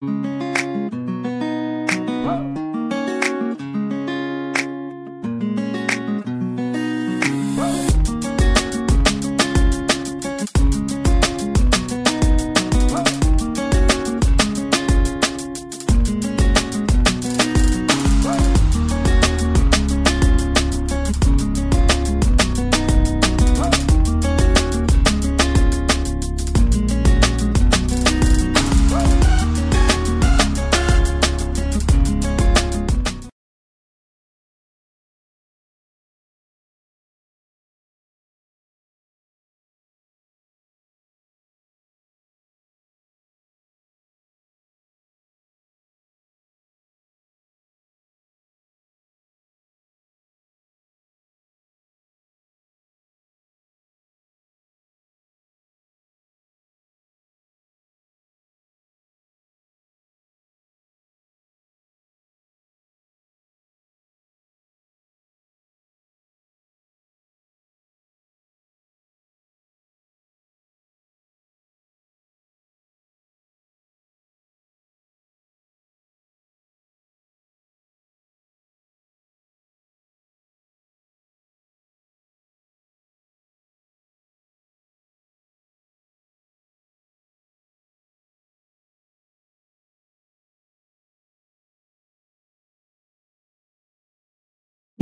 we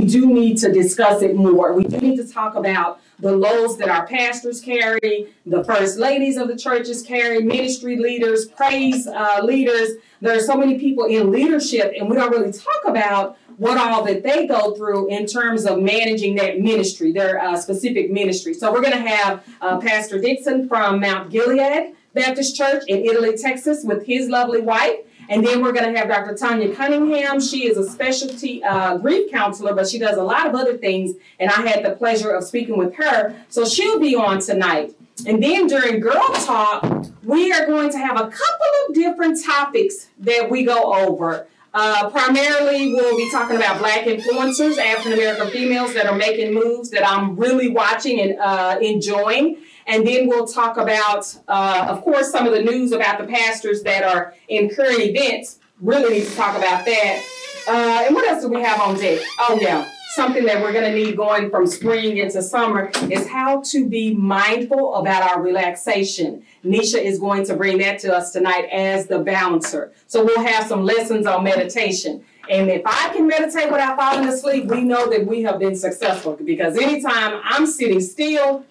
do need to discuss it more. We do need to talk about the loads that our pastors carry, the first ladies of the churches carry, ministry leaders, praise uh, leaders. There are so many people in leadership, and we don't really talk about what all that they go through in terms of managing that ministry, their uh, specific ministry. So we're going to have uh, Pastor Dixon from Mount Gilead Baptist Church in Italy, Texas, with his lovely wife. And then we're going to have Dr. Tanya Cunningham. She is a specialty uh, grief counselor, but she does a lot of other things. And I had the pleasure of speaking with her. So she'll be on tonight. And then during Girl Talk, we are going to have a couple of different topics that we go over. Uh, primarily, we'll be talking about Black influencers, African American females that are making moves that I'm really watching and uh, enjoying. And then we'll talk about, uh, of course, some of the news about the pastors that are in current events. Really need to talk about that. Uh, and what else do we have on deck? Oh, yeah. Something that we're going to need going from spring into summer is how to be mindful about our relaxation. Nisha is going to bring that to us tonight as the balancer. So we'll have some lessons on meditation. And if I can meditate without falling asleep, we know that we have been successful because anytime I'm sitting still,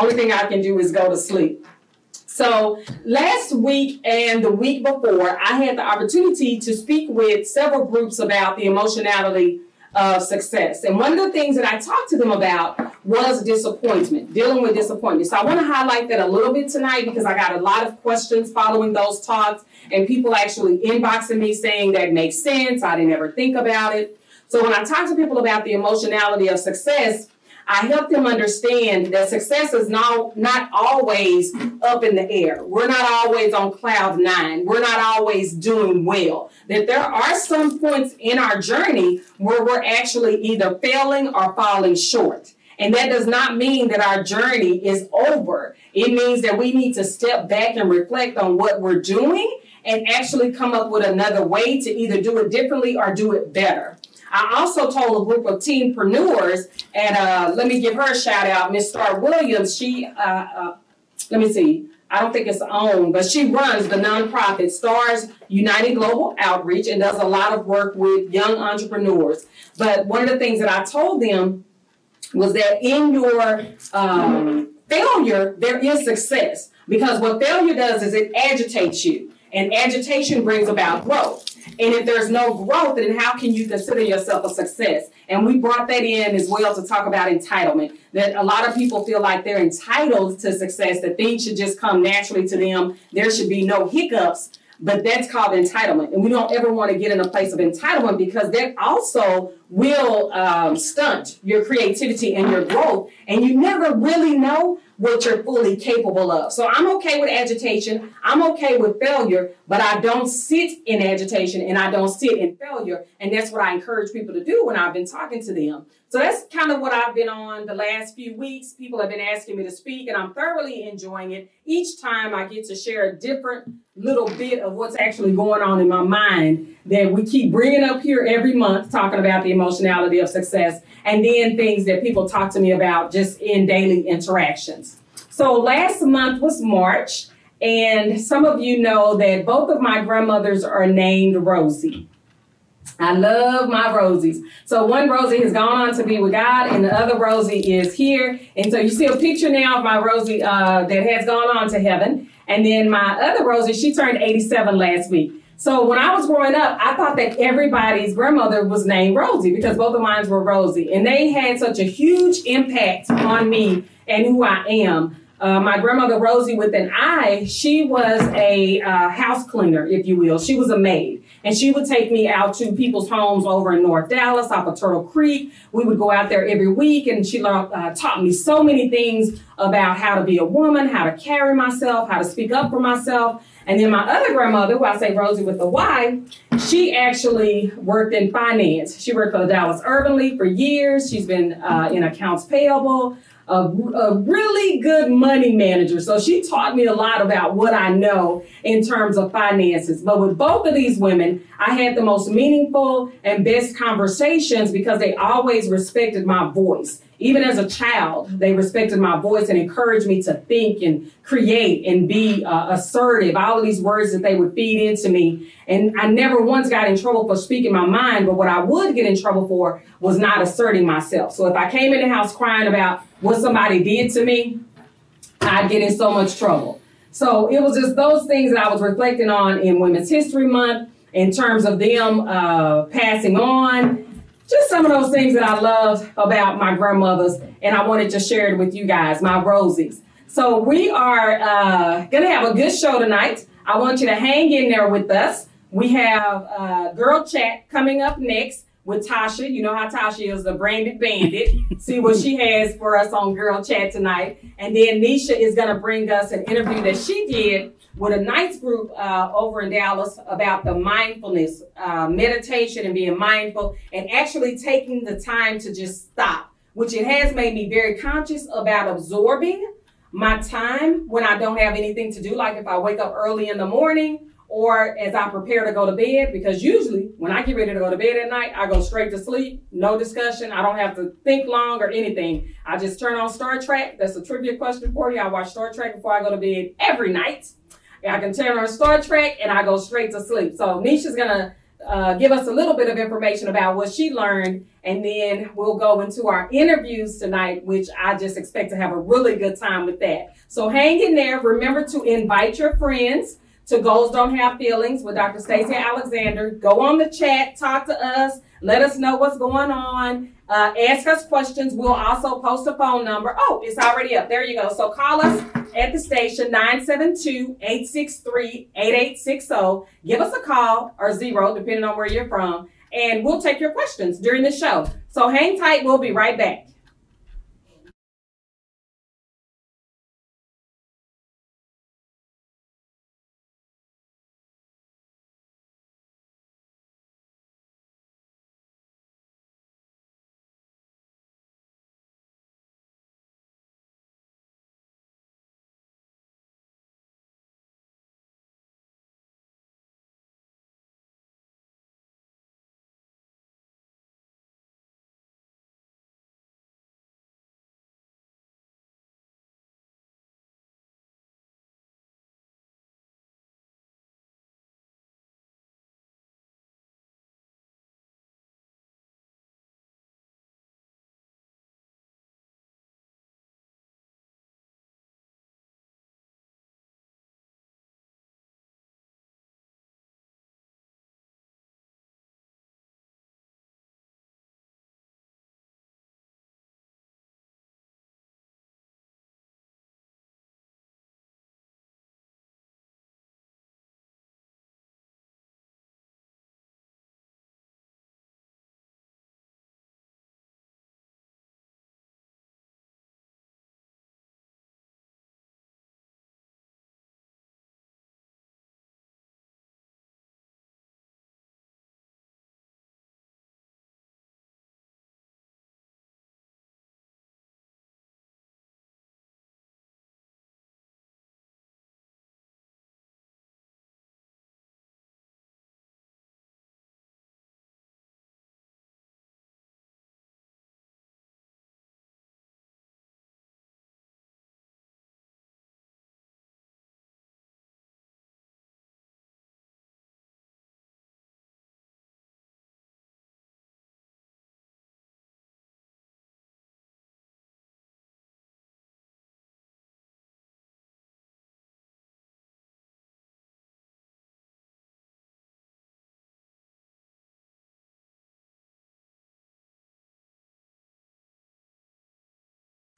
only thing I can do is go to sleep. So last week and the week before, I had the opportunity to speak with several groups about the emotionality of success. And one of the things that I talked to them about was disappointment, dealing with disappointment. So I want to highlight that a little bit tonight because I got a lot of questions following those talks and people actually inboxing me saying that makes sense. I didn't ever think about it. So when I talk to people about the emotionality of success, I help them understand that success is not, not always up in the air. We're not always on cloud nine. We're not always doing well. That there are some points in our journey where we're actually either failing or falling short. And that does not mean that our journey is over. It means that we need to step back and reflect on what we're doing and actually come up with another way to either do it differently or do it better. I also told a group of teenpreneurs, and uh, let me give her a shout out, Miss Star Williams. She, uh, uh, let me see, I don't think it's owned, but she runs the nonprofit Stars United Global Outreach and does a lot of work with young entrepreneurs. But one of the things that I told them was that in your um, failure, there is success. Because what failure does is it agitates you, and agitation brings about growth. And if there's no growth, then how can you consider yourself a success? And we brought that in as well to talk about entitlement. That a lot of people feel like they're entitled to success, that things should just come naturally to them. There should be no hiccups. But that's called entitlement. And we don't ever want to get in a place of entitlement because that also will um, stunt your creativity and your growth. And you never really know what you're fully capable of. So I'm okay with agitation. I'm okay with failure, but I don't sit in agitation and I don't sit in failure. And that's what I encourage people to do when I've been talking to them. So that's kind of what I've been on the last few weeks. People have been asking me to speak and I'm thoroughly enjoying it. Each time I get to share a different little bit of what's actually going on in my mind that we keep bringing up here every month, talking about the emotionality of success, and then things that people talk to me about just in daily interactions. So last month was March, and some of you know that both of my grandmothers are named Rosie. I love my Rosies. So one Rosie has gone on to be with God, and the other Rosie is here. And so you see a picture now of my Rosie uh, that has gone on to heaven. And then my other Rosie, she turned 87 last week. So when I was growing up, I thought that everybody's grandmother was named Rosie because both of mine were Rosie. And they had such a huge impact on me and who I am. Uh, my grandmother Rosie with an I, she was a uh, house cleaner, if you will. She was a maid. And she would take me out to people's homes over in North Dallas, off of Turtle Creek. We would go out there every week, and she uh, taught me so many things about how to be a woman, how to carry myself, how to speak up for myself. And then my other grandmother, who I say Rosie with the Y, she actually worked in finance. She worked for the Dallas Urban League for years. She's been uh, in accounts payable a, a really good money manager. So she taught me a lot about what I know in terms of finances. But with both of these women, I had the most meaningful and best conversations because they always respected my voice. Even as a child, they respected my voice and encouraged me to think and create and be uh, assertive. All of these words that they would feed into me. And I never once got in trouble for speaking my mind, but what I would get in trouble for was not asserting myself. So if I came in the house crying about what somebody did to me, I'd get in so much trouble. So it was just those things that I was reflecting on in Women's History Month in terms of them uh, passing on. Just some of those things that I loved about my grandmothers, and I wanted to share it with you guys, my Rosies. So we are uh, going to have a good show tonight. I want you to hang in there with us. We have uh, Girl Chat coming up next with Tasha. You know how Tasha is, the branded bandit. See what she has for us on Girl Chat tonight. And then Nisha is going to bring us an interview that she did with a nice group uh, over in Dallas about the mindfulness, uh, meditation, and being mindful, and actually taking the time to just stop, which it has made me very conscious about absorbing my time when I don't have anything to do. Like if I wake up early in the morning or as I prepare to go to bed, because usually when I get ready to go to bed at night, I go straight to sleep, no discussion. I don't have to think long or anything. I just turn on Star Trek. That's a trivia question for you. I watch Star Trek before I go to bed every night. I can turn on Star Trek and I go straight to sleep. So Nisha's gonna uh, give us a little bit of information about what she learned, and then we'll go into our interviews tonight, which I just expect to have a really good time with that. So hang in there. Remember to invite your friends to Goals Don't Have Feelings with Dr. Stacey Alexander. Go on the chat, talk to us, let us know what's going on, uh, ask us questions. We'll also post a phone number. Oh, it's already up. There you go. So call us at the station 972-863-8860. Give us a call or zero, depending on where you're from, and we'll take your questions during the show. So hang tight. We'll be right back.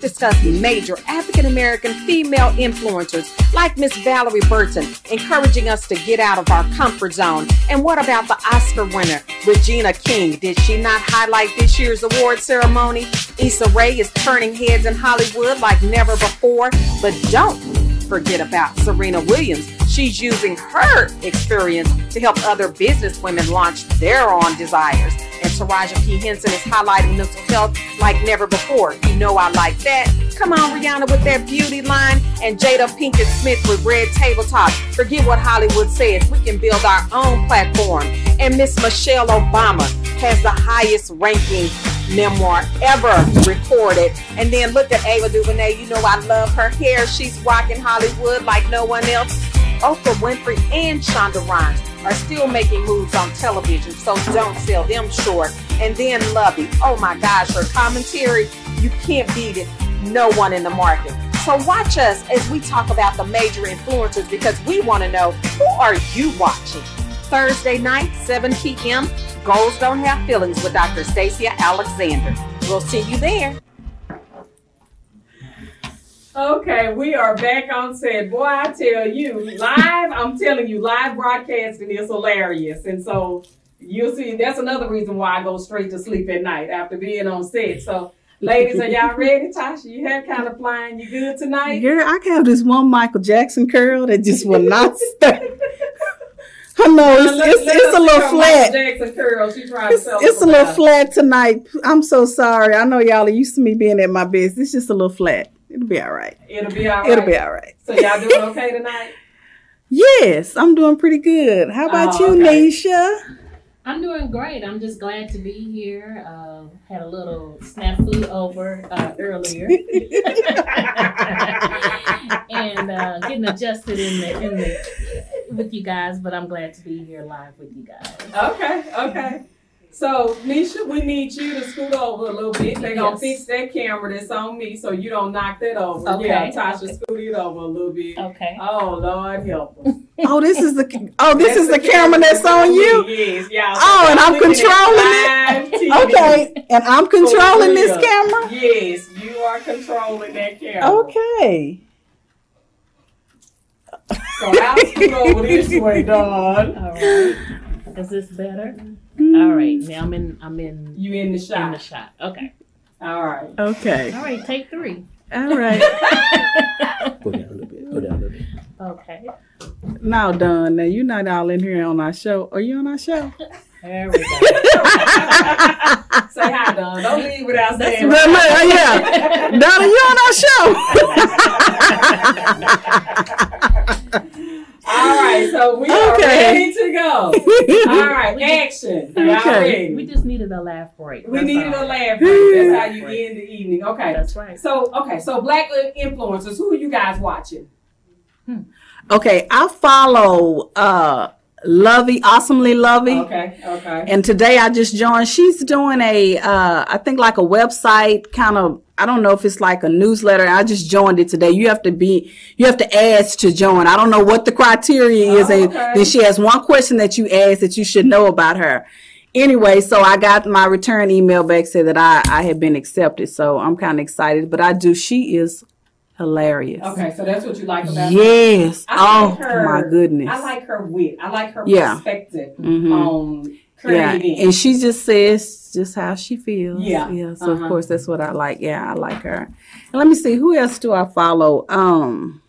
Discuss major African American female influencers like Miss Valorie Burton, encouraging us to get out of our comfort zone. And what about the Oscar winner, Regina King? Did she not highlight this year's award ceremony? Issa Rae is turning heads in Hollywood like never before. But don't forget about Serena Williams. She's using her experience to help other business women launch their own desires. And Taraji P. Henson is highlighting mental health like never before. You know I like that. Come on, Rihanna with that beauty line and Jada Pinkett Smith with Red Table Talk. Forget what Hollywood says. We can build our own platform. And Miss Michelle Obama has the highest ranking memoir ever recorded. And then look at Ava DuVernay. You know I love her hair. She's rocking Hollywood like no one else. Oprah Winfrey and Shonda Rhimes are still making moves on television, so don't sell them short. And then Luvvie, oh my gosh, her commentary, you can't beat it. No one in the market. So watch us as we talk about the major influencers because we want to know who are you watching? Thursday night, 7 p.m. Goals Don't Have Feelings with Dr. Stacia Alexander. We'll see you there. Okay, we are back on set. Boy, I tell you, live, I'm telling you, live broadcasting is hilarious. And so you'll see that's another reason why I go straight to sleep at night after being on set. So ladies, are y'all ready? Tasha, you have kind of flying. You good tonight? Girl, I have this one Michael Jackson curl that just will not stay. I know it's, Let- it's, let it's a little flat. Michael Jackson curl. She trying It's, it's a little flat tonight. I'm so sorry. I know y'all are used to me being at my best. It's just a little flat. It'll be all right. It'll be all right. It'll be all right. So y'all doing okay tonight? Yes, I'm doing pretty good. How about Oh, you, okay. Nisha? I'm doing great. I'm just glad to be here. Uh, had a little snafu over uh, earlier, and uh, getting adjusted in the in the with you guys. But I'm glad to be here live with you guys. Okay, okay. So, Nisha, we need you to scoot over a little bit. They're gonna Yes. fix that camera that's on me so you don't knock that over. Okay. Yeah, Tasha, scoot it over a little bit. Okay. Oh, Lord help us. Oh, this is the oh, this That's is the camera that's on you. Yes, yeah. Oh, and I'm controlling it. Okay, and I'm controlling this camera. Yes, you are controlling that camera. Okay. So I'll scoot over this way, Dawn. All right. Is this better? All right. Now I'm in. I'm in. You in the shot? In the shot. Okay. All right. Okay. All right. Take three. All right. Go down a little bit. Go down a little bit. Okay. Now, Don, now you're not all in here on our show. Are you on our show? There we go. Say hi, Dawn. Don't leave without That's saying But look, yeah, Donna, you on our show. All right, so we are Okay. ready to go. All right, action. Y'all Okay. We just needed a laugh break. We That's needed all. a laugh break. That's how you end the evening. Okay. That's right. So, okay, so black influencers, who are you guys watching? okay, I follow uh Luvvie, awesomely Luvvie. Okay, okay. And today I just joined. She's doing a, uh, I think like a website kind of. I don't know if it's like a newsletter. I just joined it today. You have to be, you have to ask to join. I don't know what the criteria is. Oh, and then she has one question that you ask that you should know about her. Anyway, so I got my return email back said that I, I had been accepted. So I'm kind of excited, but I do. She is hilarious. Okay, so that's what you like about her? Yes. I oh like her- my goodness. I like her wit. I like her Yeah. perspective Mhm. on Yeah, and she just says just how she feels. Yeah, yeah. So uh-huh. of course that's what I like. Yeah, I like her. And let me see, who else do I follow? Um,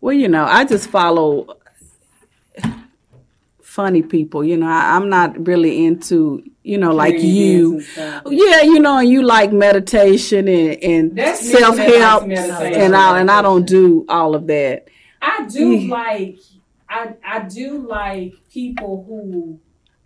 well, you know, I just follow funny people. You know, I, I'm not really into you know like you. Yeah, you know, and you like meditation and, and self help and all, and I don't do all of that. I do Yeah. like I I do like people who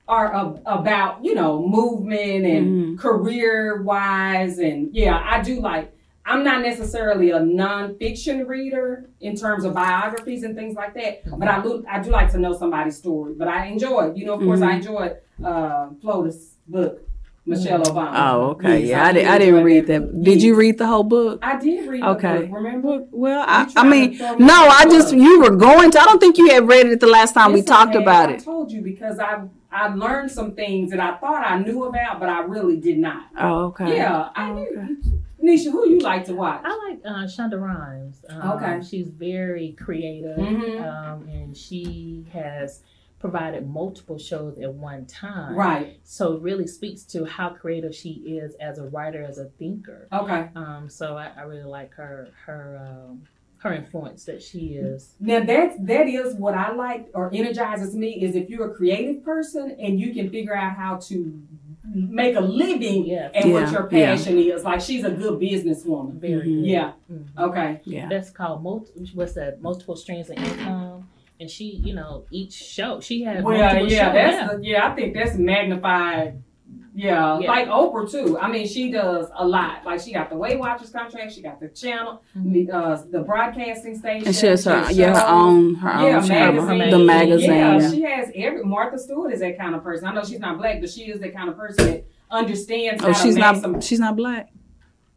are ab- about you know movement and Mm-hmm. career wise and yeah I do like I'm not necessarily a nonfiction reader in terms of biographies and things like that, but I do I do like to know somebody's story. But I enjoy. You know, of course, I Mhm. enjoyed uh, Flotus' book, Michelle Obama. Oh, okay. Yes, yeah, I, did I didn't read book. that. Did you read the whole book? I did read Okay. book. Remember? Well, I, I mean, to throw me no, I just you were going to. I don't think you had read it the last time we talked I about have. it. I told you because I I learned some things that I thought I knew about, but I really did not. Oh, okay. Yeah, I Oh, knew. okay. Nisha, who you like to watch? I like uh, Shonda Rhimes. Um, Okay. She's very creative, Mhm. um, and she has provided multiple shows at one time. Right. So it really speaks to how creative she is as a writer, as a thinker. Okay. Um, so I, I really like her her um, her influence that she is. Now that that is what I like or energizes me is if you're a creative person and you can figure out how to make a living Yeah, at what Yeah, your yeah. passion is. Like she's a good businesswoman. very Mhm. good. Yeah. Mhm. Okay. Yeah. That's called multi, what's that? Multiple streams of income. And she, you know, each show she had Well, multiple yeah, shows. that's yeah. the- yeah. I think that's magnified. Yeah, Yeah. like Oprah too. I mean, she does a lot. Like she got the Weight Watchers contract. She got the channel, Mhm. the, uh, the broadcasting station. And she has her, she yeah, her own, her Yeah, own channel, magazine. the magazine. Yeah, yeah. she has every. Martha Stewart is that kind of person. I know she's not black, but she is that kind of person that understands. Oh, how she's to not. maxim- She's not black.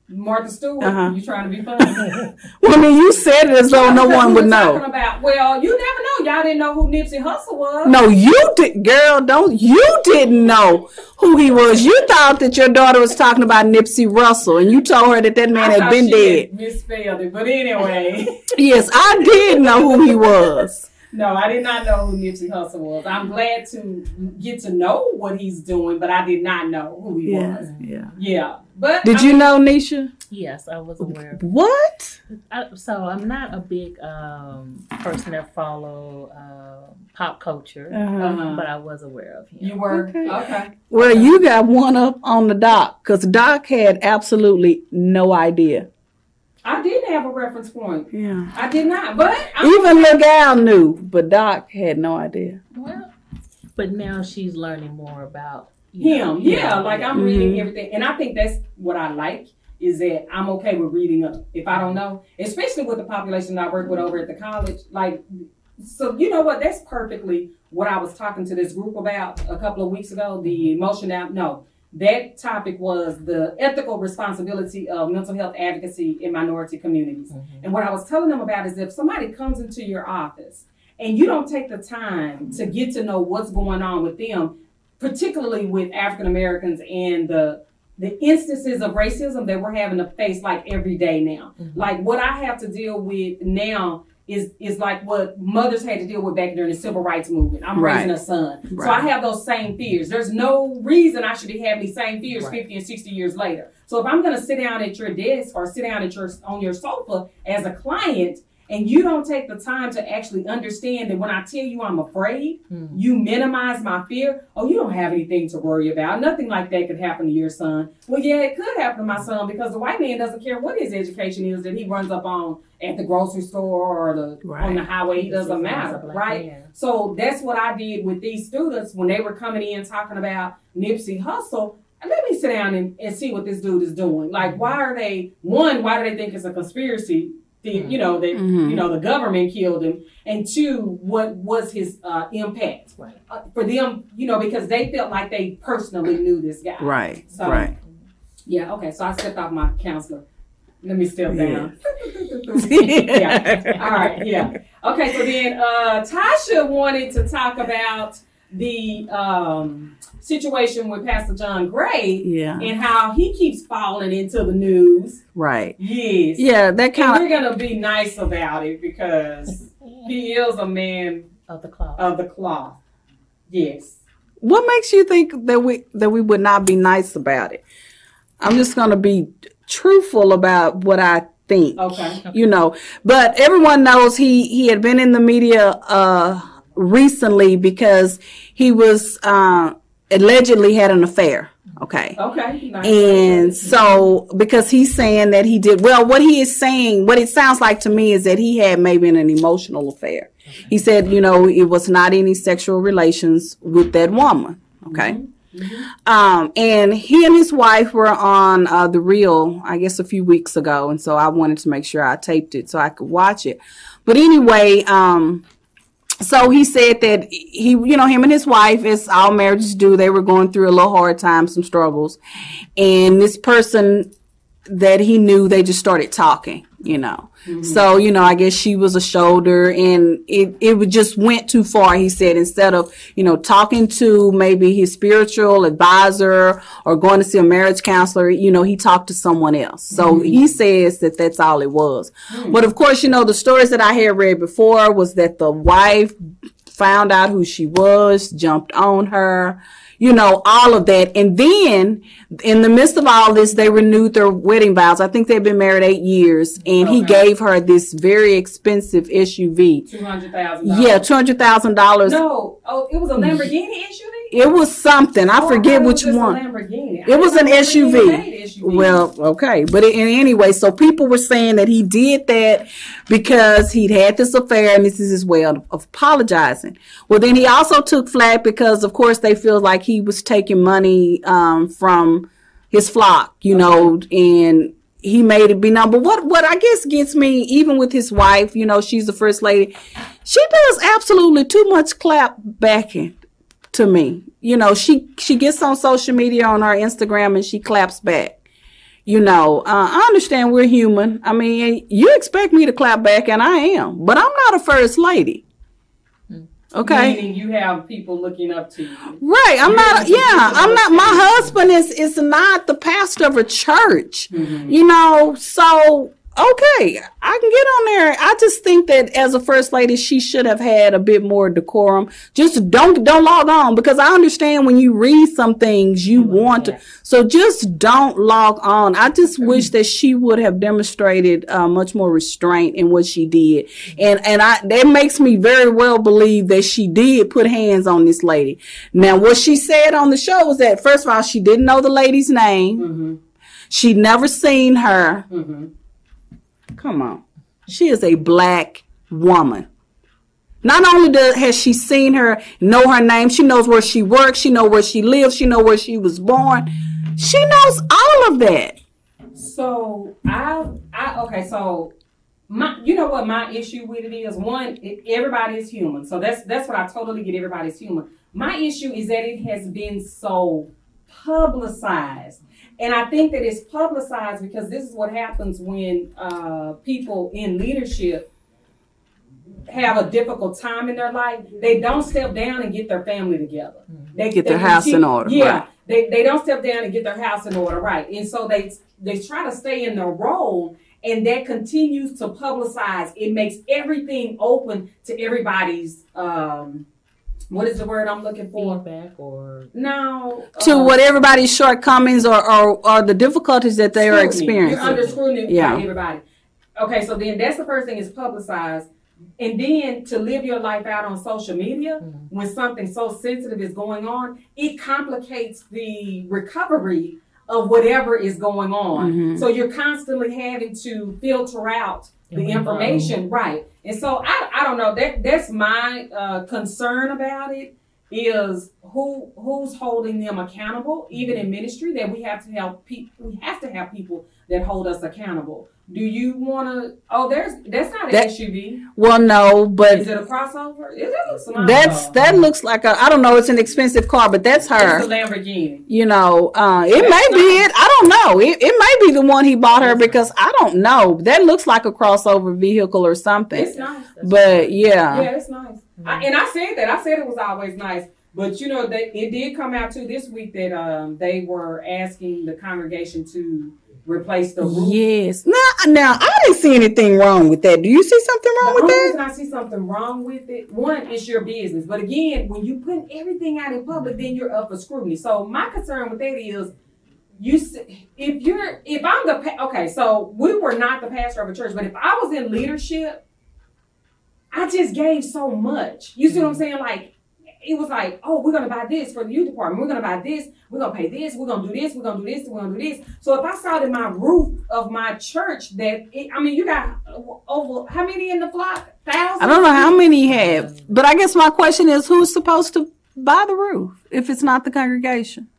Martha Stewart. Uh-huh. You trying to be funny? Well, I mean, you said it as though no one would know. Talking about, well, you never know. Y'all didn't know who Nipsey Hussle was. No, you did, girl. Don't you didn't know who he was. You thought that your daughter was talking about Nipsey Russell, and you told her that that man I had been dead. had Misspelled it, but anyway. Yes, I did know who he was. No, I did not know who Nipsey Hussle was. I'm glad to get to know what he's doing, but I did not know who he Yeah, was. yeah. Yeah, but Did I you mean, know Nisha? Yes, I was aware. What? I, so I'm not a big um, person that follow uh, pop culture, Uh-huh. but I was aware of him. You were Okay. okay. Well, you got one up on the doc because Doc had absolutely no idea. I didn't have a reference point. Yeah. I did not, but I'm, Even Lil Gal knew, but Doc had no idea. Well, but now she's learning more about you know, him. Yeah, like I'm Mhm. reading everything, and I think that's what I like is that I'm okay with reading up if I don't know, especially with the population that I work with over at the college. Like, so you know what? That's perfectly what I was talking to this group about a couple of weeks ago. The emotion out. No, that topic was the ethical responsibility of mental health advocacy in minority communities. Mhm. And what I was telling them about is if somebody comes into your office and you don't take the time to get to know what's going on with them, particularly with African Americans and the the instances of racism that we're having to face like every day now. Mhm. Like what I have to deal with now is is like what mothers had to deal with back during the civil rights movement. I'm Right. raising a son. So I have those same fears. There's no reason I should be having these same fears Right. 50 and 60 years later. So if I'm gonna sit down at your desk or sit down at your on your sofa as a client and you don't take the time to actually understand that when I tell you I'm afraid, Mhm. you minimize my fear. Oh, you don't have anything to worry about. Nothing like that could happen to your son. Well, yeah, it could happen to my son because the white man doesn't care what his education is that he runs up on at the grocery store or the on the highway. It doesn't matter, right? man. So that's what I did with these students when they were coming in talking about Nipsey Hussle. Let me sit down and, and see what this dude is doing. Like, why are they, one, why do they think it's a conspiracy? The, you know, that, Mhm. you know, the government killed him. And two, what was his uh, impact? Right. Uh, for them, you know, because they felt like they personally knew this guy. Right. So- right. Yeah, okay. So I stepped off my counselor. Let me step Yeah. down. yeah. All right, yeah. Okay, so then uh, Tasha wanted to talk about the um, situation with Pastor John Gray Yeah. and how he keeps falling into the news. Right. Yes. Yeah. That kind of. we're going to be nice about it because he is a man Of the cloth. of the cloth. Yes. What makes you think that we that we would not be nice about it? I'm just going to be truthful about what I think. Okay. You know, but everyone knows he he had been in the media uh recently because he was uh allegedly had an affair. Okay. Okay. Nice. And so, because he's saying that he did, well, what he is saying, what it sounds like to me is that he had maybe an emotional affair. He said, you know, it was not any sexual relations with that woman. Okay. Um, and he and his wife were on uh, the real, I guess, a few weeks ago, and so I wanted to make sure I taped it so I could watch it. But anyway, um, so he said that he, you know, him and his wife, as all marriages do, they were going through a little hard time, some struggles, and this person that he knew, they just started talking. You know. Mm-hmm. So, you know, I guess she was a shoulder and it, it just went too far, he said, instead of, you know, talking to maybe his spiritual advisor or going to see a marriage counselor, you know, he talked to someone else. So mm-hmm. he says that that's all it was. Hmm. But of course, you know, the stories that I had read before was that the wife found out who she was, jumped on her, you know, all of that. And then in the midst of all this, they renewed their wedding vows. I think they've been married eight years and he gave her this very expensive SUV. Two hundred thousand. Yeah, $200,000. No, oh, it was a mm. Lamborghini SUV. It was something. I Oh, forget which was just a one. It was an I didn't know Lamborghini SUV. Well, okay, but in, anyway, so people were saying that he did that because he'd had this affair, and this is his way of, of apologizing. Well, then he also took flack because, of course, they feel like he was taking money um, from his flock, you know, and he made it be known. But what what I guess gets me, even with his wife, you know, she's the first lady, she does absolutely too much clap backing to me. You know, she she gets on social media on her Instagram and she claps back. You know, uh, I understand we're human. I mean, you expect me to clap back, and I am, but I'm not a first lady. Okay. Meaning you have people looking up to you. Right. I'm You're not, yeah, I'm not, my husband is, is not the pastor of a church, Mm-hmm. you know, so, okay, I can get on there. I just think that as a first lady, she should have had a bit more decorum. Just don't, don't log on because I understand when you read some things, you mm-hmm. want to, so just don't log on. I just mm-hmm. wish that she would have demonstrated uh, much more restraint in what she did. Mm-hmm. And, and I, that makes me very well believe that she did put hands on this lady. Now, what she said on the show was that, first of all, she didn't know the lady's name. She'd never seen her. Come on. She is a black woman. Not only does, has she seen her, know her name, she knows where she works, she knows where she lives, she knows where she was born. She knows all of that. So I, I okay. So my, you know what my issue with it is? One, it, everybody is human. So that's that's what I totally get. Everybody's human. My issue is that it has been so publicized, and I think that it's publicized because this is what happens when uh, people in leadership have a difficult time in their life. They don't step down and get their family together. They Get their they house in order, Yeah, right. they they don't step down and get their house in order, right? And so they they try to stay in their role, and that continues to publicize. It makes everything open to everybody's. um What is the word I'm looking for? Feedback or No. To uh, what everybody's shortcomings or, or, or the difficulties that they are scrutiny. You're experiencing. under scrutiny Yeah. by everybody. Okay, so then that's the first thing is publicized. And then to live your life out on social media when something so sensitive is going on, it complicates the recovery of whatever is going on. So you're constantly having to filter out the And information, right? And so I, I don't know. That that's my uh, concern about it is who who's holding them accountable, even in ministry. That we have to help people. We have to have people that hold us accountable. Do you want to? Oh, there's that's not an That- SUV. Well, no, but Is it a crossover? It that that's that looks like a I don't know. It's an expensive car, but that's her. It's a Lamborghini. you know, uh, it That's may be it. I don't know. It, it may be the one he bought her because I don't know. That looks like a crossover vehicle or something. It's nice. But yeah, Yeah, it's nice. I, and I said that. I said it was always nice. But you know, they, it did come out too this week that um, they were asking the congregation to replace the roof. yes. Now, now I didn't see anything wrong with that. Do you see something The wrong with only that? I see something wrong with it, one, it's your business. But again, when you put everything out in public, then you're up for scrutiny. So my concern with that is, you if you're if I'm the pa- okay, so we were not the pastor of a church, but if I was in leadership, I just gave so much. You see what I'm mm-hmm. saying? Like it was like, oh, we're gonna buy this for the youth department. We're gonna buy this. We're gonna pay this. We're gonna do this. We're gonna do this. We're gonna do this. So if I saw that my roof of my church that it, I mean, you got over how many in the flock? Thousands. I don't know how many have, but I guess my question is, who's supposed to buy the roof if it's not the congregation?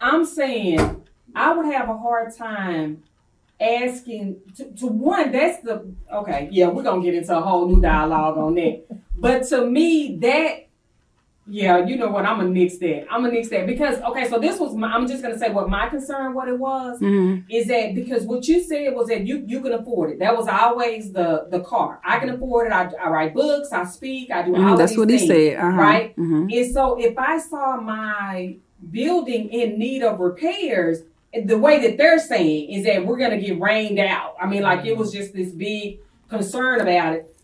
I'm saying I would have a hard time asking to, to one. That's the okay. Yeah, we're gonna get into a whole new dialogue on that. But to me, that Yeah, you know what? I'm gonna nix that. I'm gonna nix that because okay. So this was my. I'm just gonna say what my concern. What it was Mhm. is that because what you said was that you you can afford it. That was always the the car. I can afford it. I, I write books. I speak. I do all Mhm, of That's these what he said. Uh-huh. Right. Mhm. And so if I saw my building in need of repairs, the way that they're saying is that we're gonna get rained out. I mean, like it was just this big concern about it.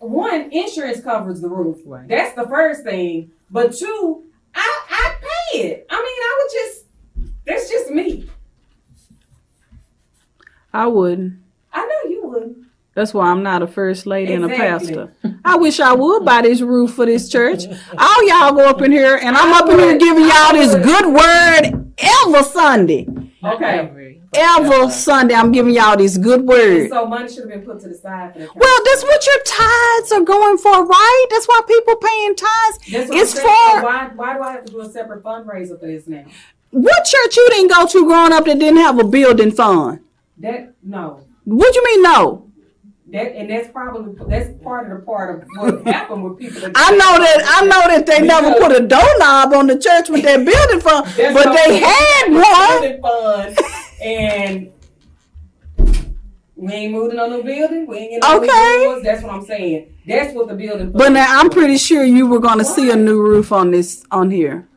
One, insurance covers the roof. Right. That's the first thing. But two, I I pay it. I mean, I would just that's just me. I wouldn't. I know you would. That's why I'm not a first lady and a pastor. I wish I would buy this roof for this church. All y'all go up in here, and I'm I up in here giving y'all this good word every Sunday. Okay. Every- Sunday, I'm giving y'all these good words. so money should have been put to the side for that. Well, that's what your tithes are going for, right? That's why people paying tithes. That's It's I'm. So why why do I have to do a separate fundraiser for this now? what church you didn't go to growing up that didn't have a building fund? That no. What you mean no? That and that's probably that's part of the part of what happened with people. That I know that I know that they never put a doorknob on the church with that building fund, but what they had one. Building fund, and we ain't moving on no building. We ain't getting no Okay. new doors. That's what I'm saying. That's what the building. But now I'm pretty sure you were going to see a new roof on this on here,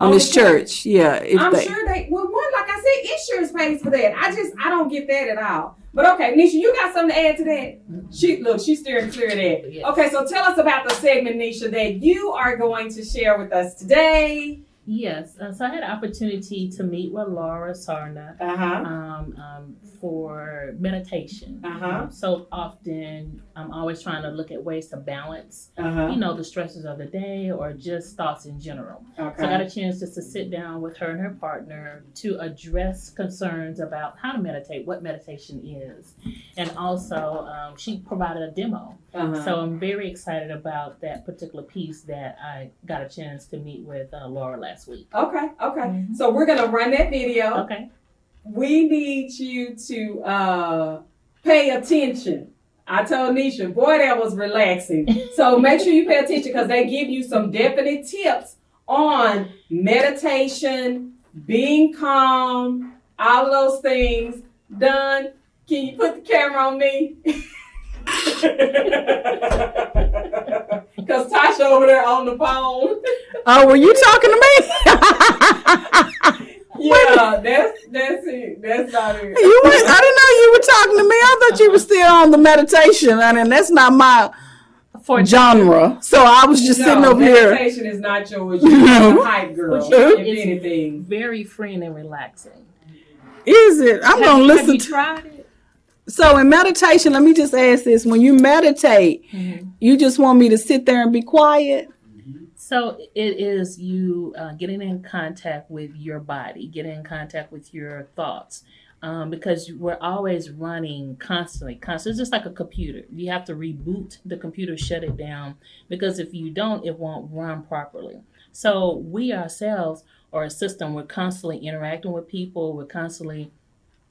on On this church? church. Yeah, if I'm they. sure they well one like I said, insurance pays for that. I just I don't get that at all. But okay, Nisha, you got something to add to that? She look, she's steering clear of that. Yes. Okay, so tell us about the segment, Nisha, that you are going to share with us today. Yes. Uh, so I had an opportunity to meet with Laura Sarna Uh huh. um, um, for meditation. Uh-huh. Um, so often, I'm always trying to look at ways to balance, Uh you know, the stresses of the day or just thoughts in general. So I got a chance just to sit down with her and her partner to address concerns about how to meditate, what meditation is, and also um, she provided a demo. Uh-huh. So I'm very excited about that particular piece that I got a chance to meet with uh, Laura last week. Okay. Okay. Mhm. So we're gonna run that video. Okay. we need you to uh, pay attention. I told Nisha, boy, that was relaxing. So make sure you pay attention because they give you some definite tips on meditation, being calm, all those things. Done. Can you put the camera on me? Because Tasha over there on the phone. Oh, were you talking to me? Yeah, that's that's it. That's not it. you were, I didn't know you were talking to me. I thought you were still on the meditation, and and that's not my For genre. So I was just sitting no, over here. meditation is not yours. You're a hype girl, But you- if it's anything. very freeing and relaxing. Is it? I'm Have gonna you- listen. Have you to, tried it? so in meditation, let me just ask this: When you meditate, mm-hmm. you just want me to sit there and be quiet? So it is you uh, getting in contact with your body, getting in contact with your thoughts, um, because we're always running constantly. Constantly, it's just like a computer. You have to reboot the computer, shut it down, because if you don't, it won't run properly. So we ourselves are a system. We're constantly interacting with people. We're constantly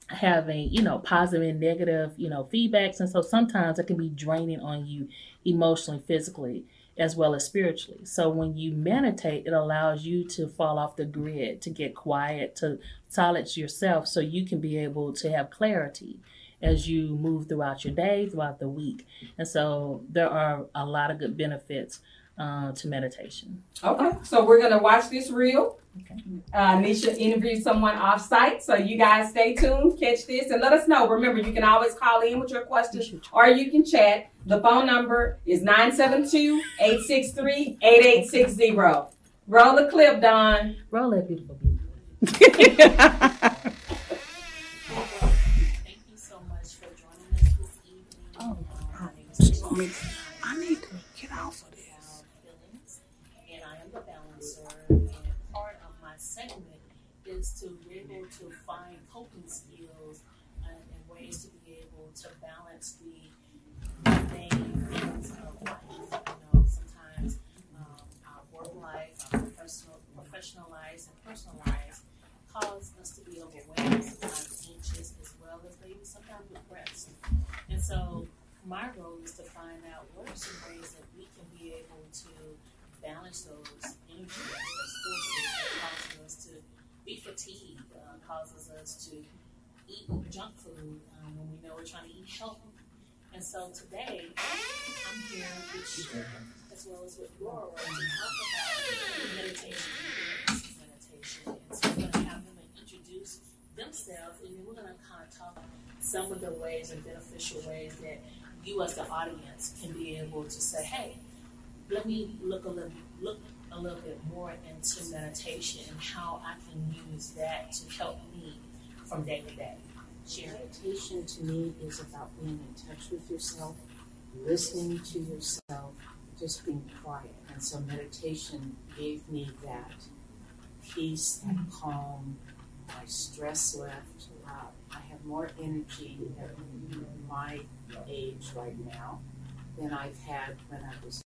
having you know positive and negative you know feedbacks and so sometimes it can be draining on you emotionally physically as well as spiritually. So when you meditate it allows you to fall off the grid to get quiet to silence yourself so you can be able to have clarity as you move throughout your day throughout the week. And so there are a lot of good benefits uh, to meditation Okay, so we're gonna watch this reel. Okay. Uh, Nisha interviewed someone off site, so you guys stay tuned, catch this, and let us know. Remember, you can always call in with your questions or you can chat. The phone number is 972 863 8860. Roll the clip, Don. roll that beautiful beat Thank you so much for joining us this evening. Oh, so, my role is to find out what are some ways that we can be able to balance those energies, those forces that causes us to be fatigued, uh, causes us to eat junk food um, when we know we're trying to eat healthy. And so today, I'm here with Sharon, as well as with Laura, to talk about meditation, meditation. And so I'm going to have themselves, and then we're going to kind of talk some of the ways and beneficial ways that you, as the audience, can be able to say, "Hey, let me look a little look a little bit more into meditation and how I can use that to help me from day to day." Meditation to me is about being in touch with yourself, listening to yourself, just being quiet. And so meditation gave me that peace, that calm, my stress left. Uh, I have more energy at my age right now than I've had when I was.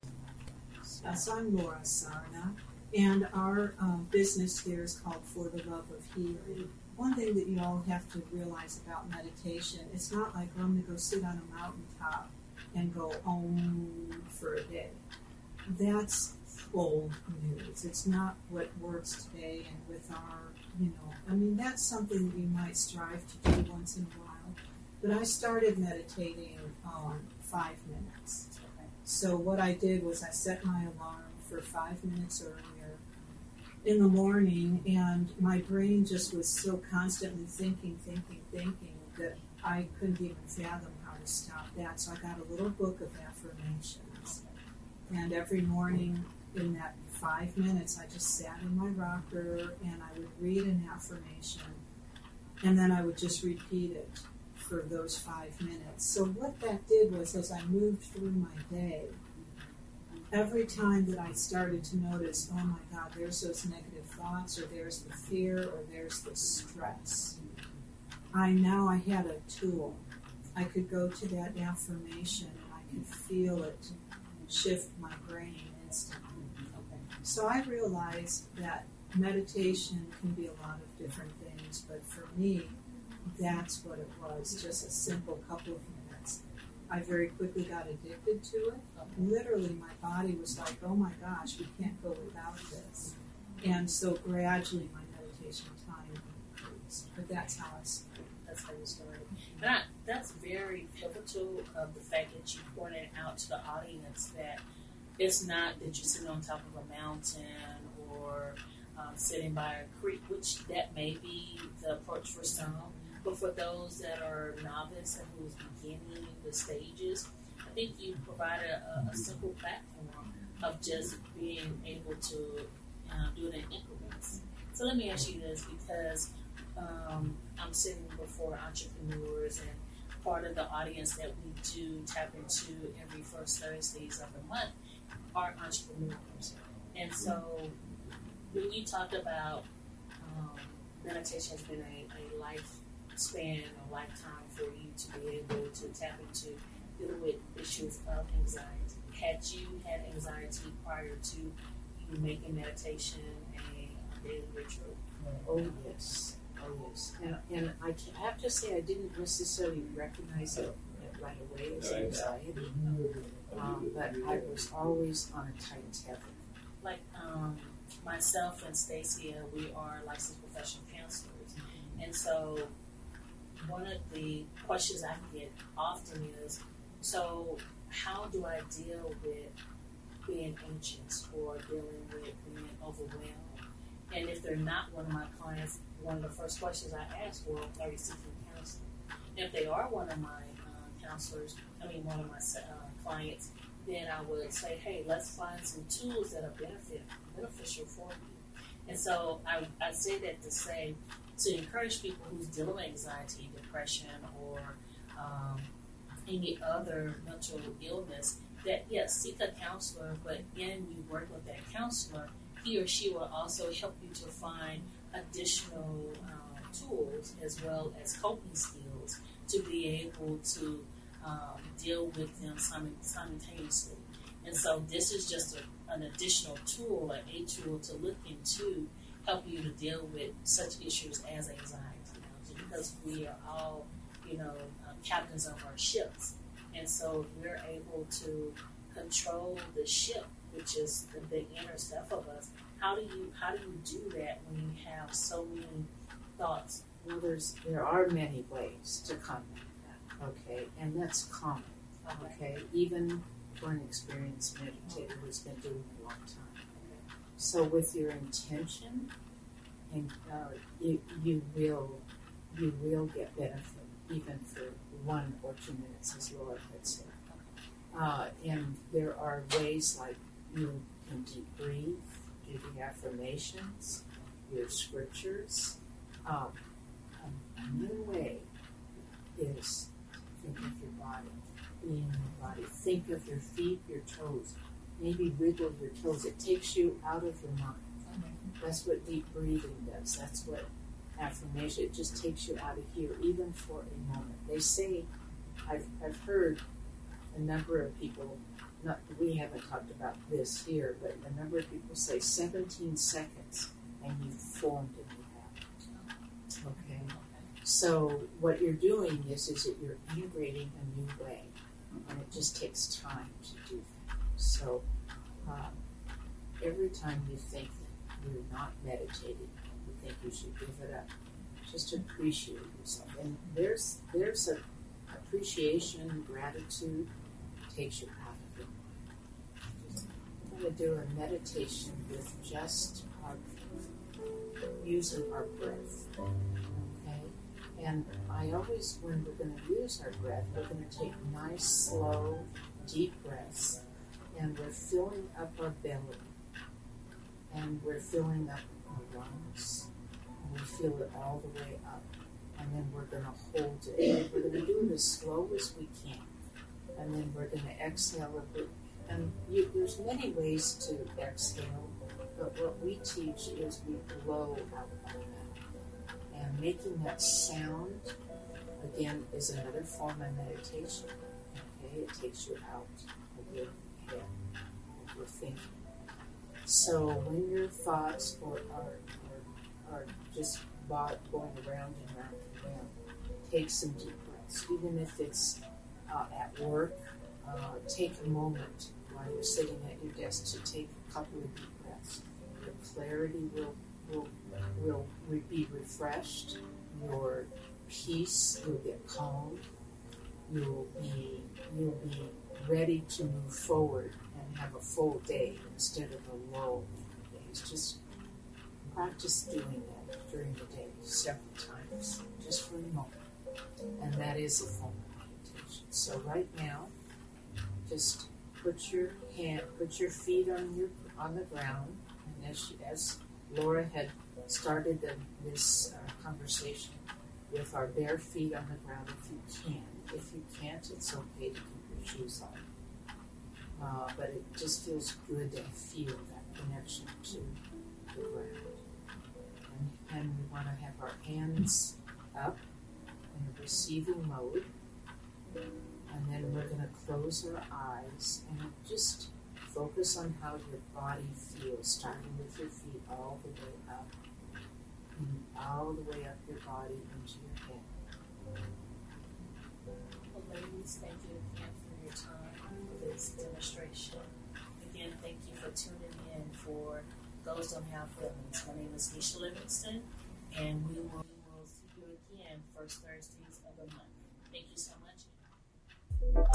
Uh, so I'm Laura Sarna, and our um, business here is called For the Love of Healing. One thing that you all have to realize about meditation, it's not like I'm going to go sit on a mountaintop and go om for a day. That's old news. It's not what works today and with our, you know, I mean, that's something we might strive to do once in a while. But I started meditating um, five minutes. So what I did was I set my alarm for five minutes earlier in the morning, and my brain just was so constantly thinking, thinking, thinking that I couldn't even fathom how to stop that. So I got a little book of affirmations, and every morning in that five minutes, I just sat in my rocker and I would read an affirmation, and then I would just repeat it for those five minutes. So what that did was, as I moved through my day, every time that I started to notice, oh my God, there's those negative thoughts, or there's the fear, or there's the stress, I now I had a tool. I could go to that affirmation and I could feel it shift my brain instantly. So I realized that meditation can be a lot of different things, but for me, that's what it was just a simple couple of minutes. I very quickly got addicted to it. Literally, my body was like, oh my gosh, we can't go without this. And so gradually, my meditation time increased. But that's how I started. That's how started. I, that's very pivotal of the fact that you pointed out to the audience that it's not that you're sitting on top of a mountain or um, sitting by a creek, which that may be the approach for some. But for those that are novice and who's beginning the stages, I think you provide a, a simple platform of just being able to uh, do it in increments. So let me ask you this because um, I'm sitting before entrepreneurs and part of the audience that we do tap into every first Thursdays of the month are entrepreneurs. And so when you talked about um, meditation has been a, a lifespan, a lifetime for you to be able to tap into dealing with issues of anxiety. Had you had anxiety prior to you making meditation a daily ritual? Oh yes, oh yes. And, and I can- I have to say I didn't necessarily recognize it right away as anxiety, um, but I was always on a tight tether. like um, myself and Stacia, we are licensed professional counselors, and so one of the questions I get often is, so how do I deal with being anxious or dealing with being overwhelmed? And if they're not one of my clients, one of the first questions I ask, well, are you seeking counseling? And if they are one of my uh, counselors, I mean, one of my uh, clients, then I would say, hey, let's find some tools that are benefit beneficial for you. And so I, I say that to say to encourage people who's dealing with anxiety, depression, or um, any other mental illness that yes, seek a counselor, but in you work with that counselor, he or she will also help you to find additional um, tools as well as coping skills to be able to um, deal with them simultaneously. And so this is just a, an additional tool, or a tool to look into, help you to deal with such issues as anxiety. You know, because we are all, you know, um, captains of our ships. And so we're able to control the ship, which is the, the inner self of us. How do you how do you do that when you have so many thoughts? Well, there's there are many ways to combat. Okay, and that's common. Okay, even for an experienced meditator who's been doing it a long time. So with your intention, and uh, you you will you will get benefit even for one or two minutes, as Laura had said. Uh, and there are ways like you can deep breathe, do the affirmations, your scriptures. Um, another way is think of your body, being in your body. Think of your feet, your toes. Maybe wiggle your toes. It takes you out of your mind. Mm-hmm. That's what deep breathing does. That's what affirmation. It just takes you out of here, even for a moment. They say, I've, I've heard a number of people, not we haven't talked about this here, but a number of people say 17 seconds and you've formed a new habit. Okay? So what you're doing is, is that you're integrating a new way, and it just takes time to do that. So um, every time you think that you're not meditating, you think you should give it up, just appreciate yourself. And there's there's a appreciation, gratitude takes you out of your mind. I'm going to do a meditation with just our, using our breath. And I always, when we're going to use our breath, we're going to take nice, slow, deep breaths, and we're filling up our belly, and we're filling up our lungs, and we feel it all the way up. And then we're going to hold it. We're going to do it as slow as we can and then we're going to exhale a bit. And you, there's many ways to exhale, but what we teach is we blow out our. And making that sound, again, is another form of meditation. Okay, it takes you out of your head, of your thinking. So when your thoughts are, are, are just going around and around and around, take some deep breaths, even if it's uh, at work, uh, take a moment while you're sitting at your desk to take a couple of deep breaths. Your clarity will will will be refreshed. Your peace will get calm. You'll be you'll be ready to move forward and have a full day instead of a lull days. Just practice doing that during the day several times, just for a moment. And that is a form of meditation. so right now, just put your hand, put your feet on your on the ground, and as as Laura had started the, this uh, conversation with our bare feet on the ground, if you can. If you can't, it's okay to keep your shoes on. Uh, but it just feels good to feel that connection to the ground. And, and we want to have our hands up in a receiving mode. And then we're going to close our eyes and just focus on how your body feels, starting with your feet all the way up, all the way up your body into your head. Well, ladies, thank you again for your time for this demonstration. Again, thank you for tuning in for Those Don't Have Feelings. My name is Nisha Livingston, and we will see you again first Thursdays of the month. Thank you so much.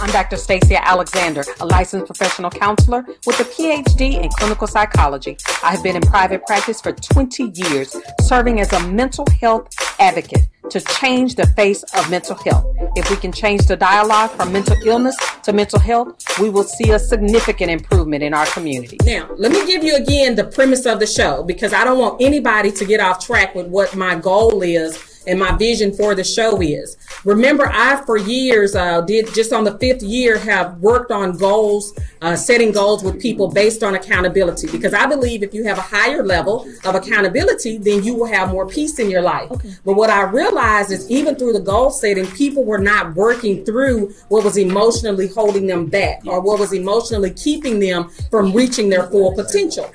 I'm Dr. Stacia Alexander, a licensed professional counselor with a PhD in clinical psychology. I have been in private practice for 20 years, serving as a mental health advocate to change the face of mental health. If we can change the dialogue from mental illness to mental health, we will see a significant improvement in our community. Now, let me give you again the premise of the show because I don't want anybody to get off track with what my goal is and my vision for the show is. Remember, I for years uh, did just on the fifth year have worked on goals, uh, setting goals with people based on accountability because I believe if you have a higher level of accountability, then you will have more peace in your life. Okay. But what I realized is even through the goal setting, people were not working through what was emotionally holding them back or what was emotionally keeping them from reaching their full potential.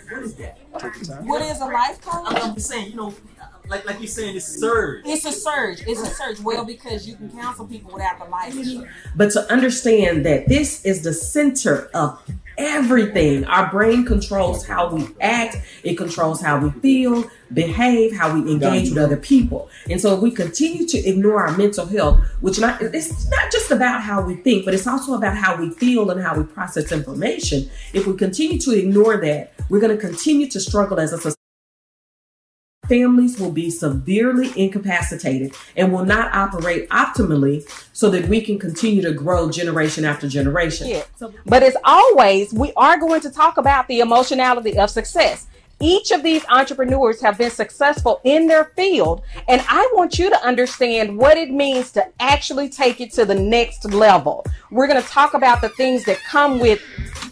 What is a life coach? I'm saying, you know, like like you're saying, it's a surge. It's a surge. It's a surge. Well, because you can counsel people without the license. But to understand that this is the center of everything. Our brain controls how we act, it controls how we feel, behave, how we engage with other people. And so if we continue to ignore our mental health, which not it's not just about how we think, but it's also about how we feel and how we process information. If we continue to ignore that, we're going to continue to struggle as a society families will be severely incapacitated and will not operate optimally so that we can continue to grow generation after generation. Yeah. But as always, we are going to talk about the emotionality of success. Each of these entrepreneurs have been successful in their field, and I want you to understand what it means to actually take it to the next level. We're going to talk about the things that come with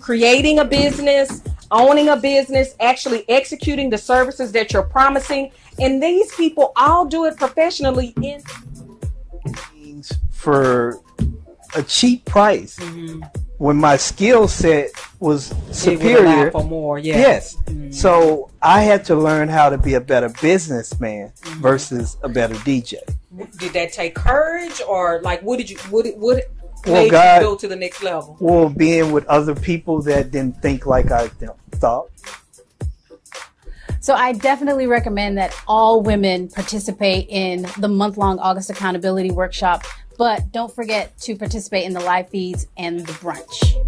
creating a business, owning a business, actually executing the services that you're promising. And these people all do it professionally in for a cheap price. Mm-hmm. When my skill set was It would allow superior, for more, yeah. yes. Mm-hmm. So I had to learn how to be a better businessman mm-hmm. versus a better DJ. Did that take courage, or like what did you what what Well, made God- you go to the next level? Well, being with other people that didn't think like I thought. So I definitely recommend that all women participate in the month-long August accountability workshop, but don't forget to participate in the live feeds and the brunch.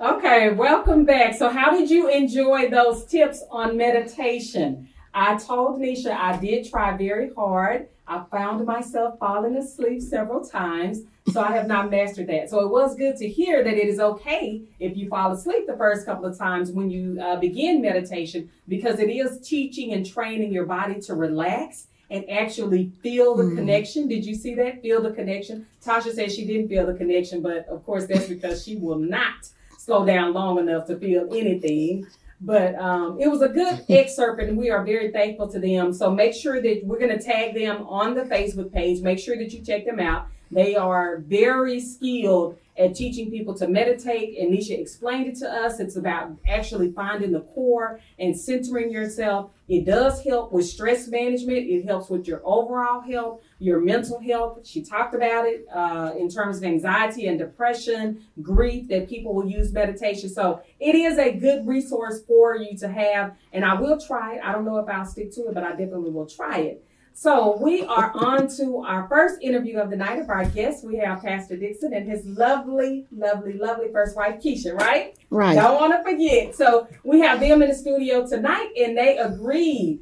Okay, welcome back. So, how did you enjoy those tips on meditation? I told Nisha I did try very hard. I found myself falling asleep several times, so I have not mastered that. So, it was good to hear that it is okay if you fall asleep the first couple of times when you uh, begin meditation because it is teaching and training your body to relax and actually feel the Mhm. connection. Did you see that? Feel the connection. Tasha said she didn't feel the connection, but of course, that's because she will not slow down long enough to feel anything. But um, it was a good excerpt, and we are very thankful to them. So make sure that we're going to tag them on the Facebook page. Make sure that you check them out. They are very skilled at teaching people to meditate. And Nisha explained it to us. It's about actually finding the core and centering yourself. It does help with stress management. It helps with your overall health, your mental health. She talked about it uh, in terms of anxiety and depression, grief, that people will use meditation. So it is a good resource for you to have. And I will try it. I don't know if I'll stick to it, but I definitely will try it. So we are on to our first interview of the night of our guests. We have Pastor Dixon and his lovely, lovely, lovely first wife, Keisha, right? Right. Don't want to forget. So we have them in the studio tonight, and they agreed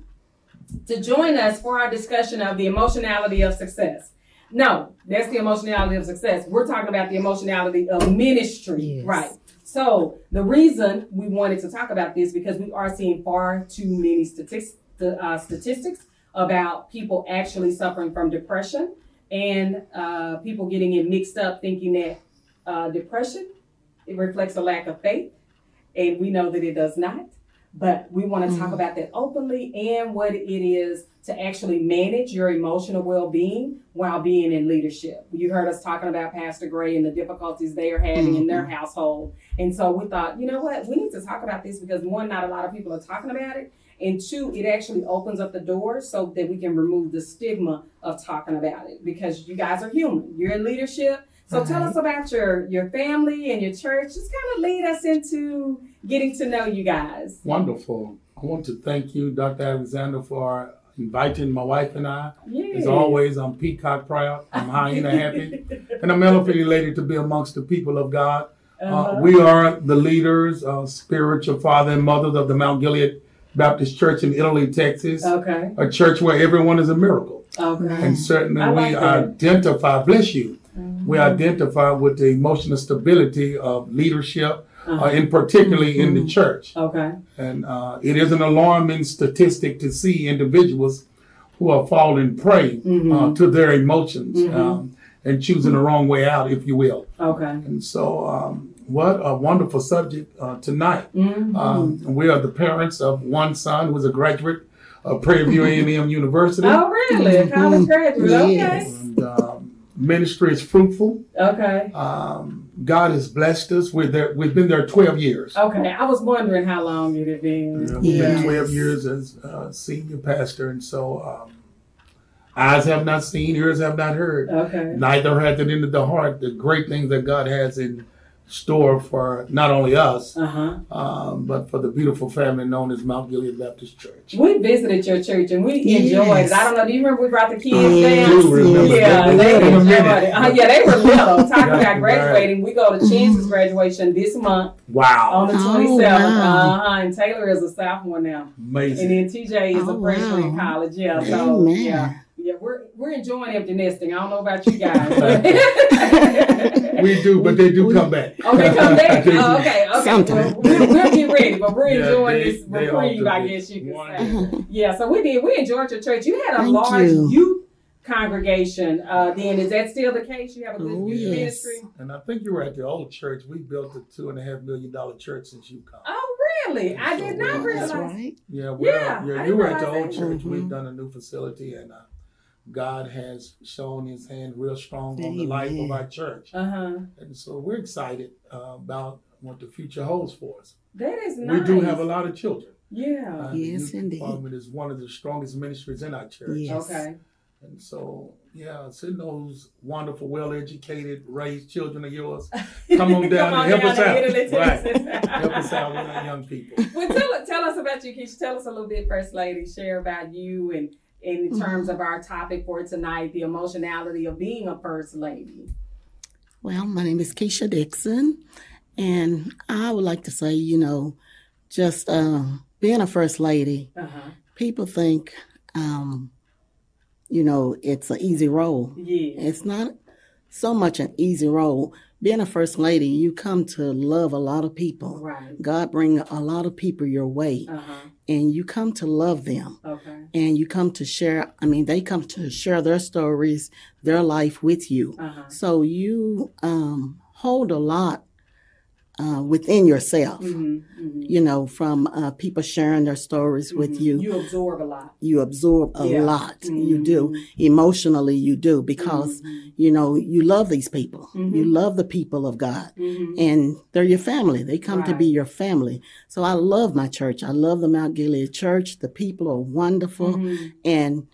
to join us for our discussion of the emotionality of success. No, that's the emotionality of success. We're talking about the emotionality of ministry, right? So the reason we wanted to talk about this because we are seeing far too many statistics, uh, statistics about people actually suffering from depression and uh, people getting it mixed up, thinking that uh, depression it reflects a lack of faith, and we know that it does not. But we want to talk Mhm. about that openly and what it is to actually manage your emotional well-being while being in leadership. You heard us talking about Pastor Gray and the difficulties they are having in their Mhm. household, and so we thought, you know what, we need to talk about this because one, not a lot of people are talking about it, and two, it actually opens up the door so that we can remove the stigma of talking about it because you guys are human. You're in leadership. So tell us about your your family and your church. Just kind of lead us into getting to know you guys. Wonderful. I want to thank you, Dr. Alexander, for inviting my wife and I. Yes. As always, I'm peacock proud. I'm hyena happy. And I'm elephant elated to be amongst the people of God. Uh, Uh-huh. we are the leaders, uh, spiritual father and mothers of the Mount Gilead Baptist Church in Italy, Texas. Okay. A church where everyone is a miracle. Okay. And certainly we that. Identify, bless you, we identify with the emotional stability of leadership, uh Uh-huh. and particularly in the church. Okay. And uh, it is an alarming statistic to see individuals who are falling prey Mm-hmm. uh, to their emotions Mhm. um, and choosing the wrong way out, if you will. Okay. And so, um, what a wonderful subject uh, tonight. Mhm. Um, we are the parents of one son who is a graduate of Prairie View A&M University. Oh, really? A college graduate. Okay. And ministry is fruitful. Okay. Um, God has blessed us. We're there. We've been there 12 years. Okay. I was wondering how long it had been. Yeah, we've been 12 years as uh, senior pastor, and so um, eyes have not seen, ears have not heard. Okay. Neither hath it entered the heart the great things that God has in store for not only us, Uh-huh. um, but for the beautiful family known as Mount Gilead Baptist Church. We visited your church and we Yes. enjoyed it. I don't know. Do you remember we brought the kids Yes, there? I do remember. Yeah, They- they they were enjoyed little. it. Uh, yeah, they were little. Talking about graduating, we go to Chance's graduation this month Wow. on the Oh, 27th. wow. Uh-huh. And Taylor is a sophomore now. Amazing. And then TJ is Oh, a freshman in college. Yeah, so Amen. yeah. Yeah, we're we're enjoying empty nesting. I don't know about you guys. we do, but they do come back. Oh, they come back. They. Oh, okay, okay. Sometimes. Well, we'll, we'll get ready, but we're Yeah, enjoying they- this they reprieve, all I guess you could say. Yeah, so we did. We enjoyed your church. You had a Thank large you. youth congregation. Uh, then is that still the case? You have a good Oh, youth yes. ministry. And I think you were at the old church. We built a two and a half million dollar church since you come. Oh, really? I did not realize. Yeah, well, Yeah, yeah, you didn't were at the realize old that. church. We've done a new facility, and uh, God has shown His hand real strong on the life of our church. Uh huh. And so we're excited uh, about what the future holds for us. That is nice. We do have a lot of children. Yeah. Uh, the youth Department is one of the strongest ministries in our church. Yes. Okay. And so, yeah, send those wonderful, well-educated, raised children of yours. Come on down Come on and help down us out. Italy, Right. Help us out with our young people. Well, tell, tell us about you, Keisha. Tell us a little bit, First Lady. Share about you and in Mm-hmm. terms of our topic for tonight, the emotionality of being a First Lady. Well, my name is Keisha Dixon, and I would like to say, you know, just uh, being a first lady, Uh-huh. people think, um, you know, it's an easy role. Yeah. It's not so much an easy role. Being a first lady, you come to love a lot of people. Right. God bring a lot of people your way, Uh-huh. and you come to love them. Okay. And you come to share, I mean, they come to share their stories, their life with you. Uh-huh. So you um, hold a lot uh, within yourself, Mhm, mhm. you know, from uh, people sharing their stories with you. You absorb a lot. You absorb a Yeah. lot. You do. Emotionally, you do because, you know, you love these people. You love the people of God. And they're your family. They come to be your family. So I love my church. I love the Mount Gilead Church. The people are wonderful. And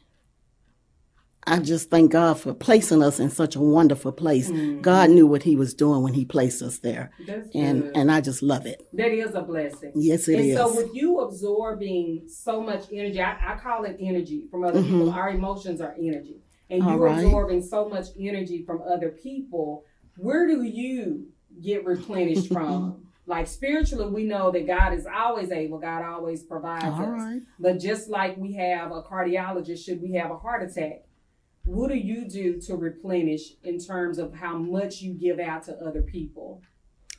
I just thank God for placing us in such a wonderful place. God knew what He was doing when He placed us there. That's and good. and I just love it. That is a blessing. Yes, it and so with you absorbing so much energy, I, I call it energy from other Mhm. people. Our emotions are energy. And you're right. absorbing so much energy from other people. Where do you get replenished from? Like spiritually, we know that God is always able. God always provides All us. right. But just like we have a cardiologist, should we have a heart attack, what do you do to replenish in terms of how much you give out to other people?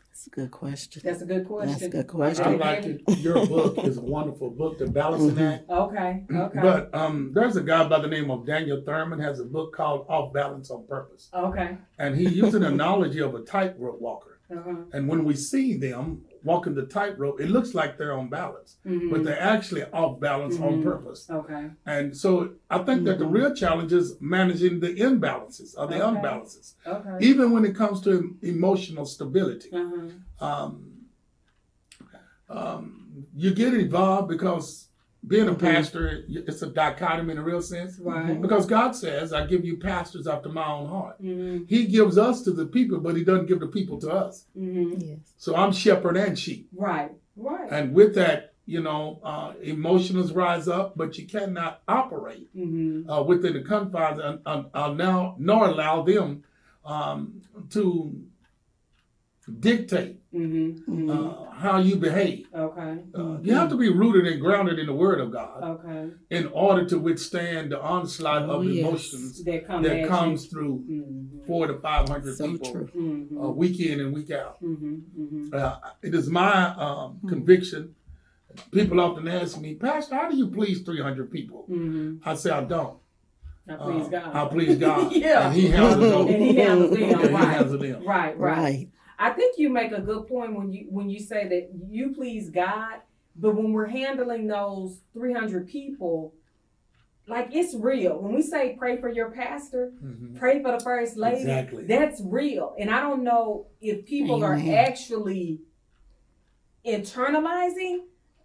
That's a good question. That's a good question. That's a good question. I like it. Your book is a wonderful book, The Balancing Mhm. Act. Okay. Okay. But um, there's a guy by the name of Daniel Thurmon has a book called Off Balance on Purpose. Okay. And he used an analogy of a tightrope walker. Uh-huh. And when we see them walking the tightrope, it looks like they're on balance, Mhm. but they're actually off balance on Mhm. purpose. Okay. And so I think that the real challenge is managing the imbalances or the Okay. unbalances, Okay. even when it comes to emotional stability. Uh-huh. Um, um, you get involved because being a pastor, it's a dichotomy in a real sense. Right. Because God says, I give you pastors after my own heart. Mhm. He gives us to the people, but he doesn't give the people to us. Mhm. So I'm shepherd and sheep. Right. Right. And with that, you know, uh, emotions rise up, but you cannot operate Mhm. uh, within the confines and, and, and now nor allow them um, to dictate Mhm. uh, how you behave. Okay. Uh, you have to be rooted and grounded in the Word of God Okay. in order to withstand the onslaught Oh, of yes. emotions That come at you. comes through Mhm. four to five hundred So people true. Mhm. uh, week in and week out. Mhm. Mhm. Uh, it is my um, conviction. People often ask me, Pastor, how do you please 300 people? Mhm. I say, I don't. I please Uh, God. I please God. yeah. And He handles those. And he handles them. Yeah, he handles them. Right. Right. Right. I think you make a good point when you when you say that you please God, but when we're handling those 300 people, like it's real. When we say pray for your pastor, Mhm. pray for the first lady, Exactly. that's real. And I don't know if people are actually internalizing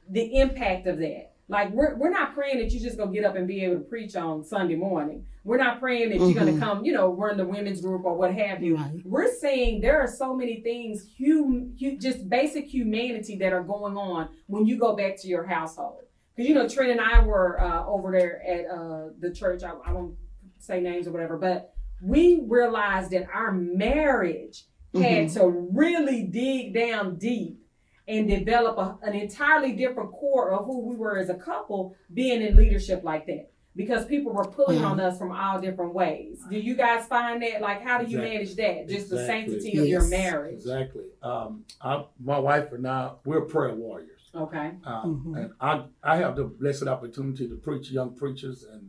the impact of that. Like we're we're not praying that you're just gonna get up and be able to preach on Sunday morning. We're not praying that you're gonna Mhm. come, you know, run the women's group or what have you. Right. We're saying there are so many things, hum, hu- just basic humanity that are going on when you go back to your household. Because you know, Trent and I were uh, over there at uh, the church. I, I won't say names or whatever, but we realized that our marriage had Mhm. to really dig down deep and develop a, an entirely different core of who we were as a couple being in leadership like that because people were pulling Wow. on us from all different ways do you guys find that like how do you Exactly. manage that just the Exactly. sanctity of your marriage Exactly. Um, I, my wife and I, we're prayer warriors. okay Um, Mhm. And I, I have the blessed opportunity to preach young preachers, and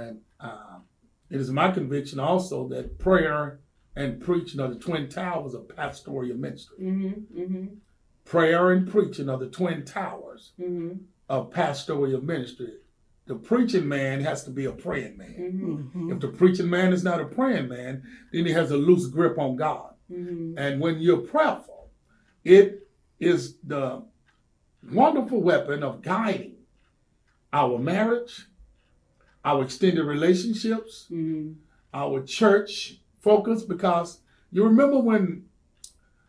and uh, it is my conviction also that prayer and preaching are the twin towers of pastoral ministry. mm-hmm mm-hmm Prayer and preaching are the twin towers mm-hmm of pastoral ministry. The preaching man has to be a praying man. mm-hmm Mhm. If the preaching man is not a praying man, then he has a loose grip on God. mm-hmm And when you're prayerful, it is the wonderful weapon of guiding our marriage, our extended relationships, mm-hmm our church focus. Because you remember when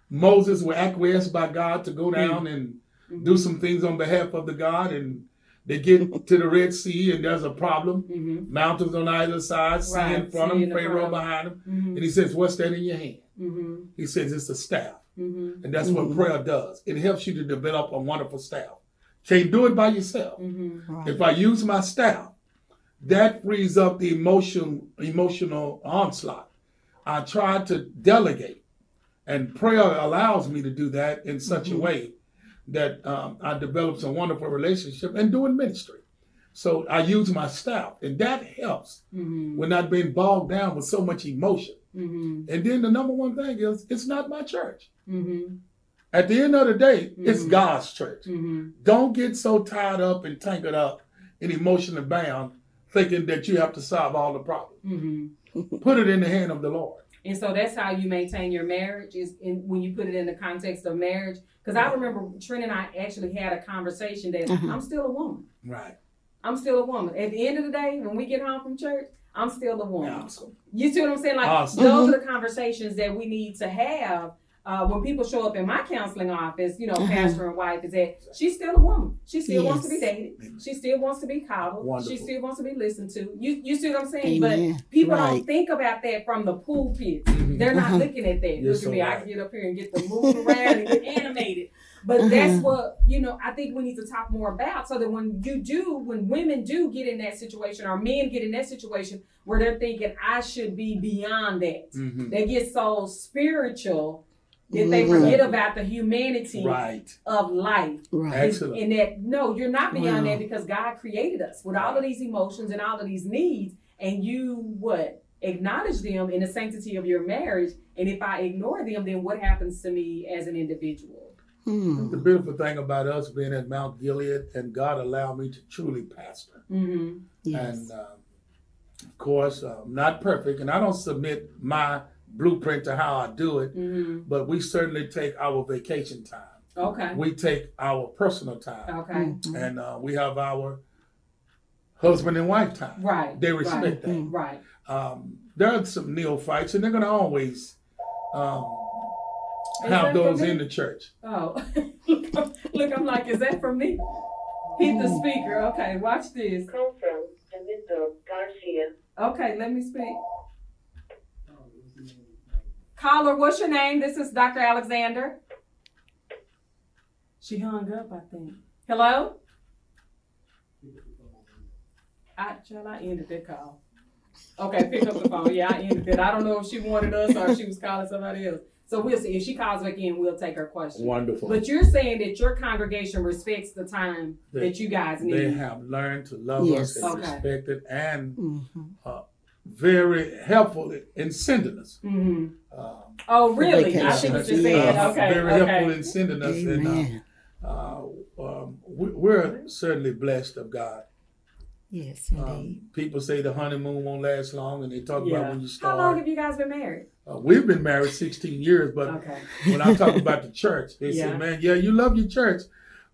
Moses was acquiesced by God to go down and do some things on behalf of the God, and they get to the Red Sea, and there's a problem. mm-hmm Mountains on either side, sea in front sea of them, the Pharaoh behind them. mm-hmm And he says, What's that in your hand? mm-hmm He says, It's a staff. mm-hmm And that's what Mhm. prayer does. It helps you to develop a wonderful staff. Can't do it by yourself. mm-hmm Right. If I use my staff, that frees up the emotion, emotional onslaught. I try to delegate, and prayer allows me to do that in such a way that um, I developed some wonderful relationship and doing ministry. So I use my staff, and that helps mm-hmm when not being bogged down with so much emotion. mm-hmm And then the number one thing is, it's not my church. mm-hmm At the end of the day, it's Mhm. God's church. mm-hmm Don't get so tied up and tangled up and emotionally bound, thinking that you have to solve all the problems. mm-hmm Put it in the hand of the Lord. And so that's how you maintain your marriage is in when you put it in the context of marriage. Because I remember Trent and I actually had a conversation that Uh-huh. I'm still a woman. Right. I'm still a woman. At the end of the day, when we get home from church, I'm still a woman. Awesome. You see what I'm saying? Like Awesome. those are the conversations that we need to have uh, when people show up in my counseling office. You know, Uh-huh. pastor and wife is that she's still a woman. She still wants to be Yes. dated. She still wants to be coddled. Wonderful. She still wants to be listened to. You you see what I'm saying? Amen. But people don't think about that from the pulpit. Mhm. They're not Uh-huh. looking at that. You're Look so at me. I right. can get up here and get the moving around and get animated. But Uh-huh. that's what, you know, I think we need to talk more about so that when you do, when women do get in that situation or men get in that situation where they're thinking, I should be beyond that. Mhm. They get so spiritual that they forget about the humanity Right. of life. Right. Excellent. And that, no, you're not beyond Wow. that because God created us with all of these emotions and all of these needs. And you, what? Acknowledge them in the sanctity of your marriage. And if I ignore them, then what happens to me as an individual? Hmm. The beautiful thing about us being at Mount Gilead and God allowed me to truly pastor. Mm-hmm. Yes. And uh, of course, uh, not perfect, and I don't submit my blueprint to how I do it, Mm-hmm. but we certainly take our vacation time. Okay. We take our personal time. Okay. Mhm. and uh, we have our husband and wife time. Right. They right, respect Right. that. Um, there are some neophytes, and they're going to always um, have those in the church. Oh, look, I'm like, is that for me? He's the speaker. Okay, watch this. Call from Domingo Garcia. Okay, let me speak. Caller, what's your name? This is Dr. Alexander. She hung up, I think. Hello? I, shall I ended that call. Okay, pick up the phone. Yeah, I ended it. I don't know if she wanted us or if she was calling somebody else. So we'll see. If she calls back in, we'll take her question. Wonderful. But you're saying that your congregation respects the time They- that you guys need. They have learned to love Yes. us and Okay. respect it, and Mhm. uh, very helpful in sending us. hmm Um, Oh, really? I vacation. see what you're Yeah. saying. uh, Okay. very helpful in sending us, and uh, uh, um, we, we're certainly blessed of God. Yes, Um, people say the honeymoon won't last long, and they talk Yeah. about when you start. How long have you guys been married? Uh, we've been married 16 years, but Okay. when I talk about the church, they Yeah. say, man, yeah, you love your church,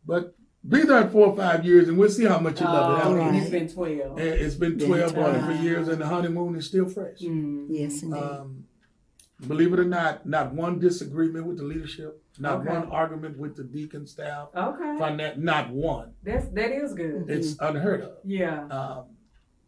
but be there four or five years and we'll see how much you love it. Oh, after. and it's been twelve. And it's been Been 12 or for years, and the honeymoon is still fresh. Mm. Yes, indeed. Um, believe it or not, not one disagreement with the leadership, not Okay. one argument with the deacon staff. Okay. Find that not one. That's that is good. It's unheard of. Yeah. Um,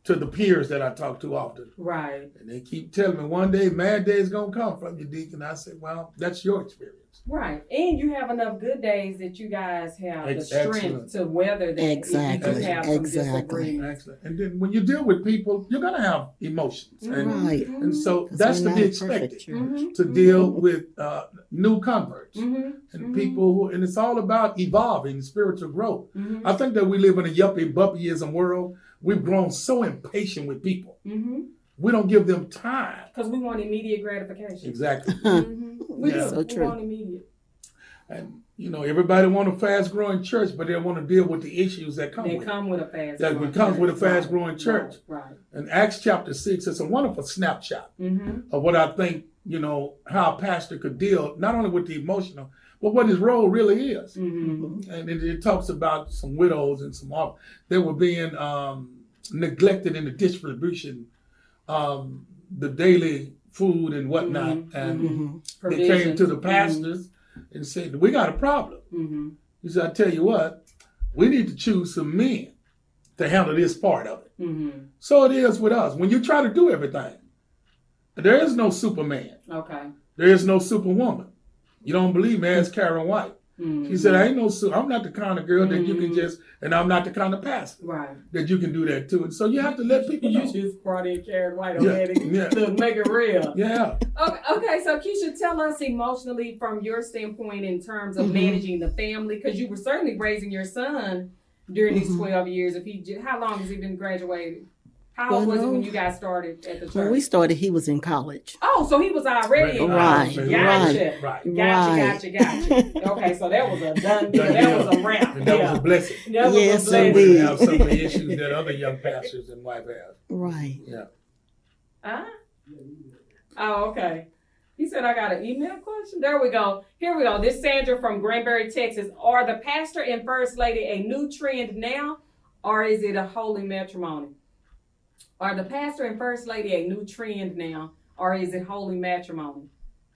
to the peers that I talk to often. Right. And they keep telling me one day mad days gonna come from you, Deacon. I say, well, that's your experience. Right. And you have enough good days that you guys have Ex- the strength excellent. to weather that. if you Exactly, have some exactly. disagreements. Excellent. And then when you deal with people, you're gonna have emotions. And, Right. and so 'Cause that's to be not a perfect expected. church. Mhm. To deal with uh, new converts Mm-hmm. and people who, and it's all about evolving spiritual growth. Mm-hmm. I think that we live in a yuppie buppyism world. We've grown so impatient with people. Mm-hmm. We don't give them time. Because we want immediate gratification. Exactly. Mhm. We Yeah. do. So we want immediate. And you know, everybody want a fast growing church, but they want to deal with the issues that come They with it. come with a fast. That growing comes with a church. fast growing church. Right. right. In Acts chapter six, it's a wonderful snapshot Mm-hmm. of what I think, you know, how a pastor could deal not only with the emotional, but what his role really is. Mm-hmm. And it, it talks about some widows and some. They were being um, neglected in the distribution, um, the daily food and whatnot. Mhm, And mhm. they came to the pastors and said, "We got a problem." Mm-hmm. He said, "I tell you what, we need to choose some men to handle this part of it." Mm-hmm. So it is with us. When you try to do everything, there is no Superman. Okay. There is no Superwoman. You don't believe me? Ask Karyn White. Mm-hmm. She said, I ain't no, I'm not the kind of girl that you can just, and I'm not the kind of pastor Right. that you can do that to. And so you have to let people You know. just brought in Karyn White Yeah, already yeah. to make it real. Yeah. Okay, okay, so Keisha, tell us emotionally from your standpoint in terms of Mhm. managing the family, because you were certainly raising your son during these Mhm. twelve years. If he, how long has he been graduated? How Well, was no. it when you guys started at the church? When we started, he was in college. oh, so he was already in Right, college. right, Gotcha. right. Gotcha, Right. gotcha, gotcha. okay, so that was a done deal. That deal. was a wrap. And that yeah. was a blessing. That was Yes, a blessing. We indeed. have some of the issues that other young pastors and wife have. Right. Yeah. Huh? Oh, okay. He said I got an email question. There we go. Here we go. This Sandra from Granbury, Texas. Are the pastor and first lady a new trend now, or is it a holy matrimony? Are the pastor and first lady a new trend now, or is it holy matrimony?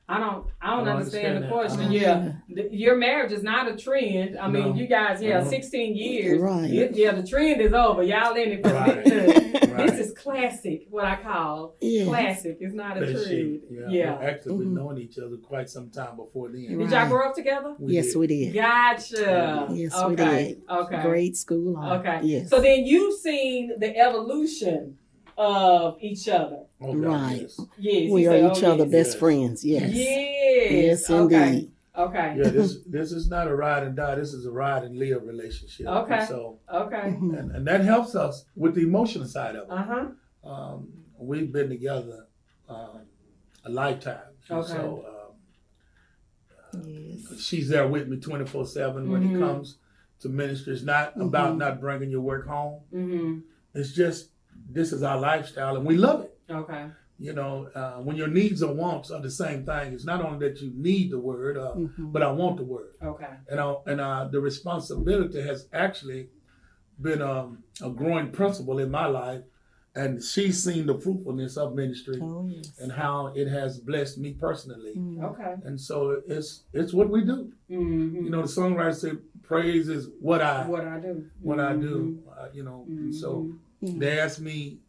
I don't. I don't I don't understand, understand the question. I Yeah, The- your marriage is not a trend. I mean, No. you guys, yeah, No. sixteen years. Right. Yeah, yeah, the trend is over. Y'all in it for Right. this is classic. What I call Yes. classic. It's not a That trend. she- Yeah. yeah. We've actually been Mhm. knowing each other quite some time before then. Did y'all Right. grow up together? We yes, did. we did. Gotcha. Yes, okay. we did. Okay. Grade school. all. Okay. Yes. So then you've seen the evolution of each other. Oh, Right. yes. Yes. we are say, each oh, other yes. best Yes. friends. Yes. Yes. Yes, okay. indeed. Okay. Yeah, this this is not a ride and die. This is a ride and live relationship. Okay. And so, Okay. Mhm. and, and that helps us with the emotional side of it. Uh huh. Um, we've been together um, a lifetime. And Okay. So um, Yes. she's there with me 24 7 when Mhm. it comes to ministry. It's not Mhm. about not bringing your work home. Mm-hmm. It's just this is our lifestyle and we love it. Okay. You know, uh, when your needs and wants are the same thing, it's not only that you need the word, uh, Mhm. but I want the word. Okay. And, I, and uh, the responsibility has actually been um, a growing principle in my life. And she's seen the fruitfulness of ministry Oh yes. and how it has blessed me personally. Mm. Okay. And so it's it's what we do. Mm-hmm. You know, the songwriter said, "Praise is what I what I do. what I Mm-hmm. do." Uh, you know, and so Mhm. they ask me,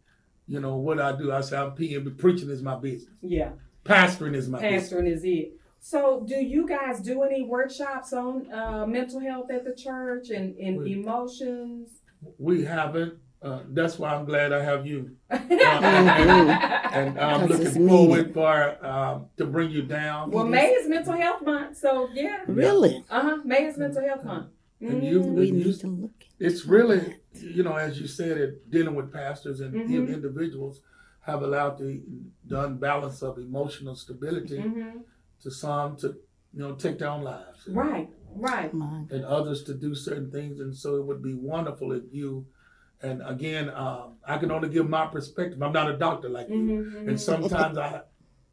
you know, what I do. I say, "I'm PM. Preaching is my business. Yeah. Pastoring is my business." Pastoring is it. So, do you guys do any workshops on uh, mental health at the church and, and We- emotions? We haven't. Uh, that's why I'm glad I have you. Mhm. and I'm looking forward for um, to bring you down. well, May is Mental Health Month, so yeah. Really? Uh huh. May is Mental Health Month. And you- Mhm. We you- need to look. it's really, you know, as you said, it dealing with pastors and Mhm. individuals have allowed the, the unbalance of emotional stability Mhm. to some to, you know, take their own lives. Right. Right. And others to do certain things. And so it would be wonderful if you and again, um, I can only give my perspective. I'm not a doctor like you, Mhm, mhm. and sometimes I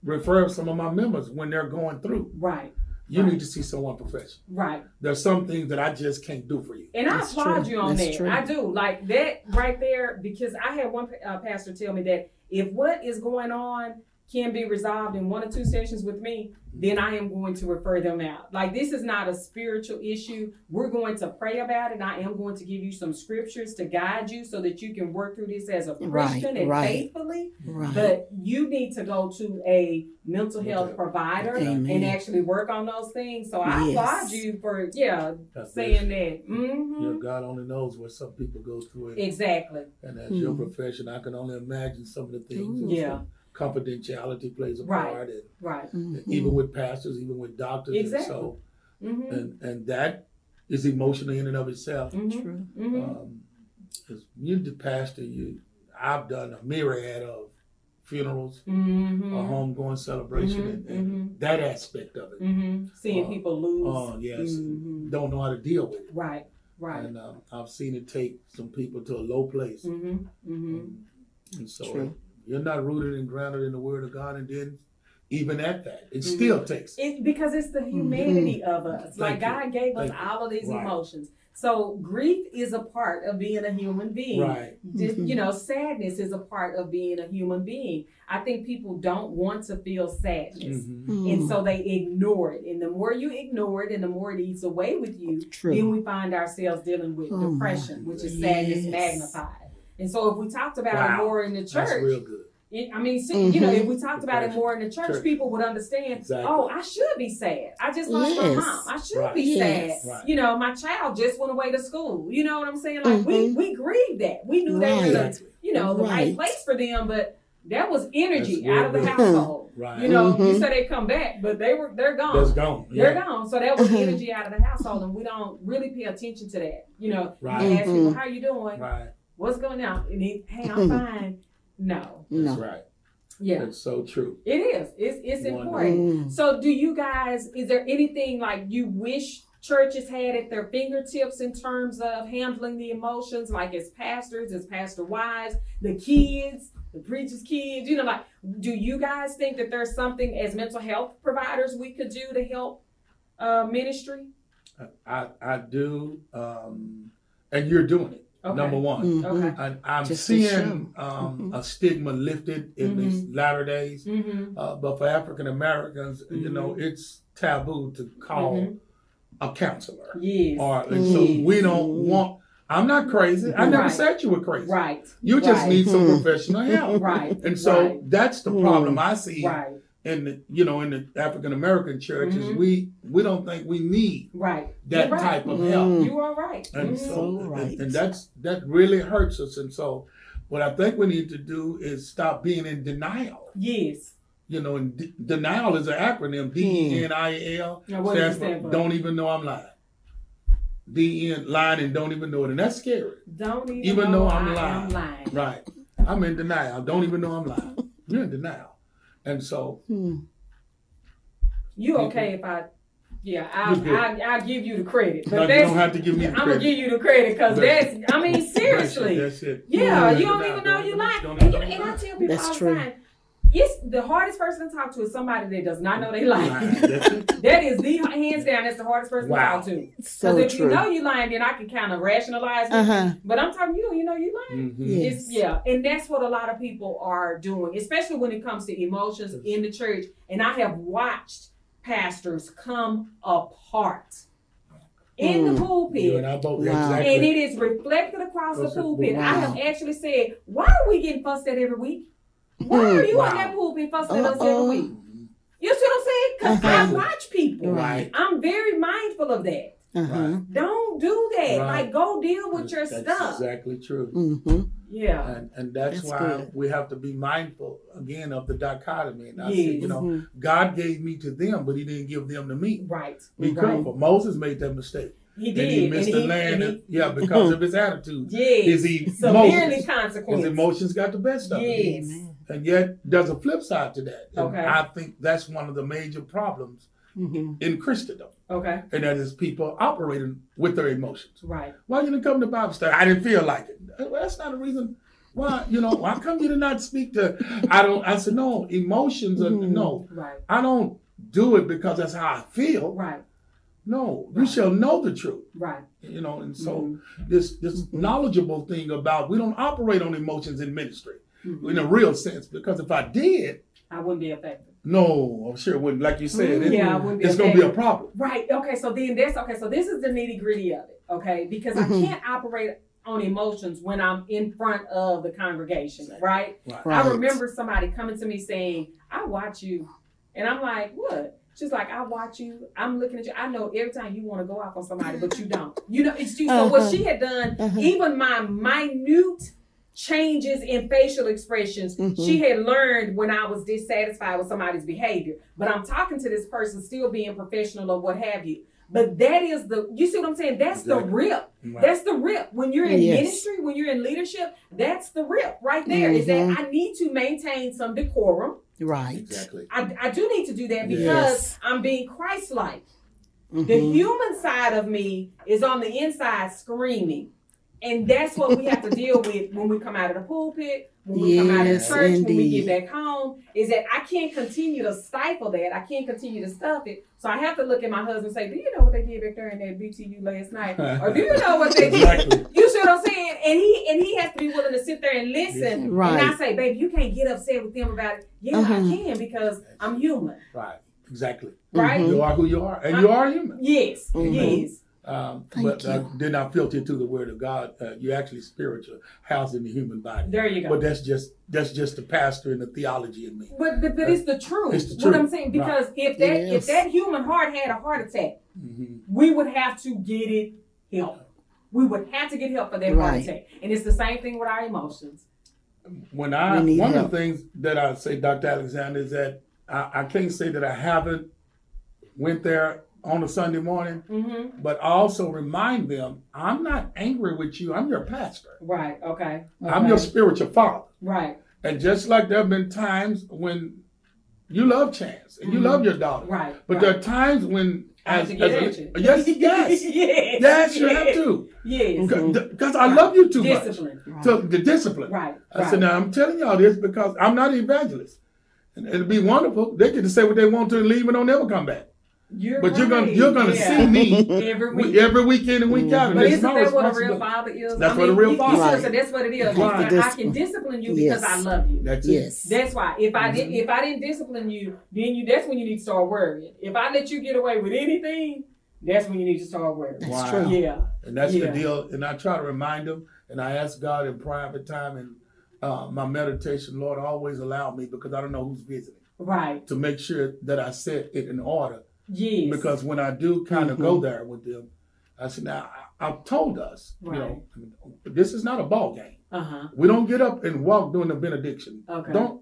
refer some of my members when they're going through. Right. You Right. need to see someone professional. Right. There's some things that I just can't do for you. And I That's applaud true. you on That's that. true. I do. Like that right there, because I had one uh, pastor tell me that if what is going on can be resolved in one or two sessions with me, then I am going to refer them out. Like this is not a spiritual issue. We're going to pray about it. And I am going to give you some scriptures to guide you so that you can work through this as a Right, Christian and right. faithfully. Right. But you need to go to a mental health provider Amen. and actually work on those things. So I Yes. applaud you for yeah That's saying it. that. hmm Yeah, God only knows what some people go through. And, Exactly. And as your Mhm. profession, I can only imagine some of the things. and Yeah. some Confidentiality plays a Right. part, and Right. and even with pastors, even with doctors, Exactly. and so Mhm. and and that is emotional in and of itself. Mhm. True. Mhm. Um, as you the pastor, you I've done a myriad of funerals, Mhm. a homegoing celebration, Mhm, and, and that aspect of it. hmm Seeing Uh, people lose. Oh yes, Mhm. don't know how to deal with it. Right. Right. And uh, I've seen it take some people to a low place. hmm hmm And so True. You're not rooted and grounded in the Word of God, and then even at that, it Mhm. still takes. It, because it's the humanity of us. Thank like you. God gave us Thank you. all of these Right. emotions. So grief is a part of being a human being. Right. Just, Mhm. You know, sadness is a part of being a human being. I think people don't want to feel sadness. Mhm. And so they ignore it. And the more you ignore it and the more it eats away with you, True. then we find ourselves dealing with Oh, depression, which is sadness Yes. magnified. And so if we talked about Wow. it more in the church, That's real good. it- I mean, see, you know, if we talked about it more in the church, Church. people would understand. Exactly. Oh, I should be sad. I just lost my mom. I should Right. be Yes. sad. Right. You know, my child just went away to school. You know what I'm saying? Like we Mhm. we grieved that. We knew they were the, Exactly. you know the right. Right. place for them, but that was energy That's out of the household. Right. You know, you Mhm. said they come back, but they were they're gone. That's gone. They're Yeah. gone. So that was Mhm. energy out of the household, and we don't really pay attention to that. You know, Right. you ask people, Mhm. "How you doing? Right. What's going on?" And he, "Hey, I'm fine." No, No. That's right. yeah, That's so true. it is. It's it's Wonderful. important. Mm. So, do you guys? Is there anything like you wish churches had at their fingertips in terms of handling the emotions, like as pastors, as pastor wives, the kids, the preachers' kids? You know, like, do you guys think that there's something as mental health providers we could do to help uh, ministry? I I do, um, and you're doing it. Okay. Number one, Mhm. Okay. and I'm Just seeing show. um, Mhm. a stigma lifted in these latter days. Mm-hmm. Uh, but for African Americans, you know, it's taboo to call a counselor. Yes. Or and so we don't want. I'm not crazy. I never Right. said you were crazy. Right. You just Right. need some professional help. Right. And so Right. that's the problem I see Right. In the you know in the African American churches. Mhm. We we don't think we need Right. that right. type of Mm. help. You are right. And Mhm. so, So and- and, that's that really hurts us. And so, what I think we need to do is stop being in denial. yes. You know, and d- denial is an acronym: D E N I L. Now, what does it stands for? Don't even know I'm lying. D E N lying and don't even know it, and that's scary. Don't even, Even know though I I'm am lying. lying. Right? I'm in denial. Don't even know I'm lying. You're in denial, and so Hmm. You okay if I? Yeah, I You're good. I I give you the credit, but No, you that's, don't have to give me the I'm gonna credit. give you the credit because That's- that's. I mean, seriously. That's it. Yeah, Don't you don't even know you like. don't And, you, even and I know. tell people That's all the true. time, yes, the hardest person to talk to is somebody that does not know they lying. Lying. That's it. that is the hands down. That's the hardest person Wow. to talk to. So Because if true. you know you lying, then I can kind of rationalize it. Uh-huh. But I'm talking you, you know you lying. Mhm. Yes. It's, yeah, and that's what a lot of people are doing, especially when it comes to emotions in the church. And I have watched pastors come apart in the Mm. You pulpit. and I. Wow. Exactly. And it is reflected across the Across the pulpit. I have actually said, why are we getting fussed at every week? Why are you Wow. in that pulpit fussing at us every Uh-oh. week? You see what I'm saying? Because Uh-huh. I watch people. Right. I'm very mindful of that. Uh-huh. Don't do that. Right. Like, go deal with your That's stuff. exactly true. Mm-hmm. Yeah. And and that's, That's why good. we have to be mindful again of the dichotomy. And I said, you know, Mhm. God gave me to them, but He didn't give them to me. Right. Be right. careful. Moses made that mistake. He did. And did. he missed and the he, land. and he- yeah, because of his attitude. yes. His e- severely emotions. His emotions got the best of him. Yes. And yet, there's a flip side to that. And Okay. I think that's one of the major problems Mm-hmm. in Christendom. Okay. and that is people operating with their emotions. Right. Why you didn't come to Bible study? I didn't feel like it. Well, that's not a reason. Why you know? Why come you to not speak to? I don't. I said no. Emotions are no. Right. I don't do it because that's how I feel. Right. No, you shall know the truth. Right. You know, and so this this knowledgeable thing about we don't operate on emotions in ministry in a real sense because if I did, I wouldn't be effective. no, I'm sure it wouldn't. Like you said, it- yeah, I wouldn't be it's going to be a problem. Right. Okay. So then that's okay. So this is the nitty gritty of it. Okay. Because Mhm. I can't operate on emotions when I'm in front of the congregation. Right. Right. I remember somebody coming to me saying, "I watch you," and I'm like, "What?" She's like, "I watch you. I'm looking at you. I know every time you want to go off on somebody, but you don't. You know, it's you." So what Uh-huh. she had done, Uh-huh. even my minute changes in facial expressions Mhm. she had learned when I was dissatisfied with somebody's behavior. But I'm talking to this person still being professional or what have you. But that is the you see what I'm saying? That's the rip. Right. That's the rip. When you're in Yes. ministry, when you're in leadership, that's the rip right there. Is Mhm. that I need to maintain some decorum. Right. Exactly. I, I do need to do that because Yes. I'm being Christ-like. The Mhm. human side of me is on the inside screaming. And that's what we have to deal with when we come out of the pulpit, when we come out of the Yes, church, when we get back home, is that I can't continue to stifle that. I can't continue to stuff it. So I have to look at my husband and say, Do you know what they did back there in that BTU last night? or do you know what they did? Exactly. You see what I'm saying? And he and he has to be willing to sit there and listen. Right. And I say, baby, you can't get upset with them about it. Yeah, Uh-huh. I can because I'm human. Right. Exactly. Right? You are who you are, and you are human. Yes. Mhm. Yes. Um, Thank but uh, you. did not filter to the word of God. Uh, you're actually spiritual, housed in the human body. There you go. But that's just that's just the pastor and the theology in me. But but, but it's the truth. It's the truth. What. I'm saying because Right. if that It if that human heart had a heart attack, Mm-hmm. we would have to get it help. We would have to get help for that heart Right. attack. And it's the same thing with our emotions. When I one help. of the things that I say, Dr. Alexander, is that I, I can't say that I haven't went there on a Sunday morning, Mm-hmm. but also remind them I'm not angry with you. I'm your pastor. Right. Okay. I'm your spiritual father. Right. And just like there have been times when you love Chance and you Mhm. love your daughter, Right, But right. there are times when, as, to as a, yes, yes, yes. yes, you have yes. to. Yes. Because I love you too Discipline. much. So the discipline. Right. I right. said, now I'm telling y'all this because I'm not an evangelist. And it'd be wonderful. They get to say what they want to and leave and don't ever come back. You're but you're gonna right. you're gonna Yeah. see me every week. every weekend and week out. And But it's isn't that what a real father is? That's I what a mean, real you- you father see is. saying? That's what it is. Right. I, I can discipline you because I love you. That's it. Yes. That's why. If I didn't if I didn't discipline you, then you. That's when you need to start worrying. If I let you get away with anything, that's when you need to start worrying. That's Wow. Yeah. And that's Yeah. the deal. And I try to remind them, and I ask God in private time and uh, my meditation, Lord, always allow me because I don't know who's visiting. Right. To make sure that I set it in order. Yes. Because when I do kind of Mhm. go there with them, I said, now I, I've told us, you know, this is not a ball game. Uh huh. We don't get up and walk during the benediction. Okay. Don't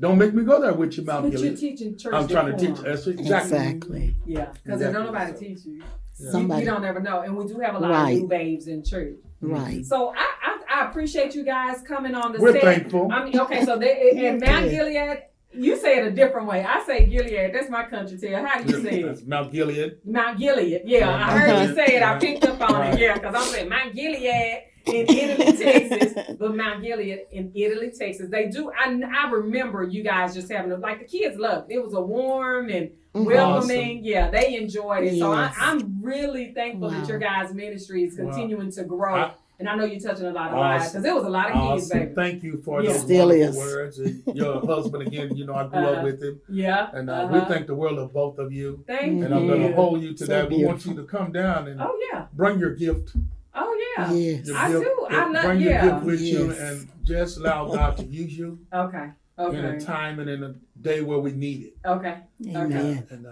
don't make me go there with you, Mount But you're teaching church I'm trying to teach. decorum. Exactly. Exactly. Yeah, because Exactly. don't nobody teach you. You- Somebody- You, don't ever know, and we do have a lot Right. of new babes in church. Right. So I, I, I appreciate you guys coming on the We're set. thankful. I mean, okay, so they, and Mount Yeah. Gilead, you say it a different way. I say Gilead. That's my country tale. How do you say it? Mount Gilead. Mount Gilead. Yeah, I Uh-huh. heard you say it. I picked up on Right. it. Yeah, because I'm saying Mount Gilead in Italy, Texas, but Mount Gilead in Italy, Texas. They do. I, I remember you guys just having a, like the kids loved. It It was a warm and Mhm. welcoming. Yeah, they enjoyed it. So I, I'm really thankful that your guys' ministry is Wow. continuing to grow. I- and I know you're touching a lot of lives because there was a lot of kids, Awesome. baby. Thank you for Yeah. those Still wonderful is. words. And your husband again, you know, I grew Uh-huh. up with him. Yeah. And uh, uh-huh. we thank the world of both of you. Thank you. And I'm going to hold you to So that. We want you to come down and Oh yeah. bring your gift. Oh yeah. Yes. Your I gift- do. I love- Bring your gift with you and just allow God to use you Okay. Okay. In a time and in a day where we need it. Okay. Okay. Amen. And uh,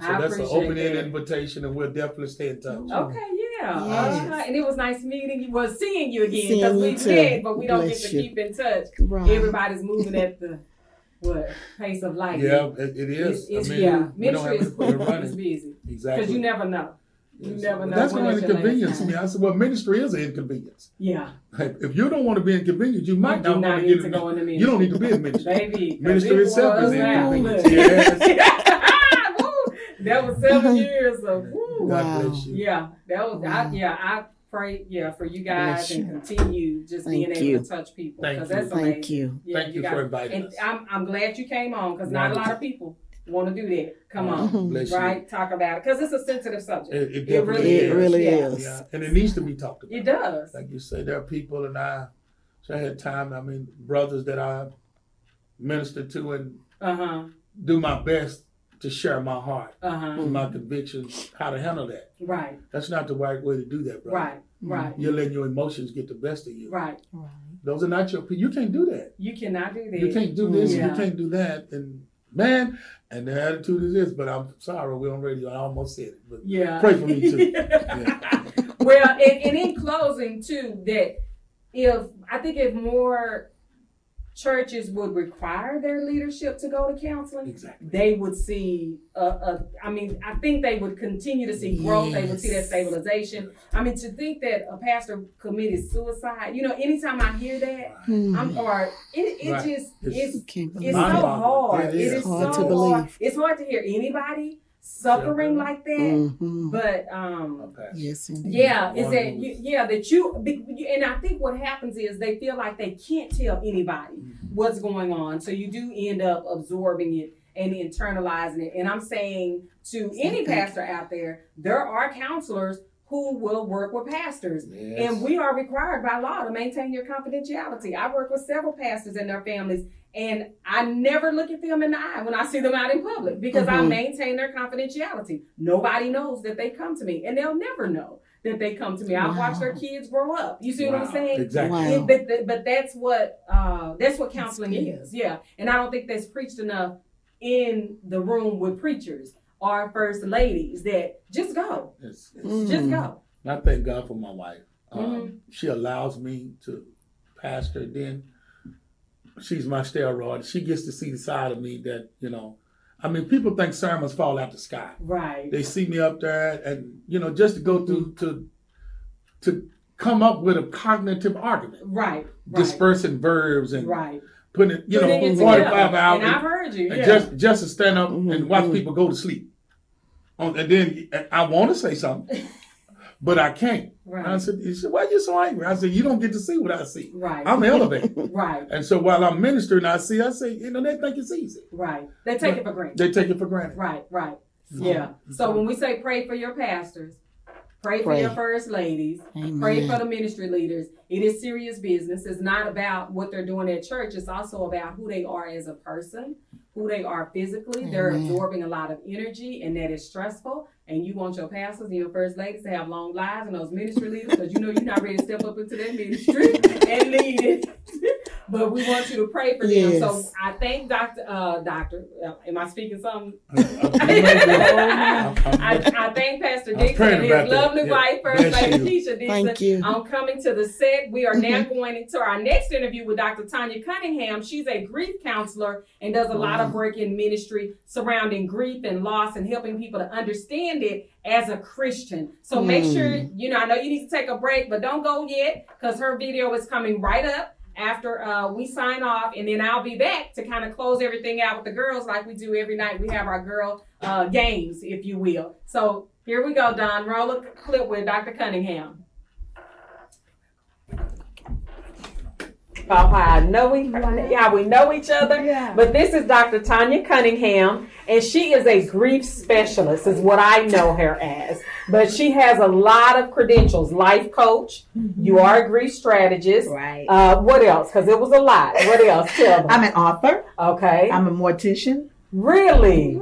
I so that's an appreciate open-end invitation, and we'll definitely stay in touch. Okay, yeah. Yes. Uh, and it was nice meeting you. Well, seeing you again because we too. met, but we don't Bless get to you. keep in touch. Right. Everybody's moving at the what pace of life. Yeah, it, it is. It's, it's I mean, yeah. Ministry is to quick. It's running. busy Exactly. because you never know. You never know. That's when going it's to inconvenience me. I said, well, ministry is an inconvenience. Yeah, If if you don't want to be inconvenienced, you might do not, not want to need get to in go into You don't need to be in ministry. baby. 'cause Ministry it itself is was now. inconvenience. Yes. Woo! that was seven years of woo. Wow. Yeah, that was I, yeah. I pray yeah for you guys Bless and continue just being Thank able to touch people Thank because you. that's Thank amazing. you. Yeah, Thank you guys- for inviting and us. I'm I'm glad you came on because not a lot of people want to do that. Come on. Bless you. right? Talk about it because it's a sensitive subject. It, it It definitely really It is. really yeah. is. Yeah, and it needs to be talked about. It does. Like you say, there are people, and I, so I had time. I mean, brothers that I minister to and Uh huh. do my best to share my heart, Uh huh. and my convictions, how to handle that. Right. That's not the right way to do that, brother. Right. Right. You're letting your emotions get the best of you. Right. Right. Those are not your people. You can't do that. You cannot do that. You can't do this. Yeah. You can't do that. And man, and the attitude is this. But I'm sorry, we're on radio. I almost said it. But Yeah. pray for me too. Yeah. well, and, and in closing, too, that if I think if more churches would require their leadership to go to counseling, exactly. they would see. A, a, I mean, I think they would continue to see growth. They would see that stabilization. I mean, to think that a pastor committed suicide. You know, anytime I hear that, hmm. I'm or it, it Right. just It's- it's. It's so hard. It It is. is Hard so to believe. hard. It's hard to hear anybody suffering Yeah. like that. Mhm. But um, Yes, indeed. yeah, is One that you, yeah that you you- and I think what happens is they feel like they can't tell anybody Mm-hmm. what's going on, so you do end up absorbing it and internalizing it. And I'm saying to any pastor out there, there are counselors who will work with pastors. Yes. And we are required by law to maintain your confidentiality. I work with several pastors and their families, and I never look at them in the eye when I see them out in public because I Mhm. maintain their confidentiality. Nobody knows that they come to me, and they'll never know that they come to me. I've watched their kids grow up. You see what I'm saying? Exactly. Wow. It- but, but that's what uh, that's what counseling good. is. Yeah, and I don't think that's preached enough in the room with preachers or first ladies. That just go, It's, it's, Mm. just go. I thank God for my wife. Um, Mhm. She allows me to pastor. Then she's my steroid. She gets to see the side of me that you know. I mean, people think sermons fall out the sky. Right. They see me up there, and you know, just to go through to to come up with a cognitive argument, Right. Right. dispersing verbs and Right. putting it, you Putting know, forty together. five hours. And I've heard you. and Yeah. just just to stand up and Mhm, watch mhm. people go to sleep. On, and then I want to say something, but I can't. Right. I said, he said, why are you so angry? I said, you don't get to see what I see. Right. I'm elevated. right. and so while I'm ministering, I see, I say, you know, they think it's easy. Right. They take it for granted. They take it for granted. Right, right. Yeah. So when we say pray for your pastors, pray for your first ladies, Amen. pray for the ministry leaders. It is serious business. It's not about what they're doing at church. It's also about who they are as a person, who they are physically. They're absorbing a lot of energy, and that is stressful. And you want your pastors and your first ladies to have long lives and those ministry leaders because you know you're not ready to step up into that ministry and lead it. But we want you to pray for them. So I thank Dr. Uh, Doctor. Uh, am I speaking something? I'm- I'm- I, I thank Pastor I'm Dixon and his about that. lovely Yeah. wife, First Bless Lady you. Keisha Dixon. Thank you. I'm coming to the set. We are now going into our next interview with Dr. Tanya Cunningham. She's a grief counselor and does a lot of work in ministry surrounding grief and loss and helping people to understand it as a Christian. So make Mm. sure, you know, I know you need to take a break, but don't go yet because her video is coming right up after uh, we sign off, and then I'll be back to kind of close everything out with the girls like we do every night. We have our girl uh, games, if you will. So here we go, Don. Roll a clip with Dr. Cunningham. Oh, I know we, yeah, we know each other. But this is Dr. Tanya Cunningham, and she is a grief specialist, is what I know her as. But she has a lot of credentials: life coach. You are a grief strategist. Right. Uh, what else? Because it was a lot. What else? Tell them. I'm an author. Okay. I'm a mortician. Really?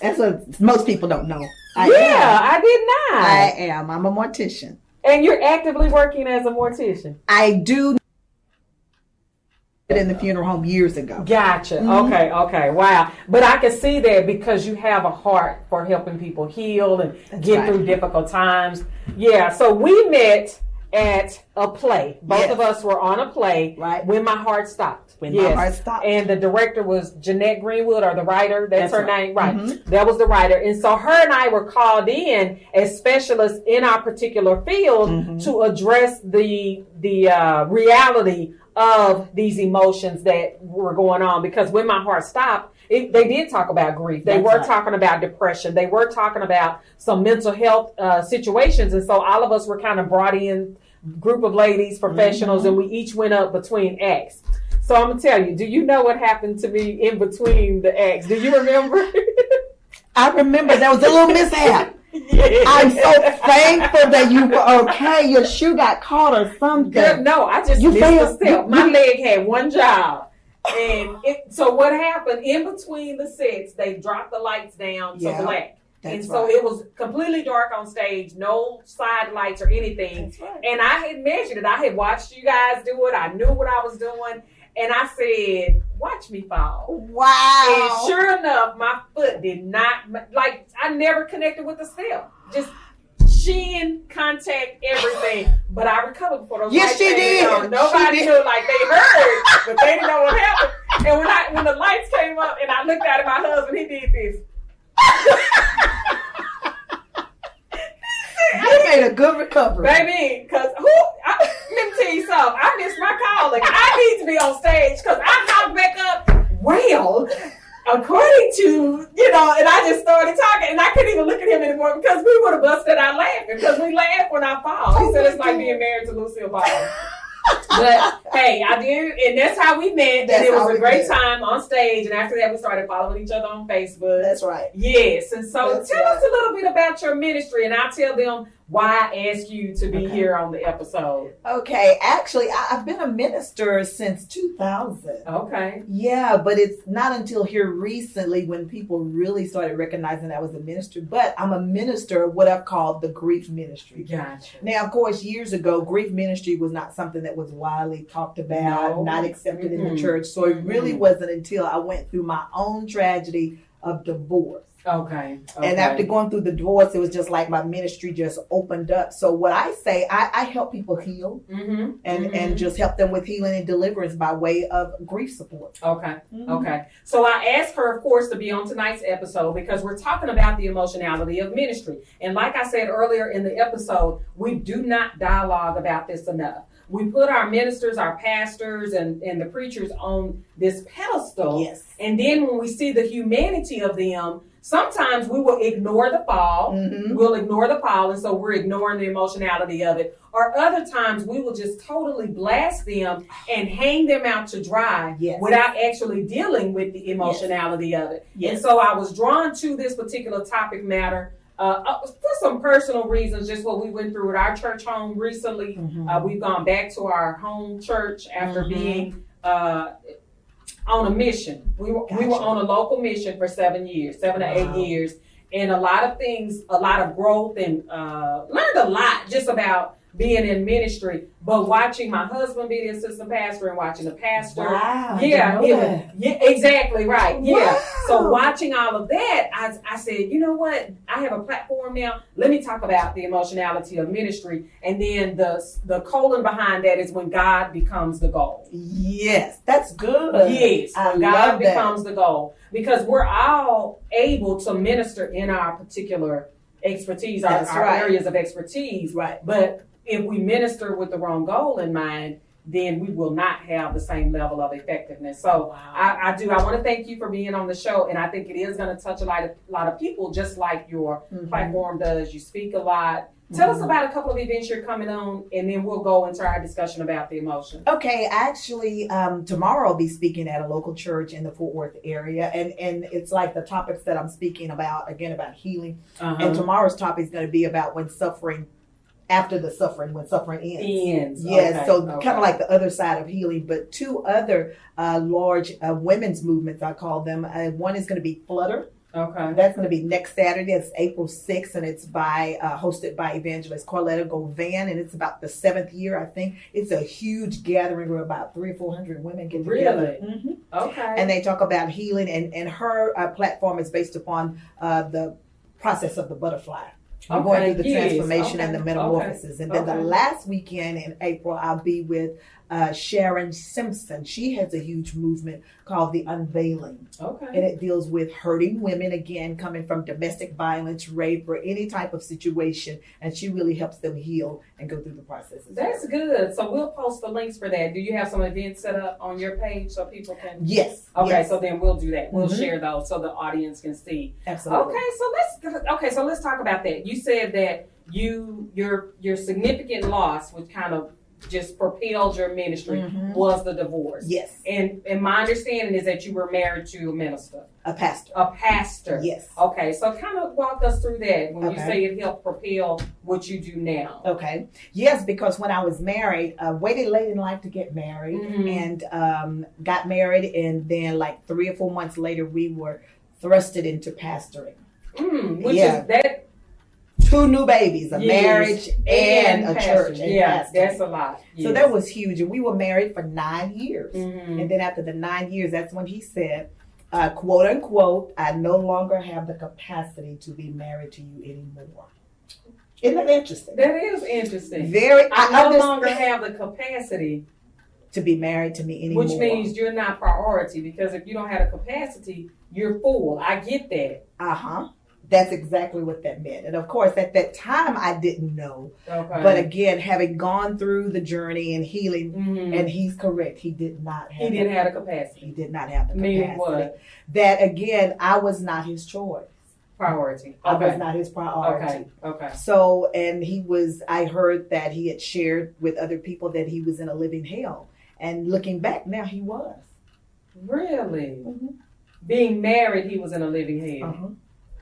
That's what most people don't know. I yeah, am. I did not. I am. I'm a mortician. and you're actively working as a mortician. I do in the funeral home years ago. Gotcha. Mhm. Okay. Okay. Wow. But I can see that because you have a heart for helping people heal and get right. through difficult times. Yeah. So we met at a play. Both Yes. of us were on a play. Right. When my heart stopped. When my heart stopped. And the director was Jeanette Greenwood, or the writer. That's, That's her right. name, right? Mhm. That was the writer. And so her and I were called in as specialists in our particular field Mm-hmm. to address the the uh, reality of these emotions that were going on because when my heart stopped, it, they did talk about grief. They That's were right. talking about depression. They were talking about some mental health uh, situations, and so all of us were kind of brought in group of ladies, professionals, and we each went up between acts. So I'm gonna tell you, do you know what happened to me in between the acts? Do you remember? I remember there was a little mishap. I'm so thankful that you were okay. Your shoe got caught or something. Girl, no, I just You missed failed. You- My you- leg had one job. And it, so what happened in between the sets, they dropped the lights down to Yeah, black. and so right. it was completely dark on stage, no side lights or anything. And I had measured it. I had watched you guys do it. I knew what I was doing. And I said, watch me fall. Wow. And sure enough, my foot did not, like, I never connected with the step. Just shin, contact, everything. But I recovered before those Yes, lights she came did. on. Nobody knew, like, they heard, but they didn't know what happened. And when I when the lights came up and I looked out at my husband, he did this. Made a good recovery. Baby, because who? I, let me tell you something. I missed my calling. I need to be on stage because I hopped back up. Well, according to you know, and I just started talking, and I couldn't even look at him anymore because we would have busted out laughing because we laugh when I fall. He oh said it's like being married to Lucille Ball. but hey, I did, and that's how we met. That's and it was a great met. time on stage. And after that, we started following each other on Facebook. That's right. Yes, and so That's tell us a little bit about your ministry, and I'll tell them why I asked you to be here on the episode. Okay, actually, I, I've been a minister since 2000. Okay. Yeah, but it's not until here recently when people really started recognizing I was a minister. But I'm a minister of what I've called the grief ministry. Gotcha. Now, of course, years ago, grief ministry was not something that was widely talked about, No. not accepted in the church. So it really Mhm. wasn't until I went through my own tragedy of divorce. Okay. And after going through the divorce, it was just like my ministry just opened up. So what I say, I, I help people heal Mm-hmm. and and just help them with healing and deliverance by way of grief support. Okay. Mhm. Okay. So I asked her, of course, to be on tonight's episode because we're talking about the emotionality of ministry. And like I said earlier in the episode, we do not dialogue about this enough. We put our ministers, our pastors, and, and the preachers on this pedestal. Yes. And then when we see the humanity of them, sometimes we will ignore the fall. Mm-hmm. We'll ignore the fall, and so we're ignoring the emotionality of it. Or other times we will just totally blast them and hang them out to dry Yes. without actually dealing with the emotionality of it. And so I was drawn to this particular topic matter. Uh, uh, for some personal reasons, just what we went through at our church home recently. Mm-hmm. Uh, we've gone back to our home church after Mhm. being uh, on a mission. We were we were on a local mission for seven years, seven to Wow. eight years, and a lot of things, a lot of growth, and uh, learned a lot just about being in ministry. But watching my husband be the assistant pastor and watching the pastor, Wow, yeah, yeah, yeah, exactly right, yeah. Wow. So watching all of that, I, I said, you know what? I have a platform now. Let me talk about the emotionality of ministry, and then the the colon behind that is when God becomes the goal. Yes, that's good. Yes, I God that. becomes the goal, because we're all able to minister in our particular expertise, our, our right. areas of expertise. Right. But if we minister with the wrong goal in mind, then we will not have the same level of effectiveness. So I, I do. I want to thank you for being on the show, and I think it is going to touch a lot of lot of people, just like your Mhm. platform does. You speak a lot. Tell us Mhm. about a couple of events you're coming on, and then we'll go into our discussion about the emotion. Okay, actually, um, tomorrow I'll be speaking at a local church in the Fort Worth area, and and it's like the topics that I'm speaking about again about healing. Uh-huh. And tomorrow's topic is going to be about when suffering, after the suffering, when suffering ends. Ends, Yes, okay, so okay. kind of like the other side of healing. But two other uh, large uh, women's movements, I call them. Uh, one is going to be Flutter. Okay. That's going to be next Saturday. It's April 6th, and it's by uh, hosted by evangelist Carletta Govan, and it's about the seventh year, I think. It's a huge gathering where about three or four hundred women get together. Really? Mhm. Okay. And they talk about healing, and, and her uh, platform is based upon uh, the process of the butterfly. We're going Okay, through the yes, transformation and the metamorphosis. okay, And then okay. the last weekend in April, I'll be with uh, Sharon Simpson. She has a huge movement called the Unveiling. Okay. And it deals with hurting women, again, coming from domestic violence, rape, or any type of situation. And she really helps them heal and go through the process. That's good. So we'll post the links for that. Do you have some events set up on your page so people can? Yes. Okay, yes. so then we'll do that. We'll Mhm. share those so the audience can see. Absolutely. Okay, so let's okay, so let's talk about that. You said that you your your significant loss, which kind of just propelled your ministry, Mhm. was the divorce. Yes. And and my understanding is that you were married to a minister. A pastor. A pastor. Yes. Okay, so kind of walk us through that when you say it helped propel what you do now. Okay. Yes, because when I was married, uh, waited late in life to get married Mhm. and um, got married. And then, like three or four months later, we were thrusted into pastoring. Mm, which Yeah. is that Two new babies, a Yes. marriage and, a pastor. church. And Yeah, pastoring. that's a lot. So that was huge. And we were married for nine years. Mhm. And then after the nine years, that's when he said, uh, quote unquote, I no longer have the capacity to be married to you anymore. Isn't that interesting? That is interesting. Very. I, I no understand- longer have the capacity, to be married to me anymore. which means you're not priority because if you don't have the capacity, you're full. I get that. Uh huh. That's exactly what that meant. And of course, at that time, I didn't know. Okay. But again, having gone through the journey and healing, Mhm. and he's correct, he did not have. he didn't have the capacity. He did not have the Meaning capacity. what? That again, I was not his choice. Priority. I was not his priority. Okay. Okay. So, and he was, I heard that he had shared with other people that he was in a living hell. And looking back now, he was. Really? Mm-hmm. Being married, he was in a living hell. Uh-huh.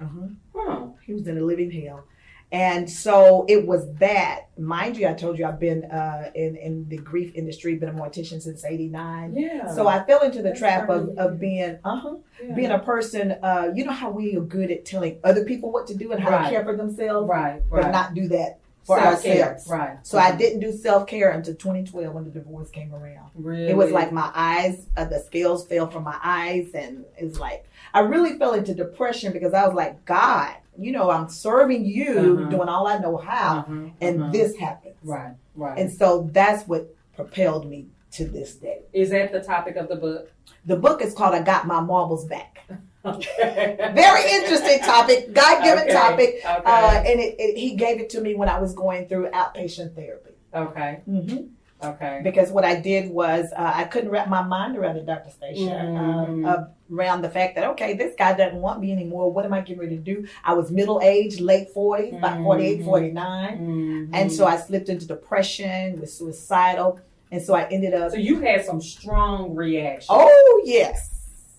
Uh-huh. Huh. He was in a living hell. And so it was that, mind you, I told you I've been uh, in, in the grief industry, been a mortician since 89. Yeah. So I fell into the That's trap of, of being, uh-huh, Yeah. being a person, uh, you know how we are good at telling other people what to do and how Right. to care for themselves, Right. but Right. not do that for Self-care. ourselves. Right. So I didn't do self-care until 2012 when the divorce came around. Really? It was like my eyes, uh, the scales fell from my eyes, and it's like I really fell into depression because I was like, God, you know, I'm serving you, Uh-huh. doing all I know how, Uh-huh, and uh-huh. this happens. Right. Right. And so that's what propelled me to this day. is that the topic of the book? The book is called "I Got My Marbles Back." Okay. Very interesting topic, God-given Okay, topic, okay. uh, and it, it, He gave it to me when I was going through outpatient therapy. Okay. hmm Okay. because what I did was uh, I couldn't wrap my mind around it, Dr. Stacia, Mhm. uh, around the fact that okay, this guy doesn't want me anymore. What am I getting ready to do? I was middle aged, late 40s, about 48, Mhm. 49, Mhm. and so I slipped into depression, was suicidal, and so I ended up. So you had some strong reactions. oh yes,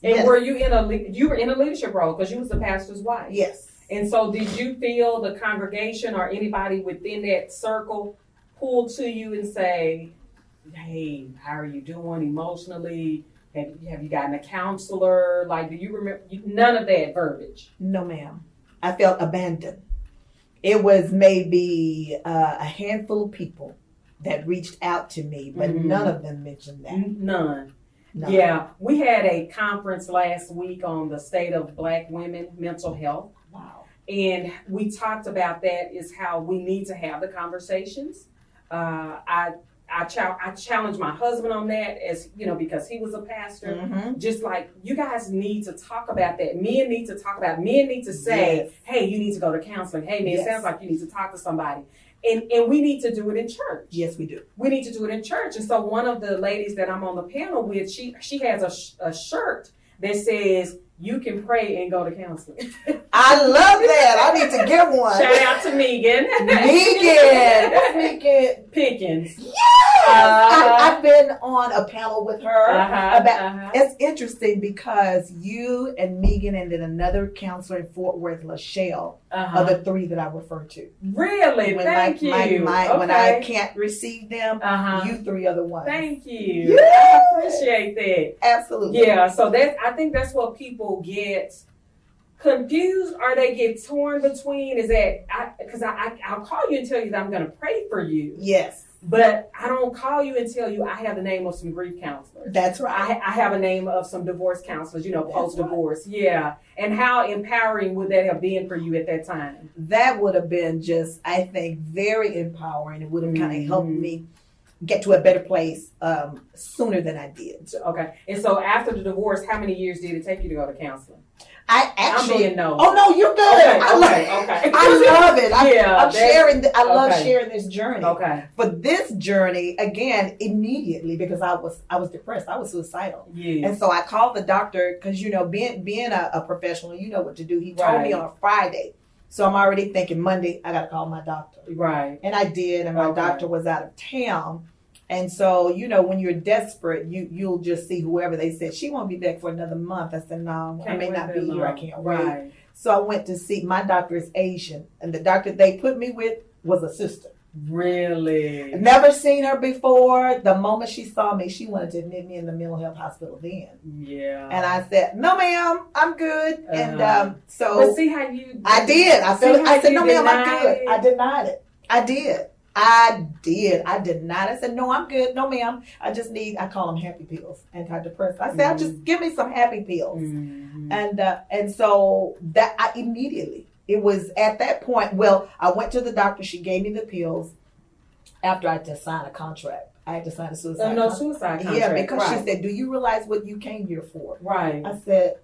And yes. were you in a you were in a leadership role because you was the pastor's wife. yes. And so did you feel the congregation or anybody within that circle pull to you and say, "Hey, how are you doing emotionally? Have you, have you gotten a counselor? Like, do you remember you, none of that verbiage?" No, ma'am. I felt abandoned. It was maybe uh, a handful of people that reached out to me, but Mhm. none of them mentioned that. None. No. Yeah, we had a conference last week on the state of Black women mental health. Wow. And we talked about that is how we need to have the conversations. Uh, I I, chal- I challenged my husband on that as you know because he was a pastor. Mhm. Just like you guys need to talk about that. Men need to talk about. Men need to say, Yes. "Hey, you need to go to counseling. Hey, man, Yes. it sounds like you need to talk to somebody." And and we need to do it in church. Yes, we do. We need to do it in church. And so one of the ladies that I'm on the panel with, she she has a, sh- a shirt that says you can pray and go to counseling. I love that. I need to get one. Shout out to Megan. Megan. Megan? Pickens. Yes. Uh-huh. I, I've been on a panel with her Uh-huh, about. uh-huh. It's interesting because you and Megan and then another counselor in Fort Worth, Lachelle, Uh-huh. are the three that I refer to. Really? When Thank my, you. My, my, When I can't receive them, Uh-huh. you three are the ones. Thank you. Yes. I appreciate that. Absolutely. Yeah, so that I think that's what people get confused or they get torn between is that I because I, I I'll call you and tell you that I'm gonna pray for you. Yes. But I don't call you and tell you I have the name of some grief counselors. That's right. I, I have a name of some divorce counselors, you know, post divorce. Yeah. And how empowering would that have been for you at that time? that would have been just, I think, very empowering. It would have kind of helped me get to a better place um, sooner than I did. Okay. And so after the divorce, how many years did it take you to go to counseling? I actually, being nosy. oh no, you're good. Okay, I love, okay. I love it. I, Yeah, I'm sharing. th- I love okay. sharing this journey. Okay. But this journey, again, immediately because I was I was depressed. I was suicidal. Yes. And so I called the doctor because you know being being a, a professional, you know what to do. He told me on a Friday, so I'm already thinking Monday I got to call my doctor. Right. And I did, and my Okay. doctor was out of town. And so, you know, when you're desperate, you you'll just see whoever they said she won't be back for another month. I said, no, I Can't may not be here. I can't Right. wait. So I went to see my doctor is Asian, and the doctor they put me with was a sister. Really? Never seen her before. The moment she saw me, she wanted to admit me in the mental health hospital then. Yeah. And I said, "No, ma'am, I'm good." and Uh-huh. um, so But see how you I did. I felt. I said, "No, ma'am, I'm good." it? I denied it. I did. I did. I did not. I said, "No, I'm good. No, ma'am. I just need. I call them happy pills, antidepressants." I said, "I Mm-hmm. just give me some happy pills." And uh, and so that I immediately it was at that point. Well, I went to the doctor. She gave me the pills after I had to sign a contract. I had to sign a suicide. Uh, no suicide Yeah, because right. she said, "Do you realize what you came here for?" Right. I said,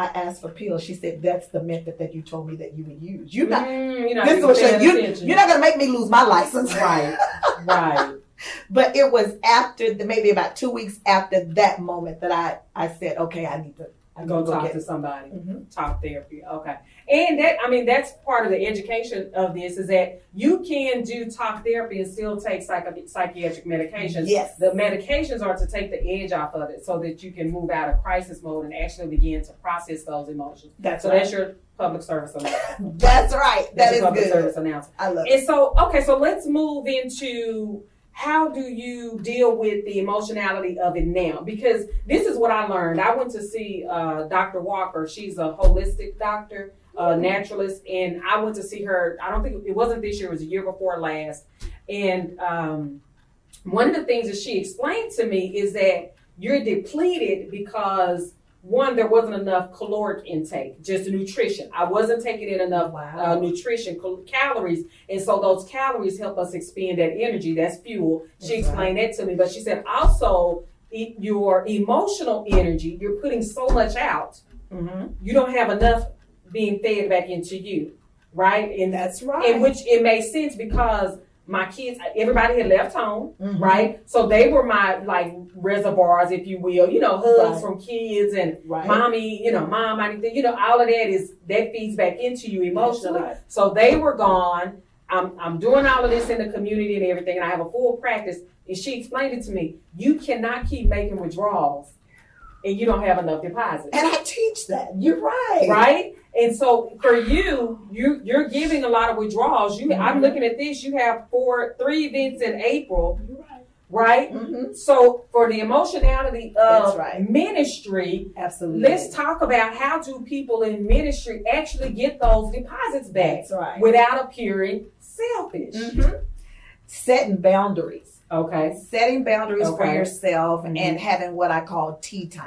I asked for pills. She said, "That's the method that you told me that you would use. You not. Mm, you're not this is what you, you're not gonna make me lose my license, Right. Right. but it was after the maybe about two weeks after that moment that I I said, okay, I need to Go talk get to somebody. Mhm. Talk therapy. Okay. And that I mean that's part of the education of this is that you can do talk therapy and still take psych- psychiatric medications. Yes. The medications are to take the edge off of it so that you can move out of crisis mode and actually begin to process those emotions. That's so right. that's your public service announcement. That's right. That That's is your public good. service announcement. I love And it. so, okay, so let's move into how do you deal with the emotionality of it now? Because this is what I learned. I went to see uh, Dr. Walker. She's a holistic doctor, a naturalist, and I went to see her. I don't think it wasn't this year; it was a year before last. And um, one of the things that she explained to me is that you're depleted because one, there wasn't enough caloric intake, just nutrition. I wasn't taking in enough uh, nutrition, cal- calories, and so those calories help us expend that energy. That's fuel. She That's explained that to me, but she said also e- your emotional energy. You're putting so much out. Mhm. You don't have enough being fed back into you, right? And that's right. And which it makes sense because my kids, everybody had left home, Mhm. right? So they were my like reservoirs, if you will. You know, hugs Right. from kids and Right. mommy. You know, mom. I need to- You know, all of that is that feeds back into you emotionally. right. So they were gone. I'm I'm doing all of this in the community and everything, and I have a full practice. And she explained it to me. You cannot keep making withdrawals, and you don't have enough deposits And I teach that. You're right. right? And so for you, you you're giving a lot of withdrawals. You, I'm Mhm. looking at this. You have four, three events in April, right? right? Mhm. So for the emotionality of right. ministry, Absolutely. let's talk about how do people in ministry actually get those deposits back right. without appearing selfish. Mhm. Setting boundaries. Okay. Setting boundaries for Okay. yourself Mhm. and having what I call tea time.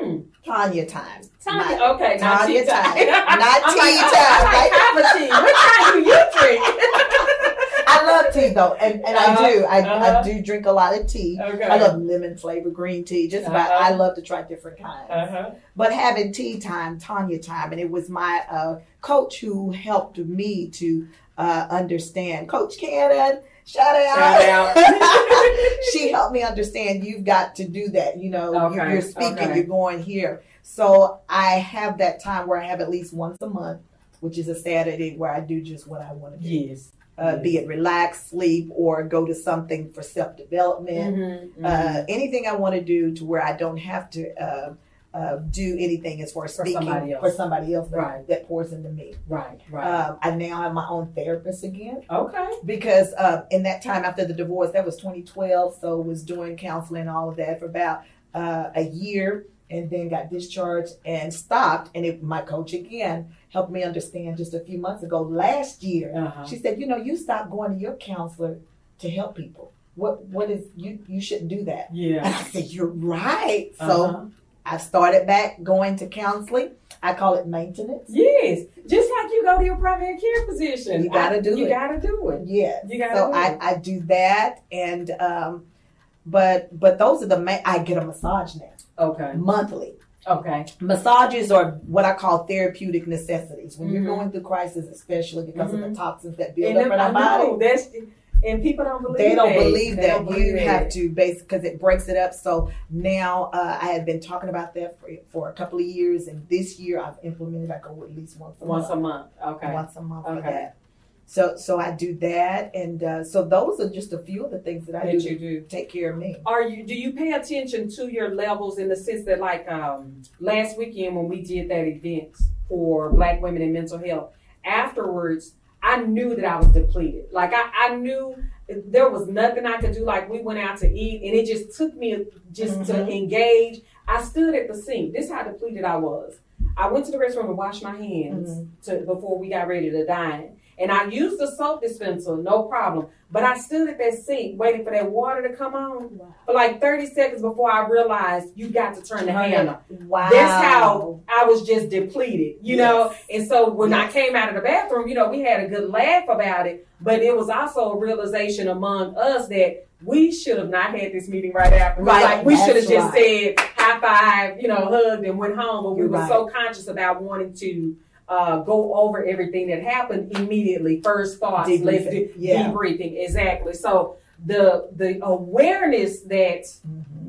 Hmm. Tanya time. Tanya, Not- okay, not Tanya time. time. Not tea like, oh, time. I like right? kava tea. What kind do you drink? I love tea though, and, and Uh-huh, I do. I, uh-huh. I do drink a lot of tea. Okay. I love lemon flavored green tea. Just about. Uh-huh. I love to try different kinds. Uh-huh. But having tea time, Tanya time, and it was my uh, coach who helped me to uh, understand. Coach Cannon, shout out. Shout out. she helped me understand. You've got to do that. You know, Okay, you're, speaking. okay. You're going here. So I have that time where I have at least once a month, which is a Saturday, where I do just what I want to do. Yes. Uh, Be it relax, sleep, or go to something for self development. Mhm, Uh, anything I want to do to where I don't have to uh, uh, do anything as far as For speaking somebody else. for somebody else that, Right. that pours into me. Right, right. Um, I now have my own therapist again okay. because uh, in that time after the divorce, that was 2012, so was doing counseling and all of that for about uh, a year, and then got discharged and stopped. And it, my coach again helped me understand just a few months ago, last year. Uh-huh. She said, "You know, you stopped going to your counselor to help people. What what is you you shouldn't do that." Yeah. And. I said, "You're right." Uh-huh. So I started back going to counseling. I call it maintenance. Yes. Just like you go to your primary care physician. You gotta I- do you it. gotta do it. Yes. You gotta so do I, it. I do that and um but but those are the main I get a massage now. Okay. Monthly. Okay. Massages are what I call therapeutic necessities. When Mhm. you're going through crisis, especially because of Mhm. the toxins that build And up in our body. that's and people don't believe they don't that. believe They that don't believe you that. have to base because it breaks it up so now uh, i have been talking about that for, for a couple of years and this year i've implemented i go at least once a once a month month. Okay. once a month for that so so i do that and uh, so those are just a few of the things that i That do you to do. take care of me Are you? Do you pay attention to your levels in the sense that, like um, last weekend when we did that event for Black women in mental health, afterwards I knew that I was depleted. Like I, I knew there was nothing I could do. Like we went out to eat, and it just took me just to Mhm. engage. I stood at the sink. This is how depleted I was. I went to the restroom to wash my hands to, before we got ready to dine. And I used the soap dispenser, no problem. But I stood at that sink waiting for that water to come on for like 30 seconds before I realized you got to turn the handle. wow That's how I was just depleted, you know? And so when I came out of the bathroom, you know, we had a good laugh about it, but it was also a realization among us that we should have not had this meeting right after. Right, Like we should have just right. said high five, you know, hugged and went home, but we You're were right. so conscious about wanting to uh, go over everything that happened immediately. First thoughts, let's Debriefing, yeah. debriefing. Exactly. So the the awareness that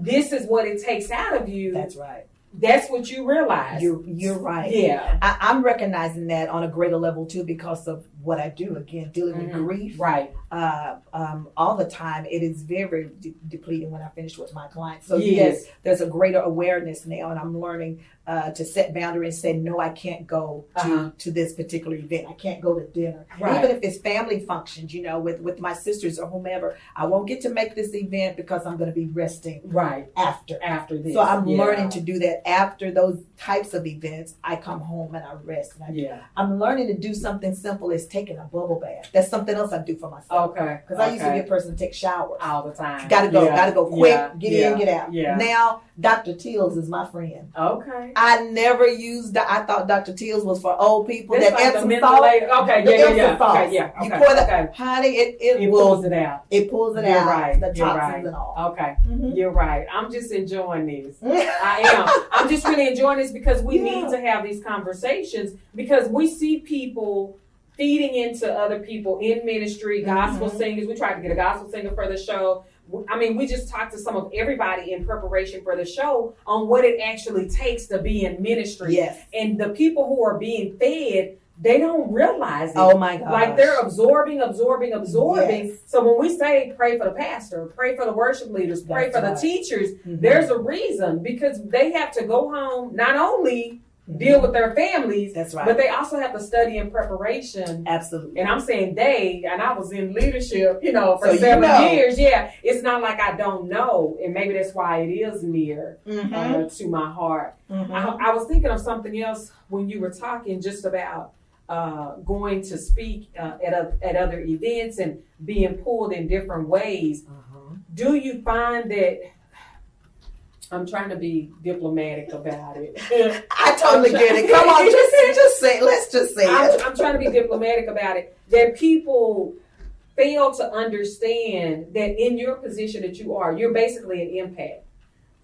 this is what it takes out of you. Mm-hmm. That's right. That's what you realize. You're you're right. Yeah. I, I'm recognizing that on a greater level too because of what I do. Again, dealing with Mhm. grief, Right. Uh, um, all the time. It is very very de- depleting when I finish with my clients. So Yes. yes, there's a greater awareness now, and I'm learning uh, to set boundaries. Say no, I can't go to Uh-huh. to this particular event. I can't go to dinner, Right. even if it's family functions. You know, with with my sisters or whomever. I won't get to make this event because I'm going to be resting Right. after. After this. So I'm Yeah. learning to do that after those types of events. I come home and I rest. And I, Yeah. I'm learning to do something simple as taking a bubble bath. That's something else I do for myself. Okay. Because I used to be a person to take showers. all the time. Gotta go, Yeah. gotta go quick, Yeah. get yeah. in, get out. Yeah. Now, Dr. Teal's is my friend. Okay. I never used, the- I thought Dr. Teal's was for old people. That's that like Epsom salt. okay, the yeah, yeah, yeah. Okay, yeah, You okay, pour that, okay. honey, it, it, It will, pulls it out. It pulls it You're out. right. The toxins right. and all. Okay. Mhm. You're right. I'm just enjoying this. I am. I'm just really enjoying this because we need to have these conversations because we see people feeding into other people in ministry, gospel Mhm. singers. We tried to get a gospel singer for the show. I mean, we just talked to some of everybody in preparation for the show on what it actually takes to be in ministry. Yes. And the people who are being fed, they don't realize it. Oh my God. Like they're absorbing, absorbing, absorbing. Yes. So when we say pray for the pastor, pray for the worship leaders, pray That's for the right. teachers, Mhm. there's a reason because they have to go home not only deal with their families, Mm-hmm. That's right. but they also have to study in preparation. Absolutely. And I'm saying they, and I was in leadership, you know, for So you seven know. years. Yeah, it's not like I don't know, and maybe that's why it is near Mhm. uh, to my heart. Mhm. I, I was thinking of something else when you were talking just about uh, going to speak uh, at a, at other events and being pulled in different ways. Uh-huh. Do you find that? I'm trying to be diplomatic about it. I totally get it. Come on, just just say. Let's just say I'm, it. I'm trying to be diplomatic about it. That people fail to understand that in your position that you are, you're basically an empath.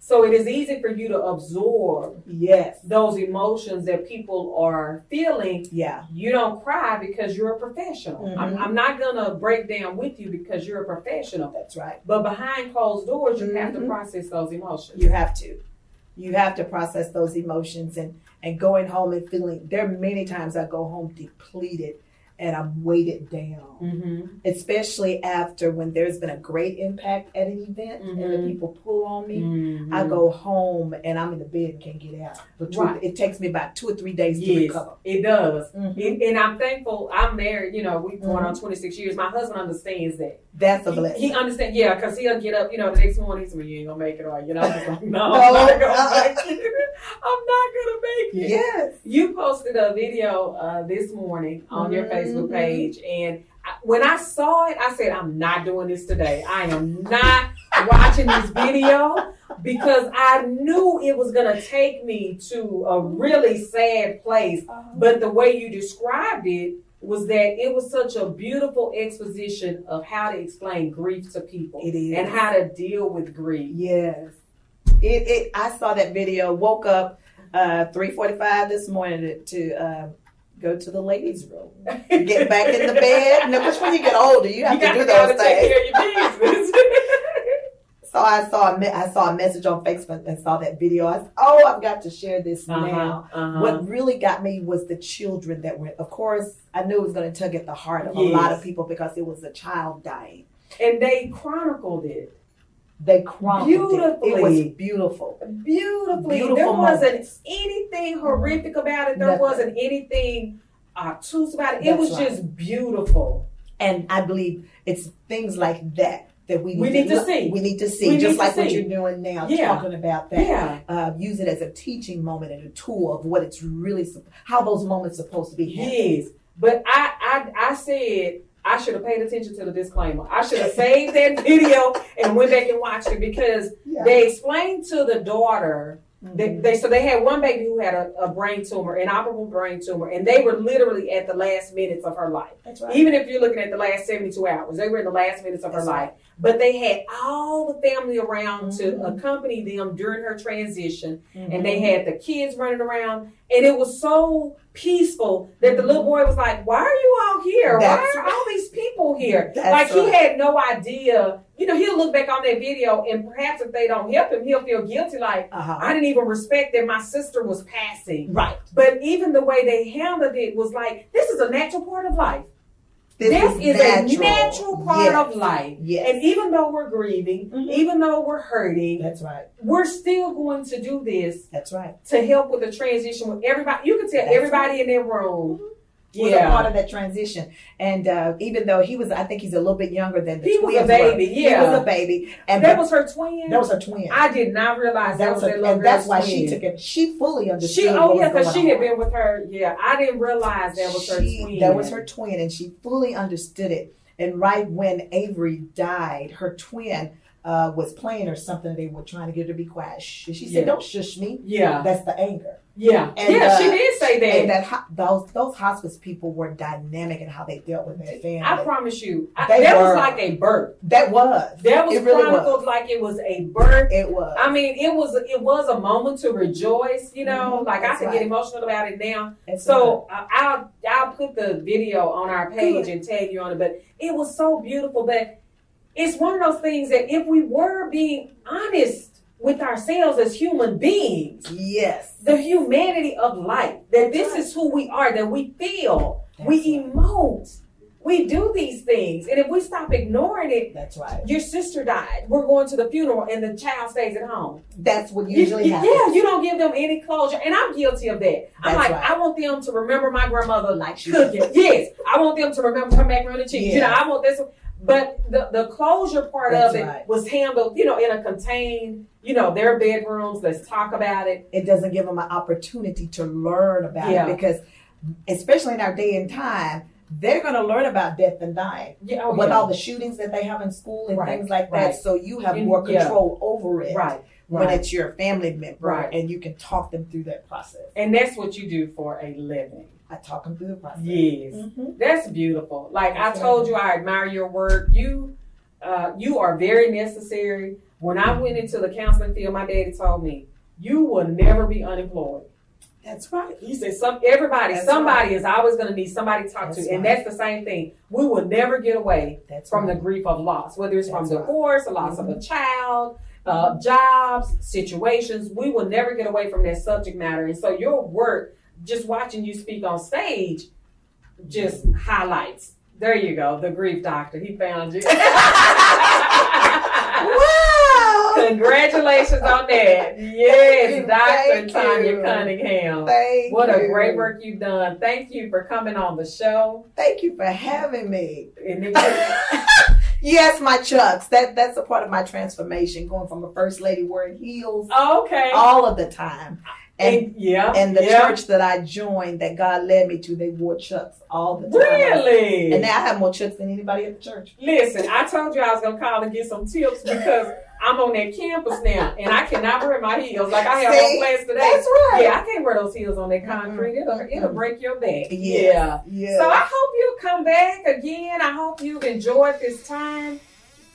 So it is easy for you to absorb Yes. those emotions that people are feeling. Yeah. You don't cry because you're a professional. I'm, Mhm. I'm not gonna break down with you because you're a professional. That's right. But behind closed doors, you have to Mhm. process those emotions. You have to. You have to process those emotions and and going home and feeling. There are many times I go home depleted and I'm weighted down. Mm-hmm. Especially after when there's been a great impact at an event and the Mhm. people pull on me. Mhm. I go home and I'm in the bed and can't get out. Two, Right. It takes me about two or three days to Yes, recover. it does. Mhm. And, and I'm thankful. I'm married. You know, we've going on Mhm. 26 years. My husband understands that. That's a He, blessing. he understands. Yeah, because he'll get up. You know, the next morning he's like, "You ain't gonna make it, or you know." I'm just like, no, No, I'm not gonna uh-uh. make it. I'm not gonna make it. Yes. You posted a video uh, this morning on your Facebook page, and I, when I saw it, I said, "I'm not doing this today. I am not watching this video because I knew it was gonna take me to a really sad place. But the way you described it was that it was such a beautiful exposition of how to explain grief to people It is. and how to deal with grief. Yes. It, it I saw that video, woke up uh three forty five this morning to, to uh, go to the ladies' room. Get back in the bed. No, because when you get older, you have You to do those go to take things. care of your business. So I saw a me- I saw a message on Facebook and saw that video. I said, "Oh, I've got to share this Uh-huh, now." uh-huh. What really got me was the children that were. Of course, I knew it was going to tug at the heart of a lot of people because it was a child dying. and they chronicled it They chronicled it. It Beautifully. was beautiful. beautifully. Beautiful there wasn't anything horrific about it. There Nothing. wasn't anything obtuse about it. It That's was right. just beautiful. And I believe it's things like that that we We need to see. We need to see, We just need to like what see. you're doing now, Yeah. talking about that. Yeah. Uh, use it as a teaching moment and a tool of what it's really, how those moments are supposed to be. handled. Yes, but I, I, I said I should have paid attention to the disclaimer. I should have saved that video and went back and watched it because Yeah. they explained to the daughter. They, Mhm. they so they had one baby who had a, a brain tumor, inoperable brain tumor, and they were literally at the last minutes of her life. That's right. Even if you're looking at the last 72 hours, they were in the last minutes of her That's life. But they had all the family around Mhm. to accompany them during her transition, Mm-hmm. and they had the kids running around, and it was so peaceful that the little boy was like, "Why are you all here? That's Why are all these people here?" Like he had no idea. You know, he'll look back on that video, and perhaps if they don't help him, he'll feel guilty. Like Uh-huh. I didn't even respect that my sister was passing. Right. But even the way they handled it was like, this is a natural part of life. This This, is is, a natural. natural part Yes. of life. Yes. And even though we're grieving, Mhm. even though we're hurting, That's right. we're still going to do this That's right. to help with the transition with everybody. You can tell That's everybody in that room. Was a part of that transition, and uh, even though he was, I think he's a little bit younger than the He was a baby, were. yeah. he was a baby, and that but- was her twin. that was her twin. I did not realize that, that was that her, little and that's why twin. she took it. She fully understood. She, oh yeah, because she had been with her. Yeah, I didn't realize that was her twin. That was her twin, and she fully understood it. And right when Avery died, her twin uh, was playing or something. They were trying to get her to be quiet. Shh. She said, Yeah. "Don't shush me." Yeah. that's the anger. Yeah, And, yeah, she uh, did say that. And that ho- those those hospice people were dynamic in how they dealt with their family. I promise you, I, that were. was like a birth. that was That was It really chronicled was. like it was a birth. It was. I mean, it was it was a moment to rejoice. You know, Mhm, like I can right. get emotional about it now. That's so uh, I'll I'll put the video on our page Good. and tag you on it. But it was so beautiful. But it's one of those things that if we were being honest with ourselves as human beings, yes, the humanity of life, that this is who we are, that we feel, we emote, we do these things, and if we stop ignoring it, that's right. Your sister died. We're going to the funeral, and the child stays at home. That's what usually you- happens. Yeah, you don't give them any closure, and I'm guilty of that. I'm That's like, right. I want them to remember my grandmother Like she cooking. yes, I want them to remember her macaroni and cheese. You know, I want this. But the, the closure part That's of it right. was handled, you know, in a contained, you know, their bedrooms. Let's talk about it. It doesn't give them an opportunity to learn about Yeah. it because, especially in our day and time, they're going to learn about death and dying. Yeah, oh, with yeah. all the shootings that they have in school and Right, things like that. right. So you have more yeah. control over it Right, when right. it's your family member Right. and you can talk them through that process. And that's what you do for a living. I talk them through the process. Yes, Mhm. that's beautiful. Like I That's told you, I admire your work. You, uh, you are very necessary. When I went into the counseling field, my daddy told me you will never be unemployed. That's right. He said some everybody, That's somebody right. is always going to need somebody to talk That's to, and that's the same thing. We will never get away That's from right. the grief of loss, whether it's from right. divorce, a loss of a child, uh, jobs, situations. We will never get away from that subject matter. And so your work, just watching you speak on stage, just highlights. There you go, the grief doctor. He found you. Wow! Congratulations on that. Yes, Dr. thank Tanya you. Cunningham. Thank what a great work you've done. Thank you for coming on the show. Thank you for having me. Yes, my chucks. That that's a part of my transformation, going from a first lady wearing heels oh, okay. all of the time. And And- yeah, and the yeah. church that I joined, that God led me to, they wore chucks all the time. Really? And now I have more chucks than anybody at the church. Listen, I told you I was gonna call and get some tips because I'm on that campus now, and I cannot wear my heels like I have See? on class today. That's right. Yeah, I can't wear those heels on that concrete. It'll, it'll break your back. Yes, Yeah. yes. So I hope you'll come back again. I hope you've enjoyed this time.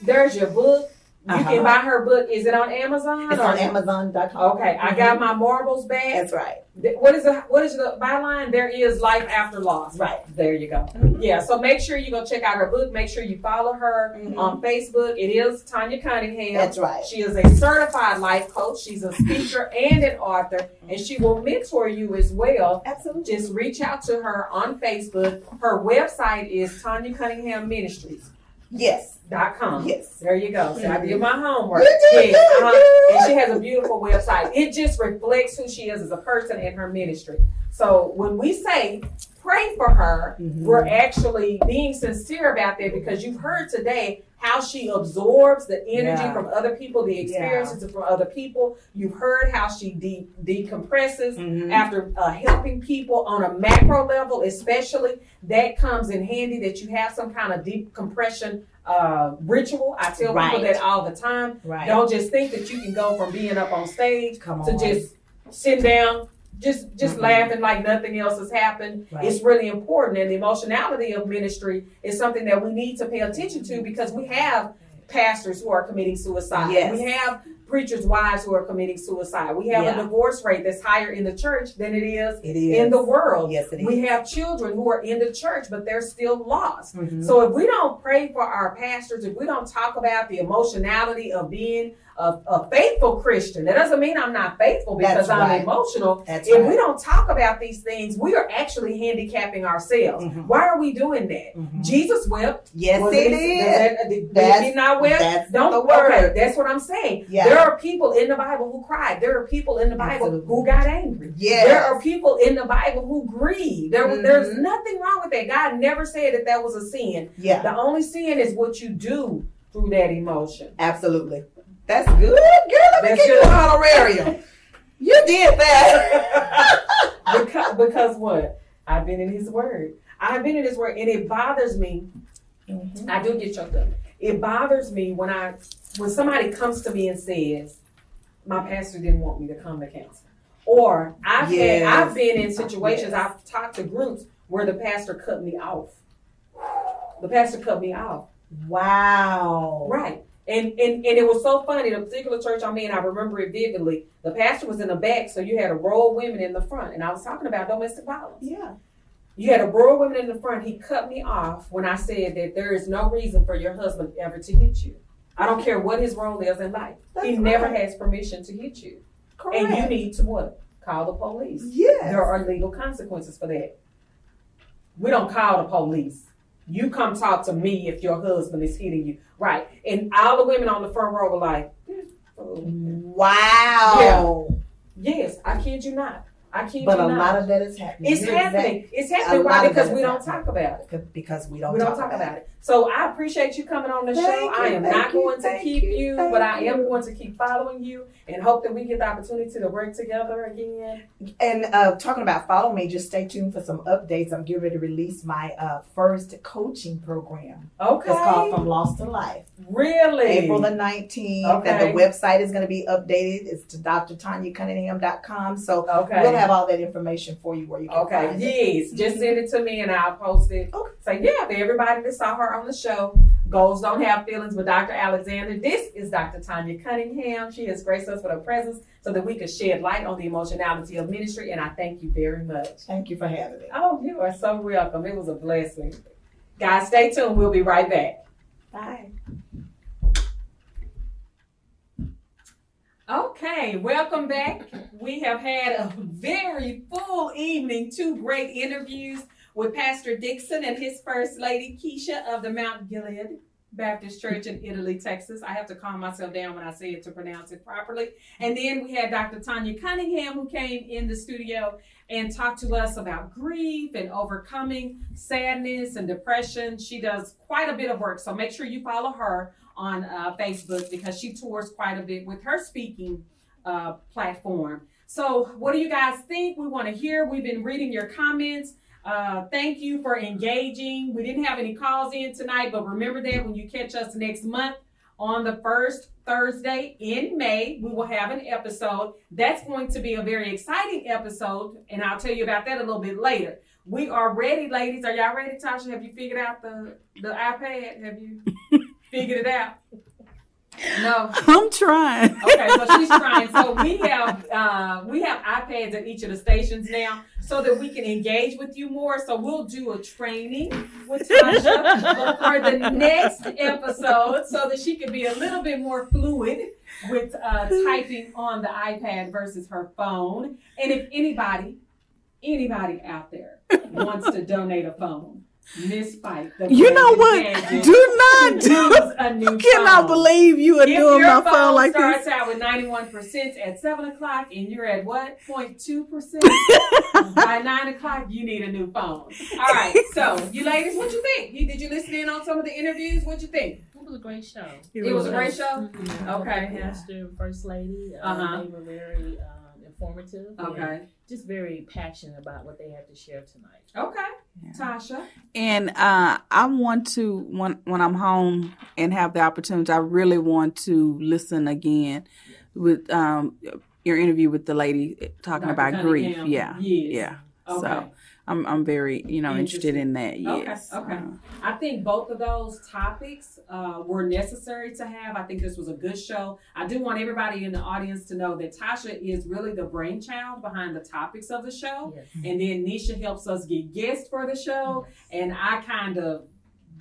There's your book. You Uh-huh. can buy her book. Is it on Amazon? It's or- on Amazon.com. Okay, I got my marbles back. That's right. What is the what is the byline? There is life after loss. Right. There you go. Yeah. So make sure you go check out her book. Make sure you follow her on Facebook. It is Tanya Cunningham. Mm-hmm. That's right. She is a certified life coach. She's a speaker and an author, and she will mentor you as well. Absolutely. Just reach out to her on Facebook. Her website is Tanya Cunningham Ministries. Yes. Dot com. Yes. There you go. So I did my homework. Yes, uh-huh. And she has a beautiful website. It just reflects who she is as a person and her ministry. So when we say pray for her, Mm-hmm. we're actually being sincere about that because you've heard today how she absorbs the energy Yeah. from other people, the experiences from other people. You've heard how she de- decompresses Mm-hmm. after uh, helping people on a macro level, especially. That comes in handy that you have some kind of decompression uh, ritual. I tell people that all the time. Right. Don't just think that you can go from being up on stage Come to on. just sit down, just just Mhm. laughing like nothing else has happened. Right. It's really important, and the emotionality of ministry is something that we need to pay attention to because we have pastors who are committing suicide. Yes. We have preachers' wives who are committing suicide. We have Yeah. a divorce rate that's higher in the church than it is, It is. in the world. Yes, it We have children who are in the church, but they're still lost. Mhm. So if we don't pray for our pastors, if we don't talk about the emotionality of being a, a faithful Christian, that doesn't mean I'm not faithful because That's I'm right. emotional. That's if right. we don't talk about these things, we are actually handicapping ourselves. Mhm. Why are we doing that? Jesus wept. Yes, Was he did. Did, did, he not wept? don't the word. Okay, that's what I'm saying. Yeah. There are people in the Bible who cried. There are people in the Bible Absolutely. who got angry. Yes. There are people in the Bible who grieve. There, Mhm. There's nothing wrong with that. God never said that that was a sin. Yeah. The only sin is what you do through that emotion. Absolutely. That's good, girl. Let me That's give you good. an honorarium. You did that. because, because what? I've been in His Word. I've been in His Word, and it bothers me. Mm-hmm. I do get choked up. It bothers me when I when somebody comes to me and says, "My pastor didn't want me to come to counsel," or I've Yes. had, I've been in situations. Yes. I've talked to groups where the pastor cut me off. The pastor cut me off. Wow. Right. And, and and it was so funny. The particular church I'm in, I remember it vividly. The pastor was in the back, so you had a row of women in the front, and I was talking about domestic violence. Yeah. You had a row of women in the front. He cut me off when I said that there is no reason for your husband ever to hit you. I don't care what his role is in life. he That's never has permission to hit you. Correct. And you need to what? Call the police. Yes. There are legal consequences for that. We don't call the police. You come talk to me if your husband is hitting you. Right. And all the women on the front row were like, "Hmm, oh." Wow. yes, I kid you not. I kid But you a not. lot of that is happening. It's You're happening. exact- It's happening. Why? Because we don't happening. talk about it. Because we don't, we don't talk, talk about, about it. So I appreciate you coming on the Thank show. I am not you, going to keep you, you, but I am you. going to keep following you and hope that we get the opportunity to work together again. And uh, talking about follow me, just stay tuned for some updates. I'm getting ready to release my uh, first coaching program. Okay. It's called From Lost to Life. Really? April the 19th. Okay. And the website is going to be updated. It's to drtanyacunningham.com. So Okay. we'll have all that information for you where you can Okay, find it. yes. Just mm-hmm. send it to me and I'll post it. Okay. Say, yeah, for everybody that saw her on the show, goals don't have feelings with Dr. Alexander. This is Dr. Tanya Cunningham. She has graced us with her presence so that we could shed light on the emotionality of ministry. And I thank you very much. Thank you for having me. Oh, you are so welcome. It was a blessing. Guys, stay tuned. We'll be right back. Bye. Okay, welcome back. We have had a very full evening, two great interviews with Pastor Dixon and his first lady, Keisha of the Mount Gilead Baptist Church in Italy, Texas. I have to calm myself down when I say it to pronounce it properly. And then we had Dr. Tanya Cunningham who came in the studio and talked to us about grief and overcoming sadness and depression. She does quite a bit of work, so make sure you follow her on uh, Facebook because she tours quite a bit with her speaking uh, platform. So, what do you guys think? We want to hear. We've been reading your comments. Uh, thank you for engaging. We didn't have any calls in tonight, but remember that when you catch us next month on the first Thursday in May. We will have an episode. That's going to be a very exciting episode, and I'll tell you about that a little bit later. We are ready, ladies. Are y'all ready, Tasha? Have you figured out the the iPad? Have you figured it out? No. I'm trying. Okay, so she's trying. So we have uh, we have iPads at each of the stations now, so that we can engage with you more. So we'll do a training with Tasha for the next episode, so that she can be a little bit more fluid with uh, typing on the iPad versus her phone. And if anybody, anybody out there wants to donate a phone. Miss Spike, the You know what? Gadget Do not do. use a new I cannot phone. believe you are If doing my phone like starts this. out with 91% at 7 o'clock and you're at what? 0.2%? By 9 o'clock, you need a new phone. All right. So, you ladies, what you think? Did you listen in on some of the interviews? What you think? It was a great show. It was a great show? Mhm. Okay. The Pastor, First Lady, uh, Uh-huh. they were very um, informative. and Okay. Just very passionate about what they have to share tonight. Okay. Tasha? And uh, I want to when when I'm home and have the opportunity, I really want to listen again with um, your interview with the lady talking Dr. about grief. Yeah, Yes. yeah. Okay. So I'm I'm very you know interested in that. Okay, Yes. okay. I think both of those topics uh, were necessary to have. I think this was a good show. I do want everybody in the audience to know that Tasha is really the brainchild behind the topics of the show. yes. And then Nisha helps us get guests for the show. And I kind of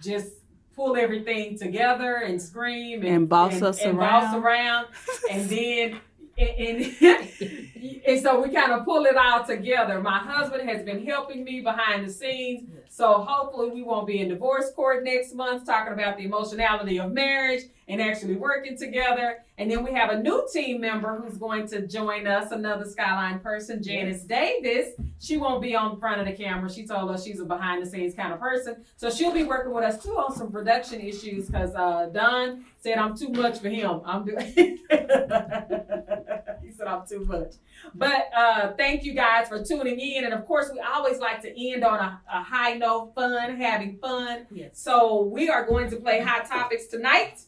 just pull everything together and scream and, And boss us and boss around. around. and then and, and, and so we kind of pull it all together. My husband has been helping me behind the scenes. So hopefully we won't be in divorce court next month talking about the emotionality of marriage and actually working together. And then we have a new team member who's going to join us, another Skyline person, Janice Davis. She won't be on front of the camera. She told us she's a behind the scenes kind of person. So she'll be working with us too on some production issues because uh, Don said I'm too much for him. I'm doing. he said I'm too much. But uh, thank you guys for tuning in. And of course, we always like to end on a, a high note, fun, having fun. Yes. So we are going to play Hot Topics tonight.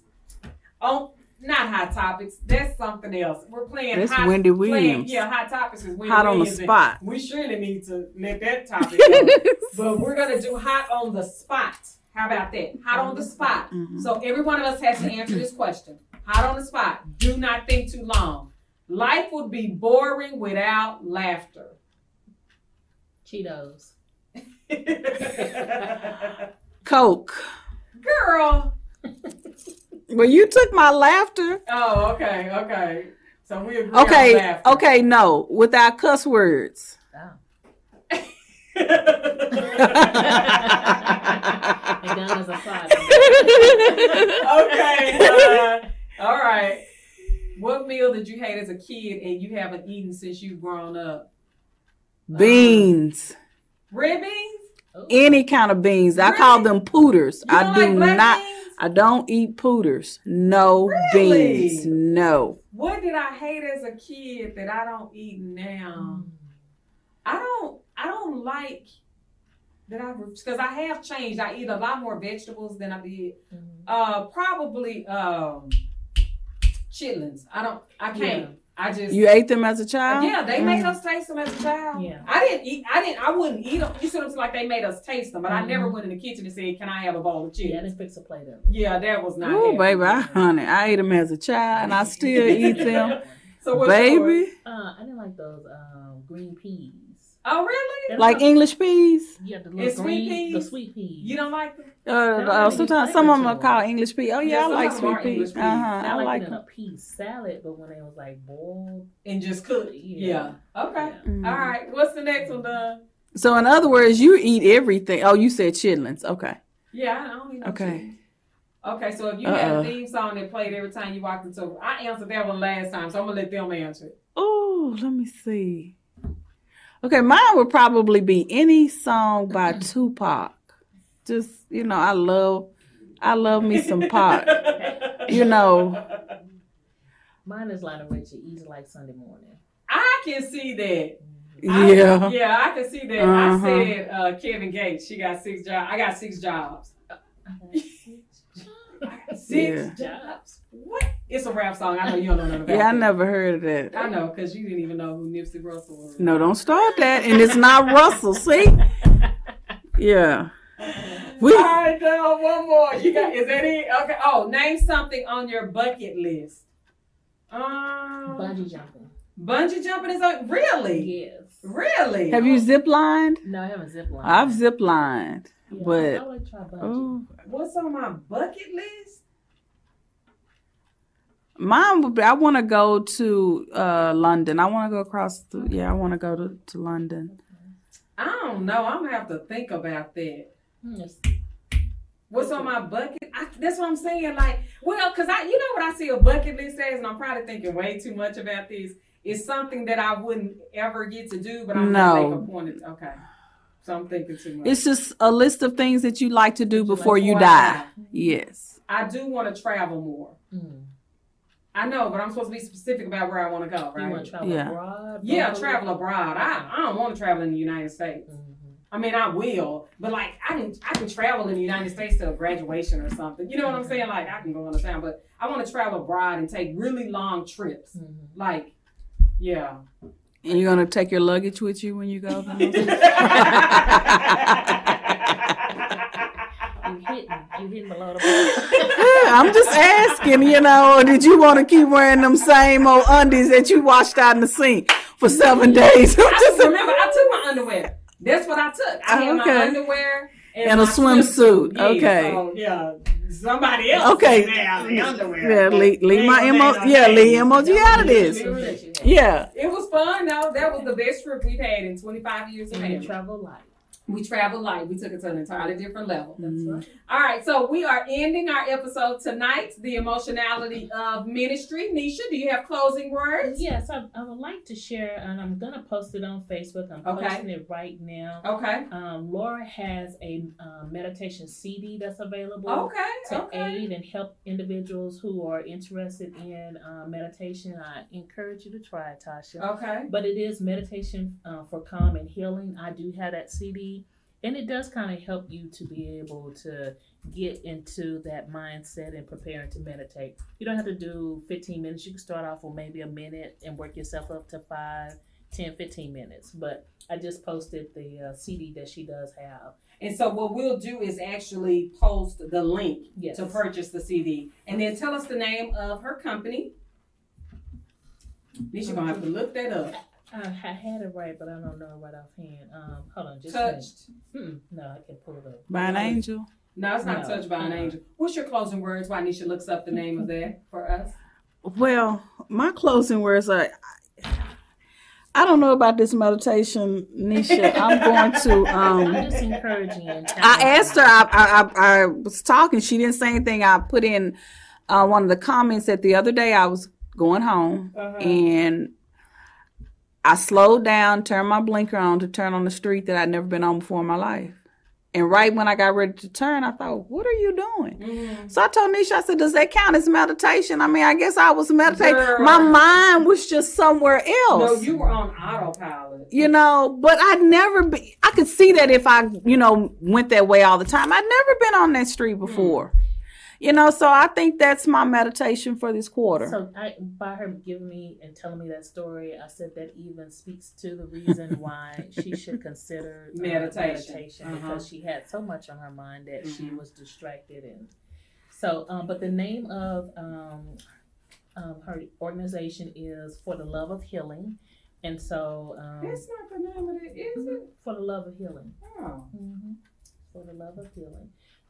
Oh, not Hot Topics. That's something else. We're playing That's hot, Wendy playing- Williams. yeah, Hot Topics is Wendy Hot on the spot. We surely need to let that topic go. but we're going to do Hot on the Spot. How about that? Hot on the spot. Mm-hmm. So every one of us has to answer this question. Hot on the spot. Do not think too long. Life would be boring without laughter. Cheetos. Coke. Girl. Well, you took my laughter. Oh, okay, okay. So we agree Okay, okay, no, without cuss words. okay. Uh, all right. What meal did you hate as a kid and you haven't eaten since you've grown up? Beans. Red beans? Any kind of beans. I call them pooters. I don't like black not. I don't eat pooters. No Really? beans. No. What did I hate as a kid that I don't eat now? I don't. I don't like that I because I have changed. I eat a lot more vegetables than I did. Uh, probably um, chitlins. I don't. I can't. Yeah. I just You ate them as a child? Yeah, they made Mm. us taste them as a child. Yeah. I didn't eat. I didn't. I wouldn't eat them. You see what I'm saying? Like they made us taste them, but I Mhm. never went in the kitchen and said, "Can I have a bowl of chips?" Yeah, I didn't fix a plate of it. Yeah, that was not. Oh, baby, I honey, I ate them as a child, and I still eat them. So what's baby, yours? Uh, I didn't like those um, green peas. Oh, really? like English peas. Yeah, the And little sweet green, the peas? sweet peas. You don't like them? Uh, uh, sometimes some of them are called English peas. Oh yeah, Yeah, I like sweet peas. peas. Uh huh, I, I like like in a them. pea salad, but when it was like boiled and just cooked. Yeah. yeah. Okay. Mm. All right. What's the next one, Don? So in other words, you eat everything. Oh, you said chitlins. Okay. Yeah, I don't need no Okay. chicken. Okay, so if you had Uh-uh. a theme song that played every time you walked into, I answered that one last time, so I'm gonna let them answer it. Oh, let me see. Okay, mine would probably be any song by Tupac. Just you know, I love, I love me some Pac. you know, Mine is Lionel Richie, Easy Like Sunday Morning. I can see that. I- Yeah. yeah, I can see that. Uh-huh. I said uh, Kevin Gates. She got six jobs. I got six jobs. I got six Yeah. jobs. What? It's a rap song. I know you don't know nothing about Yeah, I it. never heard of that. I know, because you didn't even know who Nipsey Russell was. No, don't start that. And it's not Russell. See? Yeah. We All right, now one more. You got is that it? Okay. Oh, name something on your bucket list. Um, Bungee jumping. bungee jumping is on. Really? Yes. Really? have you zip lined? No, I haven't zip lined. I've zip lined, Yeah, but I would try bungee. oh, What's on my bucket list? Mine would be. I want to go to uh, London. I want to go across. The, yeah, I want to go to, to London. I don't know. I'm gonna have to think about that. What's on my bucket? I, that's what I'm saying. Like, well, cause I, you know what I see a bucket list as, and I'm probably thinking way too much about this. It's something that I wouldn't ever get to do, but I'm gonna No. make a point. Okay, so I'm thinking too much. It's just a list of things that you like to do before you Before I die. Yes. I do want to travel more. Mm. I know, but I'm supposed to be specific about where I want to go, You right? want to travel Yeah. abroad? Yeah, Probably? travel abroad. I, I don't want to travel in the United States. Mhm. I mean, I will, but like I can I can travel in the United States to a graduation or something. You know what I'm saying? Like I can go on a town, but I want to travel abroad and take really long trips. Mhm. Like, yeah. And you're gonna take your luggage with you when you go. You hitting, you hitting below the. I'm just asking, you know, did you want to keep wearing them same old undies that you washed out in the sink for seven days? I'm just just remember I took my underwear. That's what I took. I had Okay. my underwear and, And a my swimsuit. Yeah, Okay. so, yeah. Somebody else. Okay. can have underwear. Yeah, but leave, leave my ain't emo. Yeah, no leave names. emoji out of this. Yeah. It was fun though. That was the best trip we've had in 25 years of And you travel light. We traveled light. We took it to an entirely different level. That's right. All right, so we are ending our episode tonight. The emotionality of ministry. Nisha, do you have closing words? Yes, I, I would like to share, and I'm gonna post it on Facebook. I'm Okay. posting it right now. Okay. Um, Laura has a um, meditation CD that's available Okay. to Okay. aid and help individuals who are interested in uh, meditation. I encourage you to try it, Tasha. Okay. But it is meditation uh, for calm and healing. I do have that CD, and it does kind of help you to be able to get into that mindset and preparing to meditate. You don't have to do 15 minutes. You can start off with maybe a minute and work yourself up to 5, 10, 15 minutes. But I just posted the uh, CD that she does have. And so what we'll do is actually post the link Yes. to purchase the CD, and then tell us the name of her company. Nisha gonna have to look that up. I, I had it right, but I don't know right offhand. Um, hold on, just. Touched. Mm, no, I can pull it up. By an angel. No, it's not No. touched by an angel. What's your closing words? Why Nisha looks up the name of that for us? Well, my closing words are. I don't know about this meditation, Nisha. I'm going to. Um, I'm just encouraging you. I asked her. I, I I I was talking. She didn't say anything. I put in uh, one of the comments that the other day I was going home Uh-huh. and I slowed down, turned my blinker on to turn on the street that I'd never been on before in my life. And right when I got ready to turn, I thought, "What are you doing?" Mm-hmm. So I told Nisha, I said, "Does that count as meditation?" I mean, I guess I was meditating. Girl. My mind was just somewhere else No, you were on autopilot. you know but i'd never be i could see that if i you know went that way all the time i'd never been on that street before you know so i think that's my meditation for this quarter So I, by her giving me and telling me that story, I said that even speaks to the reason why she should consider Meditation. meditation Uh-huh. because she had so much on her mind that she Mhm. was distracted and so. Um, but the name of um, um, her organization is For the Love of Healing, and so um, That's not the name of it, is it? For the Love of Healing. Oh. hmm For the Love of Healing.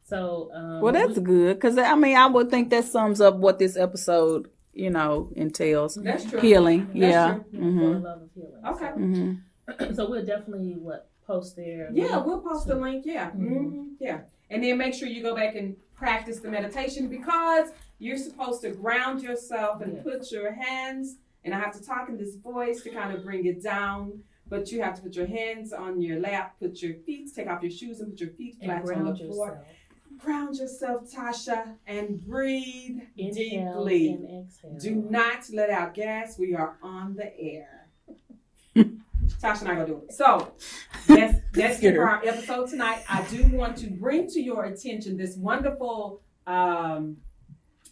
So um, well that's we- good because i mean i would think that sums up what this episode you know entails That's true. healing That's yeah For the hmm Love of Healing. Okay. hmm so we'll definitely what post there. Yeah, link we'll post to- the link. Yeah. Mhm. hmm Yeah. And then make sure you go back and practice the meditation because you're supposed to ground yourself and Yeah. put your hands, and I have to talk in this voice to kind of bring it down. But you have to put your hands on your lap, put your feet, take off your shoes, and put your feet flat on the floor. yourself. Ground yourself, Tasha, and breathe Inhale deeply. and exhale. Do not let out gas. We are on the air. Tasha and I gonna do it. So that's that's it for our episode tonight. I do want to bring to your attention this wonderful um,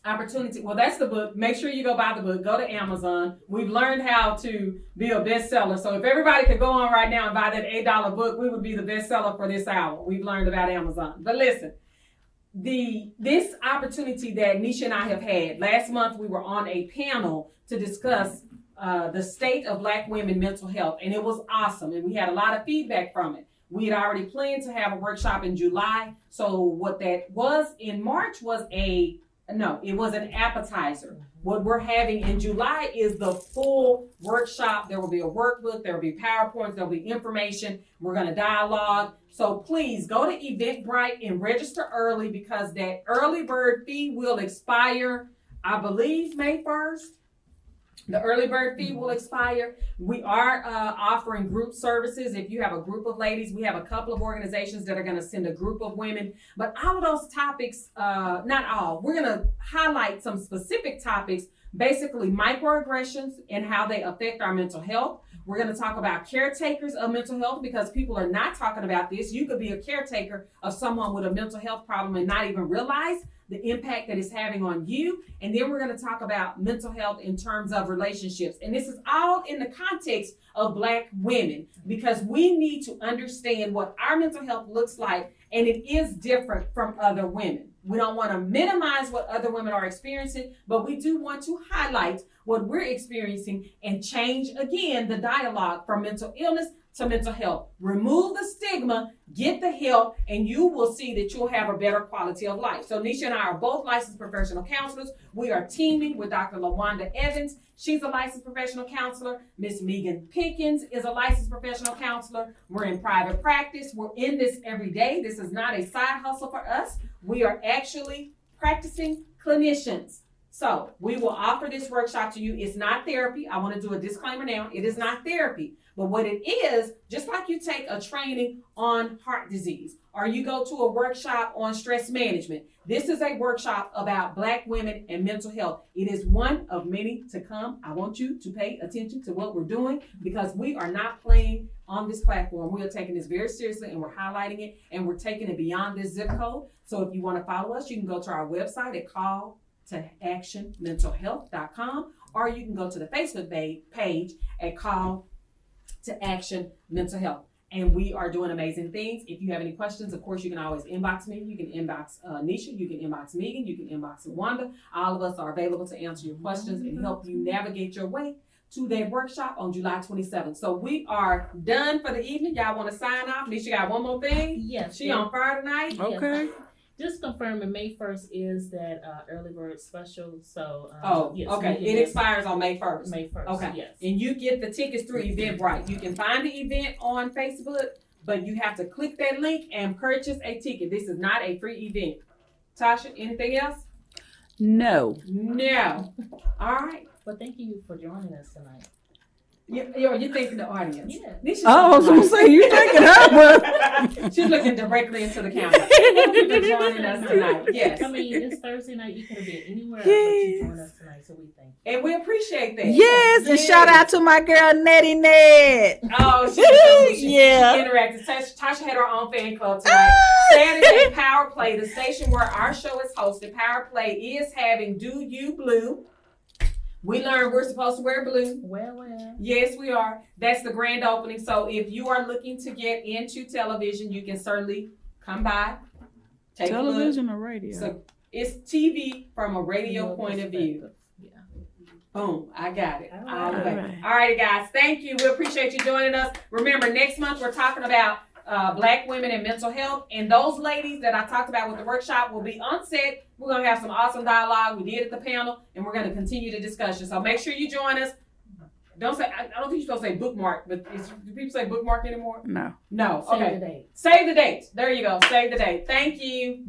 opportunity. Well, that's the book. Make sure you go buy the book. Go to Amazon. We've learned how to be a bestseller. So if everybody could go on right now and buy that eight dollar book, we would be the bestseller for this hour. We've learned about Amazon. But listen, the this opportunity that Nisha and I have had last month, we were on a panel to discuss uh, the state of Black women mental health, and it was awesome. And we had a lot of feedback from it. We had already planned to have a workshop in July. So what that was in March was a no, it was an appetizer. What we're having in July is the full workshop. There will be a workbook, there will be PowerPoints, there will be information. We're going to dialogue. So please go to Eventbrite and register early because that early bird fee will expire, I believe, May 1st. The early bird fee will expire. We are uh, offering group services. If you have a group of ladies, we have a couple of organizations that are going to send a group of women. But all of those topics, uh, not all, we're going to highlight some specific topics, basically microaggressions and how they affect our mental health. We're going to talk about caretakers of mental health because people are not talking about this. You could be a caretaker of someone with a mental health problem and not even realize the impact that it's having on you. And then we're going to talk about mental health in terms of relationships. And this is all in the context of Black women because we need to understand what our mental health looks like. And it is different from other women. We don't want to minimize what other women are experiencing, but we do want to highlight what we're experiencing and change again the dialogue from mental illness to mental health. Remove the stigma, get the help, and you will see that you'll have a better quality of life. So Nisha and I are both licensed professional counselors. We are teaming with Dr. LaWanda Evans. She's a licensed professional counselor. Miss Megan Pickens is a licensed professional counselor. We're in private practice. We're in this every day. This is not a side hustle for us. We are actually practicing clinicians. So we will offer this workshop to you. It's not therapy. I want to do a disclaimer now. It is not therapy. But what it is, just like you take a training on heart disease or you go to a workshop on stress management, this is a workshop about Black women and mental health. It is one of many to come. I want you to pay attention to what we're doing because we are not playing on this platform. We are taking this very seriously and we're highlighting it and we're taking it beyond this zip code. So if you want to follow us, you can go to our website at call to actionmentalhealth.com or you can go to the Facebook page at call to action mental health. And we are doing amazing things. If you have any questions, of course, you can always inbox me. You can inbox uh, Nisha. You can inbox Megan. You can inbox Wanda. All of us are available to answer your questions and help you navigate your way to that workshop on July 27th. So we are done for the evening. Y'all want to sign off? Nisha got one more thing? Yes. She on fire tonight? Yes. Just confirming, May first is that uh, early bird special. So um, Oh, yes, okay. It expires on May first. May first. Okay. Yes. And you get the tickets through Eventbrite. You can find the event on Facebook, but you have to click that link and purchase a ticket. This is not a free event. Tasha, anything else? No. No. All right. Well, thank you for joining us tonight. You, you're, you're thinking the audience. Yeah. Nisha's Oh, I was gonna say, you thinking her, but she's looking directly into the camera. Thank you for joining us tonight. Yes. I mean, it's Thursday night. You could have been anywhere else, but you joined us tonight, so we thank you. And we appreciate that. Yes, and shout out to my girl Nettie Ned. Oh, she, she, she, Yeah. she interacted. Tasha, Tasha had her own fan club tonight. Ah! Saturday, Power Play, the station where our show is hosted, Power Play is having Do You Blue. We learned we're supposed to wear blue. Well, well. Yes, we are. That's the grand opening. So if you are looking to get into television, you can certainly come by. Take a look. Television or radio? So it's TV from a radio Your point of view. Boom, I got it. All All right. All right, guys. Thank you. We appreciate you joining us. Remember, next month we're talking about uh, black women and mental health. And those ladies that I talked about with the workshop will be on set. We're going to have some awesome dialogue. We did at the panel, and we're going to continue the discussion. So make sure you join us. Don't say, I, I don't think you're supposed to say bookmark, but is, do people say bookmark anymore? No. No. Save okay. the date. Save the date. There you go. Save the date. Thank you.